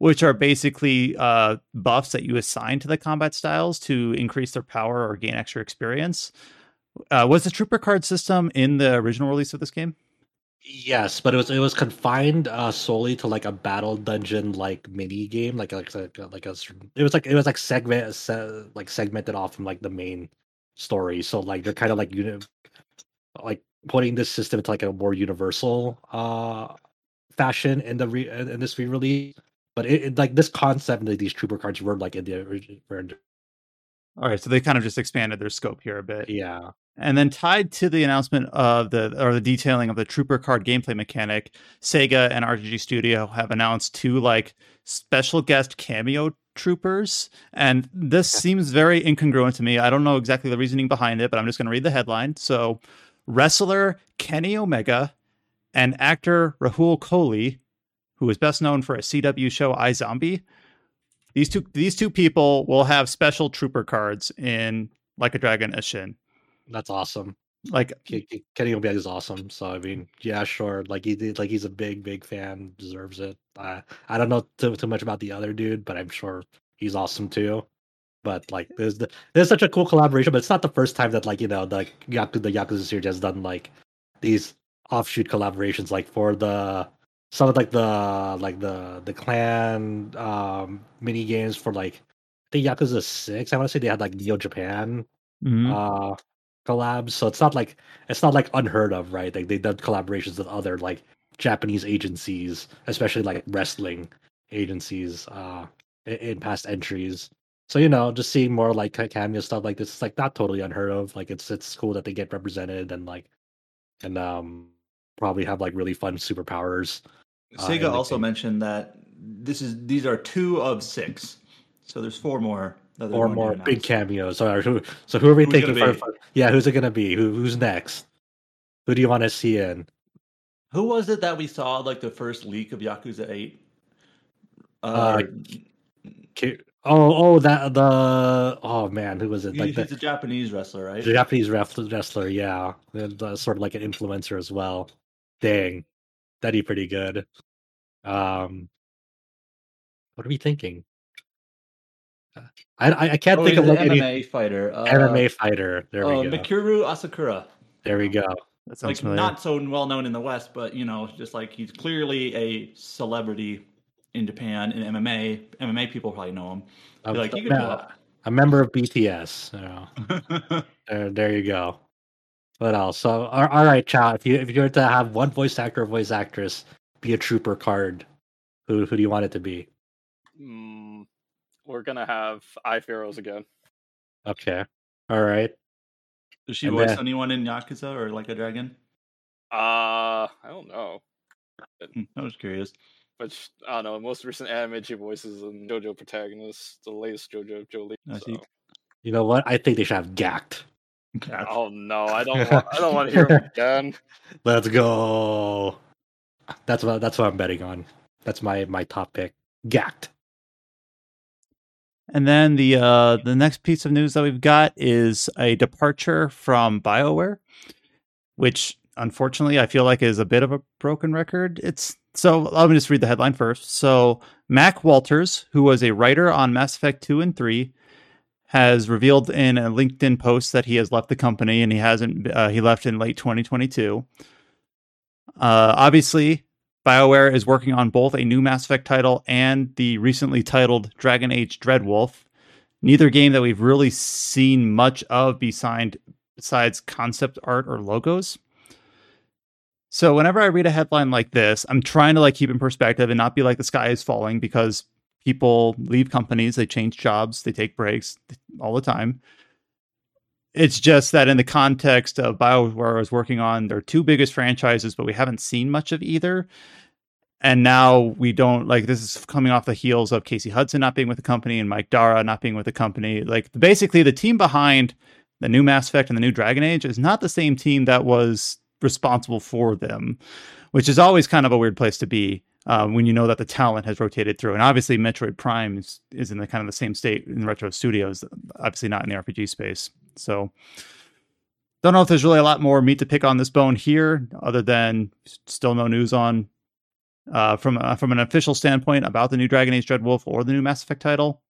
which are basically uh, buffs that you assign to the combat styles to increase their power or gain extra experience. Uh, was the trooper card system in the original release of this game? Yes, but it was it was confined uh, solely to like a battle dungeon like mini game, like like like, like a it was like it was like segment se- like segmented off from like the main story. So like they're kind of like know like putting this system into like a more universal uh fashion in the re- in this re-release. But it, it like this concept that these trooper cards were like in the original. All right, so they kind of just expanded their scope here a bit. Yeah. And then tied to the announcement of the or the detailing of the trooper card gameplay mechanic, Sega and RGG Studio have announced two like special guest cameo troopers. And this seems very incongruent to me. I don't know exactly the reasoning behind it, but I'm just going to read the headline. So, wrestler Kenny Omega and actor Rahul Kohli, who is best known for a CW show iZombie, these two these two people will have special trooper cards in Like a Dragon Ishin. That's awesome. Like Kenny Omega is awesome. So I mean, yeah, sure. Like he did, like he's a big, big fan, deserves it. Uh, I don't know too, too much about the other dude, but I'm sure he's awesome too. But like, there's the, there's such a cool collaboration. But it's not the first time that like you know the Yakuza the Yakuza series has done like these offshoot collaborations. Like for the some of like the like the the clan um mini games for like the Yakuza Six. I want to say they had like New Japan mm-hmm. uh collabs. So it's not like it's not like unheard of, right? Like they've done collaborations with other like Japanese agencies, especially like wrestling agencies, uh, in, in past entries. So you know, just seeing more like cameo stuff like this is like not totally unheard of. Like it's it's cool that they get represented and like and um probably have like really fun superpowers. Uh, Sega also game. mentioned that this is these are two of six, so there's four more or more big cameos. So, who, so who are we who's thinking for, for, Yeah, who's it going to be? Who, who's next? Who do you want to see in? Who was it that we saw like the first leak of Yakuza Eight? Uh, uh oh, oh, that the oh man, who was it? Like he's the, a Japanese wrestler, right? The Japanese wrestler, yeah, and, uh, sort of like an influencer as well. Dang, that'd be pretty good. Um, what are we thinking? I I can't oh, think of like MMA any fighter. Uh, MMA fighter. There we uh, go. Mikuru Asakura. There we go. That sounds like familiar. not so well known in the West, but you know, just like he's clearly a celebrity in Japan in MMA. MMA people probably know him. Um, like you could uh, a member of BTS. So. there, there you go. What else? So, all, all right, Chow. If you if you were to have one voice actor or voice actress be a trooper card, who who do you want it to be? Mm, we're gonna have Ai Rose again. Okay. All right. Does she and voice then... anyone in Yakuza or like a dragon? Uh I don't know. Hmm, I was curious. But I don't know. Most recent anime she voices in JoJo protagonist, the latest JoJo Jolyne. I so. see. You know what? I think they should have Gackt. Oh no, I don't. Want, I don't want to hear him again. Let's go. That's what. That's what I'm betting on. That's my my top pick. Gackt. And then the uh, the next piece of news that we've got is a departure from BioWare, which unfortunately I feel like is a bit of a broken record. It's so let me just read the headline first. So Mac Walters, who was a writer on Mass Effect 2 and 3, has revealed in a LinkedIn post that he has left the company and he hasn't uh, he left in late 2022. Uh, obviously, BioWare is working on both a new Mass Effect title and the recently titled Dragon Age Dreadwolf. Neither game that we've really seen much of besides besides concept art or logos. So whenever I read a headline like this, I'm trying to like keep in perspective and not be like the sky is falling because people leave companies, they change jobs, they take breaks all the time. It's just that in the context of BioWare I was working on their two biggest franchises, but we haven't seen much of either. And now we don't like this is coming off the heels of Casey Hudson not being with the company and Mike Darrah not being with the company. Like basically the team behind the new Mass Effect and the new Dragon Age is not the same team that was responsible for them, which is always kind of a weird place to be um, when you know that the talent has rotated through. And obviously, Metroid Prime is, is in the kind of the same state in Retro Studios, obviously not in the RPG space. So don't know if there's really a lot more meat to pick on this bone here, other than still no news on uh, from uh, from an official standpoint about the new Dragon Age Dreadwolf or the new Mass Effect title?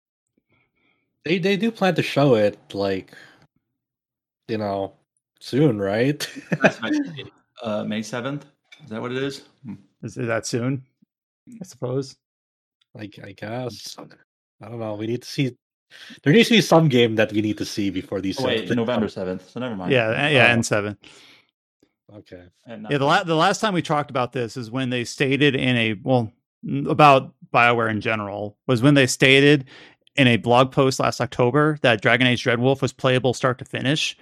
They they do plan to show it like you know soon, right? uh, May seventh. Is that what it is? Hmm. Is, is that soon? I suppose. Like I guess. I don't know. We need to see. There needs to be some game that we need to see before these. Oh, wait, November seventh. So never mind. Yeah, yeah, N seven. Okay. Yeah, the, la- the last time we talked about this is when they stated in a well about Bioware in general was when they stated in a blog post last October that Dragon Age Dreadwolf was playable start to finish,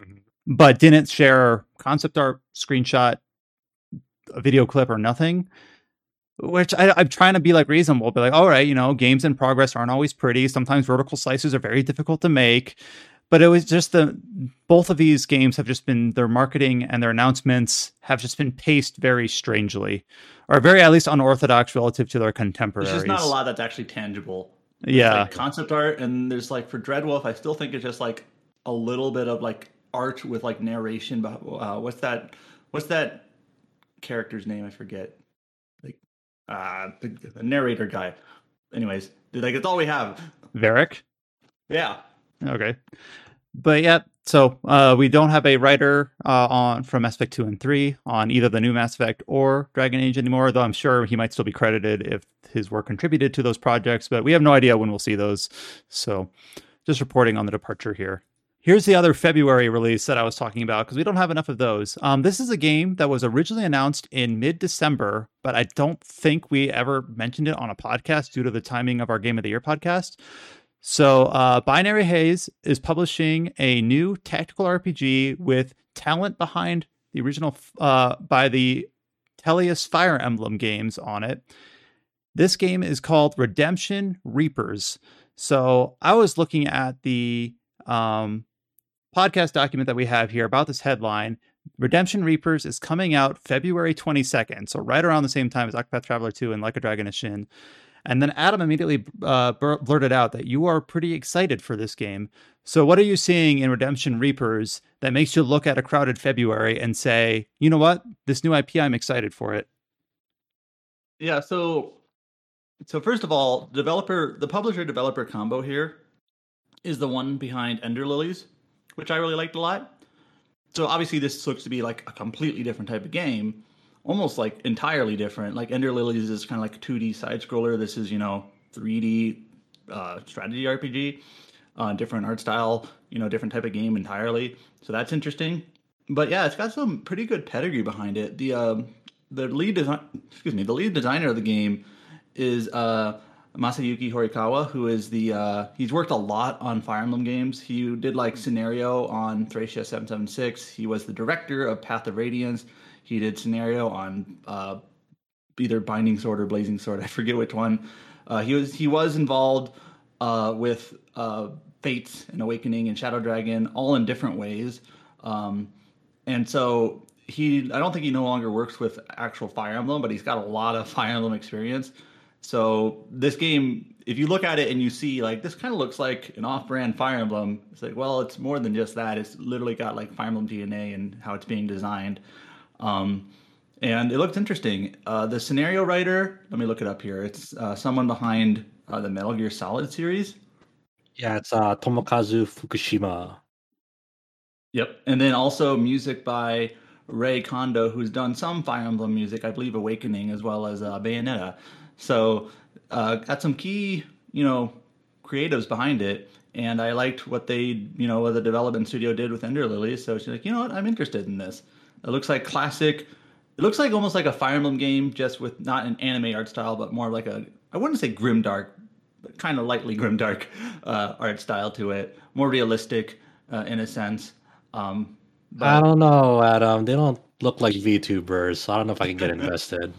mm-hmm. but didn't share concept art, screenshot, a video clip, or nothing. Which I, I'm trying to be like reasonable, be like, all right, you know, games in progress aren't always pretty. Sometimes vertical slices are very difficult to make. But it was just the both of these games have just been their marketing and their announcements have just been paced very strangely or very at least unorthodox relative to their contemporaries there's just not a lot that's actually tangible. Yeah. like concept art and there's like for dreadwolf i still think it's just like a little bit of like art with like narration but uh, what's that what's that character's name? I forget uh the, narrator guy anyways like it's all we have Varric yeah Okay. But yeah, so uh, we don't have a writer uh, on from Mass Effect 2 and 3 on either the new Mass Effect or Dragon Age anymore, though I'm sure he might still be credited if his work contributed to those projects, but we have no idea when we'll see those. So just reporting on the departure here. Here's the other February release that I was talking about because we don't have enough of those. Um, this is a game that was originally announced in mid December, but I don't think we ever mentioned it on a podcast due to the timing of our Game of the Year podcast. So, uh, Binary Haze is publishing a new tactical RPG with talent behind the original uh, by the Tellius Fire Emblem games on it. This game is called Redemption Reapers. So, I was looking at the um, podcast document that we have here about this headline. Redemption Reapers is coming out February 22nd, so right around the same time as Octopath Traveler 2 and Like a Dragon Ishin. And then Adam immediately uh, blurted out that you are pretty excited for this game. So, what are you seeing in Redemption Reapers that makes you look at a crowded February and say, you know what, this new IP, I'm excited for it? Yeah. So, so first of all, developer, the publisher developer combo here is the one behind Ender Lilies, which I really liked a lot. So obviously, this looks to be like a completely different type of game almost like entirely different. Like Ender Lilies is kind of like a 2D side scroller. This is, you know, 3D uh, strategy RPG, uh, different art style, you know, different type of game entirely. So that's interesting. But yeah, it's got some pretty good pedigree behind it. The uh, the lead design, excuse me, the lead designer of the game is uh, Masayuki Horikawa, who is the uh, he's worked a lot on Fire Emblem games. He did like scenario on Thracia 776. He was the director of Path of Radiance. He did scenario on uh, either Binding Sword or Blazing Sword. I forget which one. Uh, he was he was involved uh, with uh, Fates and Awakening and Shadow Dragon, all in different ways. Um, and so he, I don't think he no longer works with actual Fire Emblem, but he's got a lot of Fire Emblem experience. So this game, if you look at it and you see like this kind of looks like an off-brand Fire Emblem, it's like well, it's more than just that. It's literally got like Fire Emblem DNA and how it's being designed. Um, and it looked interesting. Uh, the scenario writer, let me look it up here. It's uh, someone behind uh, the Metal Gear Solid series. Yeah, it's uh, Tomokazu Fukushima. Yep. And then also music by Ray Kondo, who's done some Fire Emblem music, I believe Awakening, as well as uh, Bayonetta. So uh, got some key, you know, creatives behind it. And I liked what they, you know, what the development studio did with Ender Lilies. So she's like, you know what, I'm interested in this. It looks like classic. It looks like almost like a Fire Emblem game, just with not an anime art style, but more like a I wouldn't say grim dark, but kind of lightly grim dark uh, art style to it. More realistic uh, in a sense. Um, but... I don't know, Adam. They don't look like VTubers, so I don't know if I can get invested.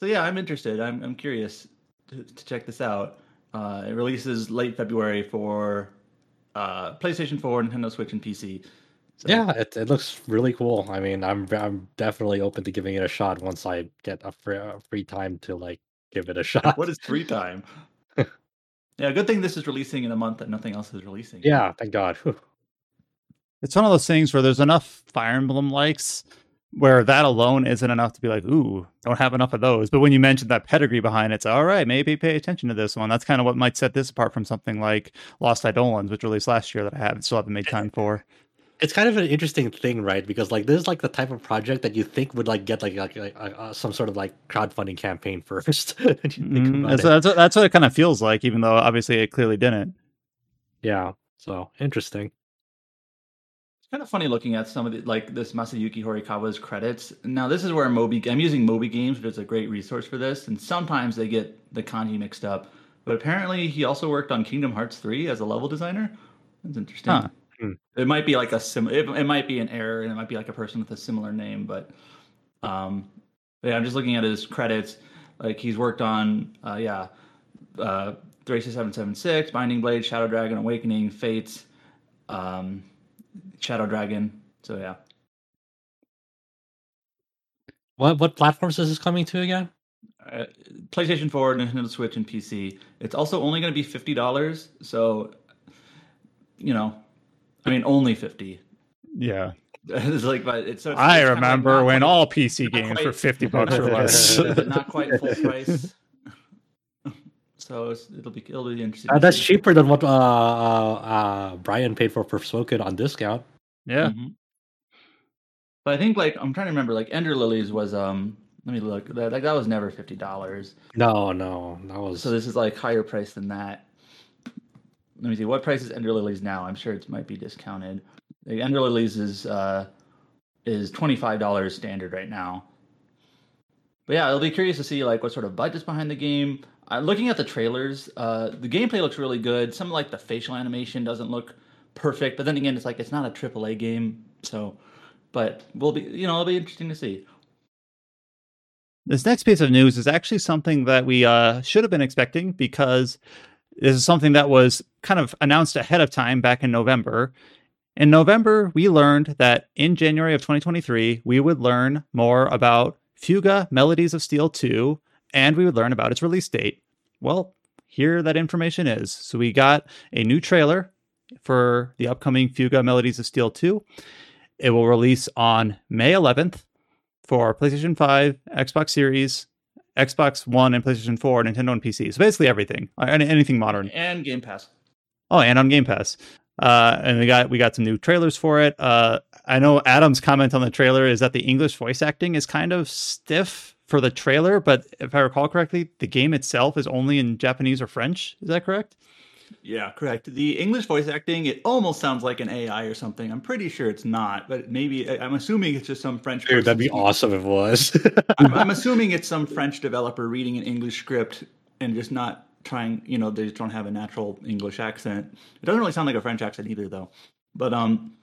So yeah, I'm interested. I'm I'm curious to, to check this out. Uh, it releases late February for uh, PlayStation 4, Nintendo Switch, and PC. So. Yeah, it, it looks really cool. I mean, I'm I'm definitely open to giving it a shot once I get a free, a free time to like give it a shot. What is free time? yeah, good thing this is releasing in a month that nothing else is releasing. Yeah, thank God. It's one of those things where there's enough Fire Emblem likes where that alone isn't enough to be like, ooh, don't have enough of those. But when you mentioned that pedigree behind it, it's all right, maybe pay attention to this one. That's kind of what might set this apart from something like Lost Eidolons, which released last year that I haven't still haven't made time for. It's kind of an interesting thing, right? Because like this is like the type of project that you think would like get like like, like uh, some sort of like crowdfunding campaign first. mm, that's, that's, what, that's what it kind of feels like, even though obviously it clearly didn't. Yeah. So interesting. It's kind of funny looking at some of the like this Masayuki Horikawa's credits. Now this is where Moby I'm using Moby Games, which is a great resource for this, and sometimes they get the kanji mixed up. But apparently he also worked on Kingdom Hearts 3 as a level designer. That's interesting. Huh. Hmm. It might be like a sim it, it, might be an error and it might be like a person with a similar name, but um yeah, I'm just looking at his credits. Like he's worked on uh yeah, uh 36776, Binding Blade, Shadow Dragon, Awakening, Fates, um Shadow Dragon. So yeah. What what platforms is this coming to again? Uh, PlayStation 4, Nintendo Switch, and PC. It's also only going to be fifty dollars. So, you know, I mean, only fifty. Yeah. it's like, but it's. So it's I remember like when quite, all PC games quite, were fifty bucks or less. not quite full price. So it'll be it'll be interesting. Uh, that's cheaper than what uh, uh, uh, Brian paid for for Forspoken on discount. Yeah. Mm-hmm. But I think like I'm trying to remember like Ender Lilies was um let me look that like that was never fifty dollars. No, no, that was so this is like higher price than that. Let me see what price is Ender Lilies now. I'm sure it might be discounted. The Ender Lilies is uh is twenty five dollars standard right now. But yeah, I'll be curious to see like what sort of budget's behind the game. Looking at the trailers, uh, the gameplay looks really good. Some like the facial animation doesn't look perfect, but then again, it's like it's not a AAA game, so. But we'll be, you know, it'll be interesting to see. This next piece of news is actually something that we uh, should have been expecting because this is something that was kind of announced ahead of time back in November. In November, we learned that in January of 2023, we would learn more about Fuga Melodies of Steel 2, and we would learn about its release date. Well, here that information is. So we got a new trailer for the upcoming Fuga Melodies of Steel 2. It will release on May 11th for PlayStation 5, Xbox Series, Xbox One, and PlayStation 4, Nintendo, and PC. So basically everything, uh, anything modern, and Game Pass. Oh, and on Game Pass. Uh, and we got we got some new trailers for it. Uh, I know Adam's comment on the trailer is that the English voice acting is kind of stiff for the trailer, but if I recall correctly, the game itself is only in Japanese or French. Is that correct? Yeah, correct. The English voice acting, it almost sounds like an AI or something. I'm pretty sure it's not, but maybe I'm assuming it's just some French. Dude, that'd be awesome if it was. I'm, I'm assuming it's some French developer reading an English script and just not trying. You know, they just don't have a natural English accent. It doesn't really sound like a French accent either, though. But um,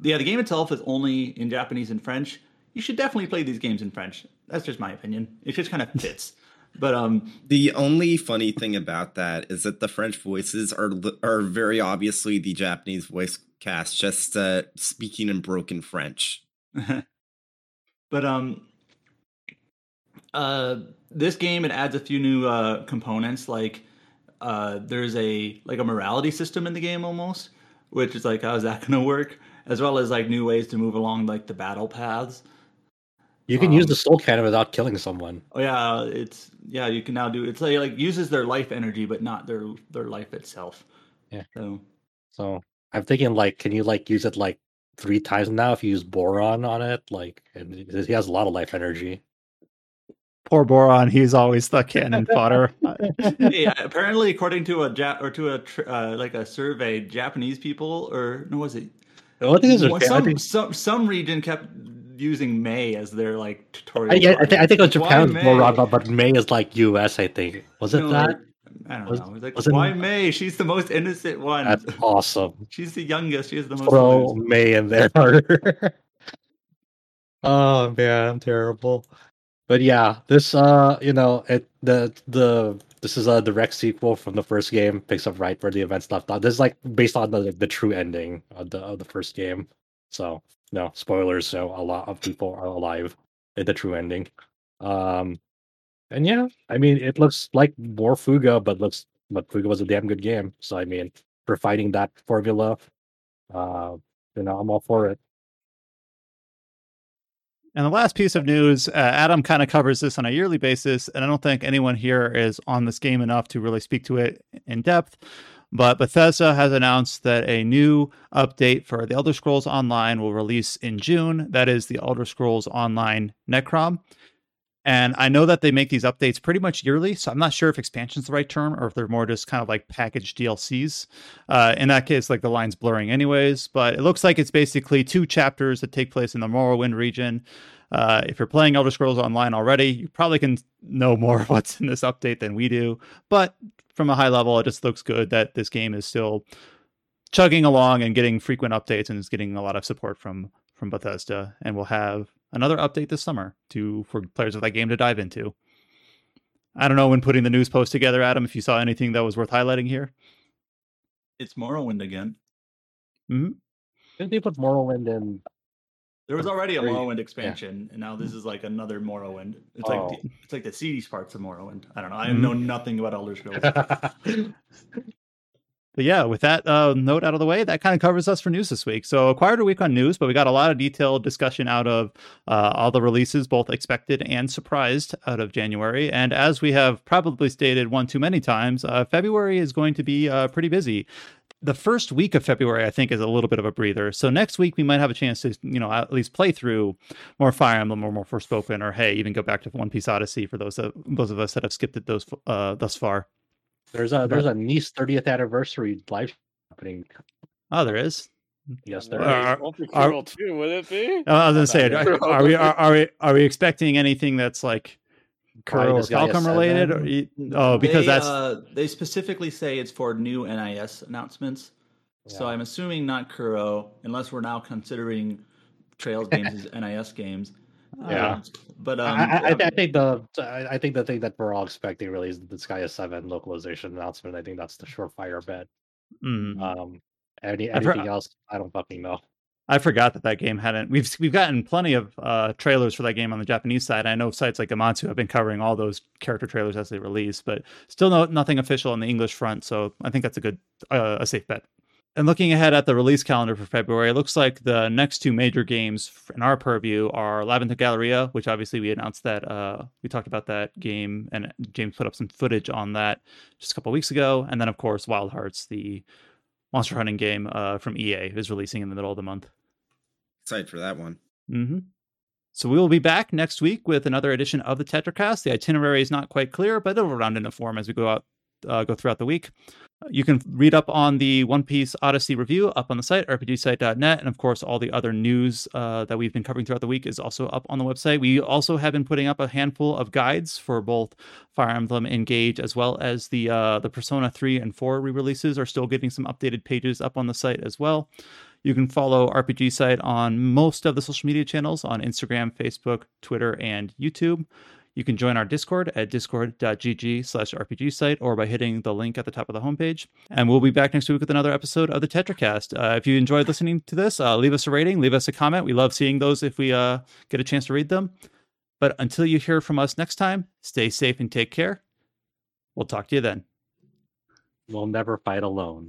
yeah, the game itself is only in Japanese and French. You should definitely play these games in French. That's just my opinion. It just kind of fits. But um, the only funny thing about that is that the French voices are are very obviously the Japanese voice cast, just uh, speaking in broken French. but um, uh, this game it adds a few new uh, components. Like uh, there's a like a morality system in the game almost, which is like how is that going to work? As well as like new ways to move along like the battle paths. You can um, use the soul cannon without killing someone. Oh yeah, it's yeah. You can now do it's like, like uses their life energy, but not their their life itself. Yeah. So, so I'm thinking like, can you like use it like three times now if you use boron on it? Like, and he has a lot of life energy. Poor boron, he's always the cannon fodder. hey, apparently, according to a ja- or to a uh, like a survey, Japanese people or no, was it? I think, it was some, some some region kept using May as their like tutorial. I, yeah, I, th- I think it was Japan more but May is like U.S. I think was it no, that? I don't was, know. Was like, why May? She's the most innocent one. That's awesome. She's the youngest. She's the most. Throw May in there. oh man, I'm terrible. But yeah, this uh, you know, it the the this is a direct sequel from the first game. Picks up right where the events left off. This is like based on the the true ending of the of the first game. So no spoilers. So a lot of people are alive in the true ending. Um, and yeah, I mean, it looks like more Fuga, but looks but Fuga was a damn good game. So I mean, for fighting that formula, uh, you know, I'm all for it. And the last piece of news, uh, Adam kind of covers this on a yearly basis, and I don't think anyone here is on this game enough to really speak to it in depth. But Bethesda has announced that a new update for the Elder Scrolls Online will release in June. That is the Elder Scrolls Online Necrom. And I know that they make these updates pretty much yearly, so I'm not sure if expansion is the right term or if they're more just kind of like packaged DLCs. Uh, in that case, like the line's blurring anyways, but it looks like it's basically two chapters that take place in the Morrowind region. Uh, if you're playing Elder Scrolls Online already, you probably can know more of what's in this update than we do. But from a high level, it just looks good that this game is still chugging along and getting frequent updates and is getting a lot of support from from Bethesda. And we'll have another update this summer to for players of that game to dive into. I don't know when putting the news post together, Adam, if you saw anything that was worth highlighting here. It's Morrowind again. Mm-hmm. Didn't they put Morrowind in? There was already a. Morrowind expansion, and now this is like another Morrowind. It's Oh. like the, it's like the seedy parts of Morrowind. I don't know. I know nothing about Elder Scrolls. But yeah, with that uh, note out of the way, that kind of covers us for news this week. So acquired a week on news, but we got a lot of detailed discussion out of uh, all the releases, both expected and surprised out of January. And as we have probably stated one too many times, uh, February is going to be uh, pretty busy. The first week of February, I think, is a little bit of a breather. So next week we might have a chance to, you know, at least play through more Fire Emblem or more Forspoken, or hey, even go back to One Piece Odyssey for those of those of us that have skipped it those uh, thus far. There's a there's a NIS 30th anniversary live happening. Oh, there is. Yes, there Uh, is. are- won't are- too, would it be? I was gonna say, are, are we are, are we are we are we expecting anything that's like Kuro or Pride is Gaia Falcom related? Or, you- oh, because they, that's uh, they specifically say it's for new NIS announcements. So I'm assuming not Kuro, unless we're now considering Trails games as NIS games. Yeah. Um, but um, I, I, I, I think the I I think the thing that we're all expecting really is the Disgaea Seven localization announcement. I think that's the surefire bet. mm, Um, any I've heard- anything else, I don't fucking know. I forgot that that game hadn't. We've we've gotten plenty of uh, trailers for that game on the Japanese side. I know sites like Gematsu have been covering all those character trailers as they release, but still no nothing official on the English front. So I think that's a good uh, a safe bet. And looking ahead at the release calendar for February, it looks like the next two major games in our purview are Labyrinth of Galleria, which obviously we announced that uh, we talked about that game, and James put up some footage on that just a couple weeks ago. And then, of course, Wild Hearts, the monster hunting game uh, from EA, is releasing in the middle of the month. Excited for that one. hmm So we will be back next week with another edition of the TetraCast. The itinerary is not quite clear, but it'll round into form as we go out, uh, go throughout the week. You can read up on the One Piece Odyssey review up on the site, rpgsite.net. And of course, all the other news uh, that we've been covering throughout the week is also up on the website. We also have been putting up a handful of guides for both Fire Emblem Engage as well as the uh, the Persona 3 and 4 re releases are still getting some updated pages up on the site as well. You can follow RPG Site on most of the social media channels on Instagram, Facebook, Twitter, and YouTube. You can join our Discord at discord.gg slash RPG site or by hitting the link at the top of the homepage. And we'll be back next week with another episode of the TetraCast. Uh, if you enjoyed listening to this, uh, leave us a rating, leave us a comment. We love seeing those if we uh, get a chance to read them. But until you hear from us next time, stay safe and take care. We'll talk to you then. We'll never fight alone.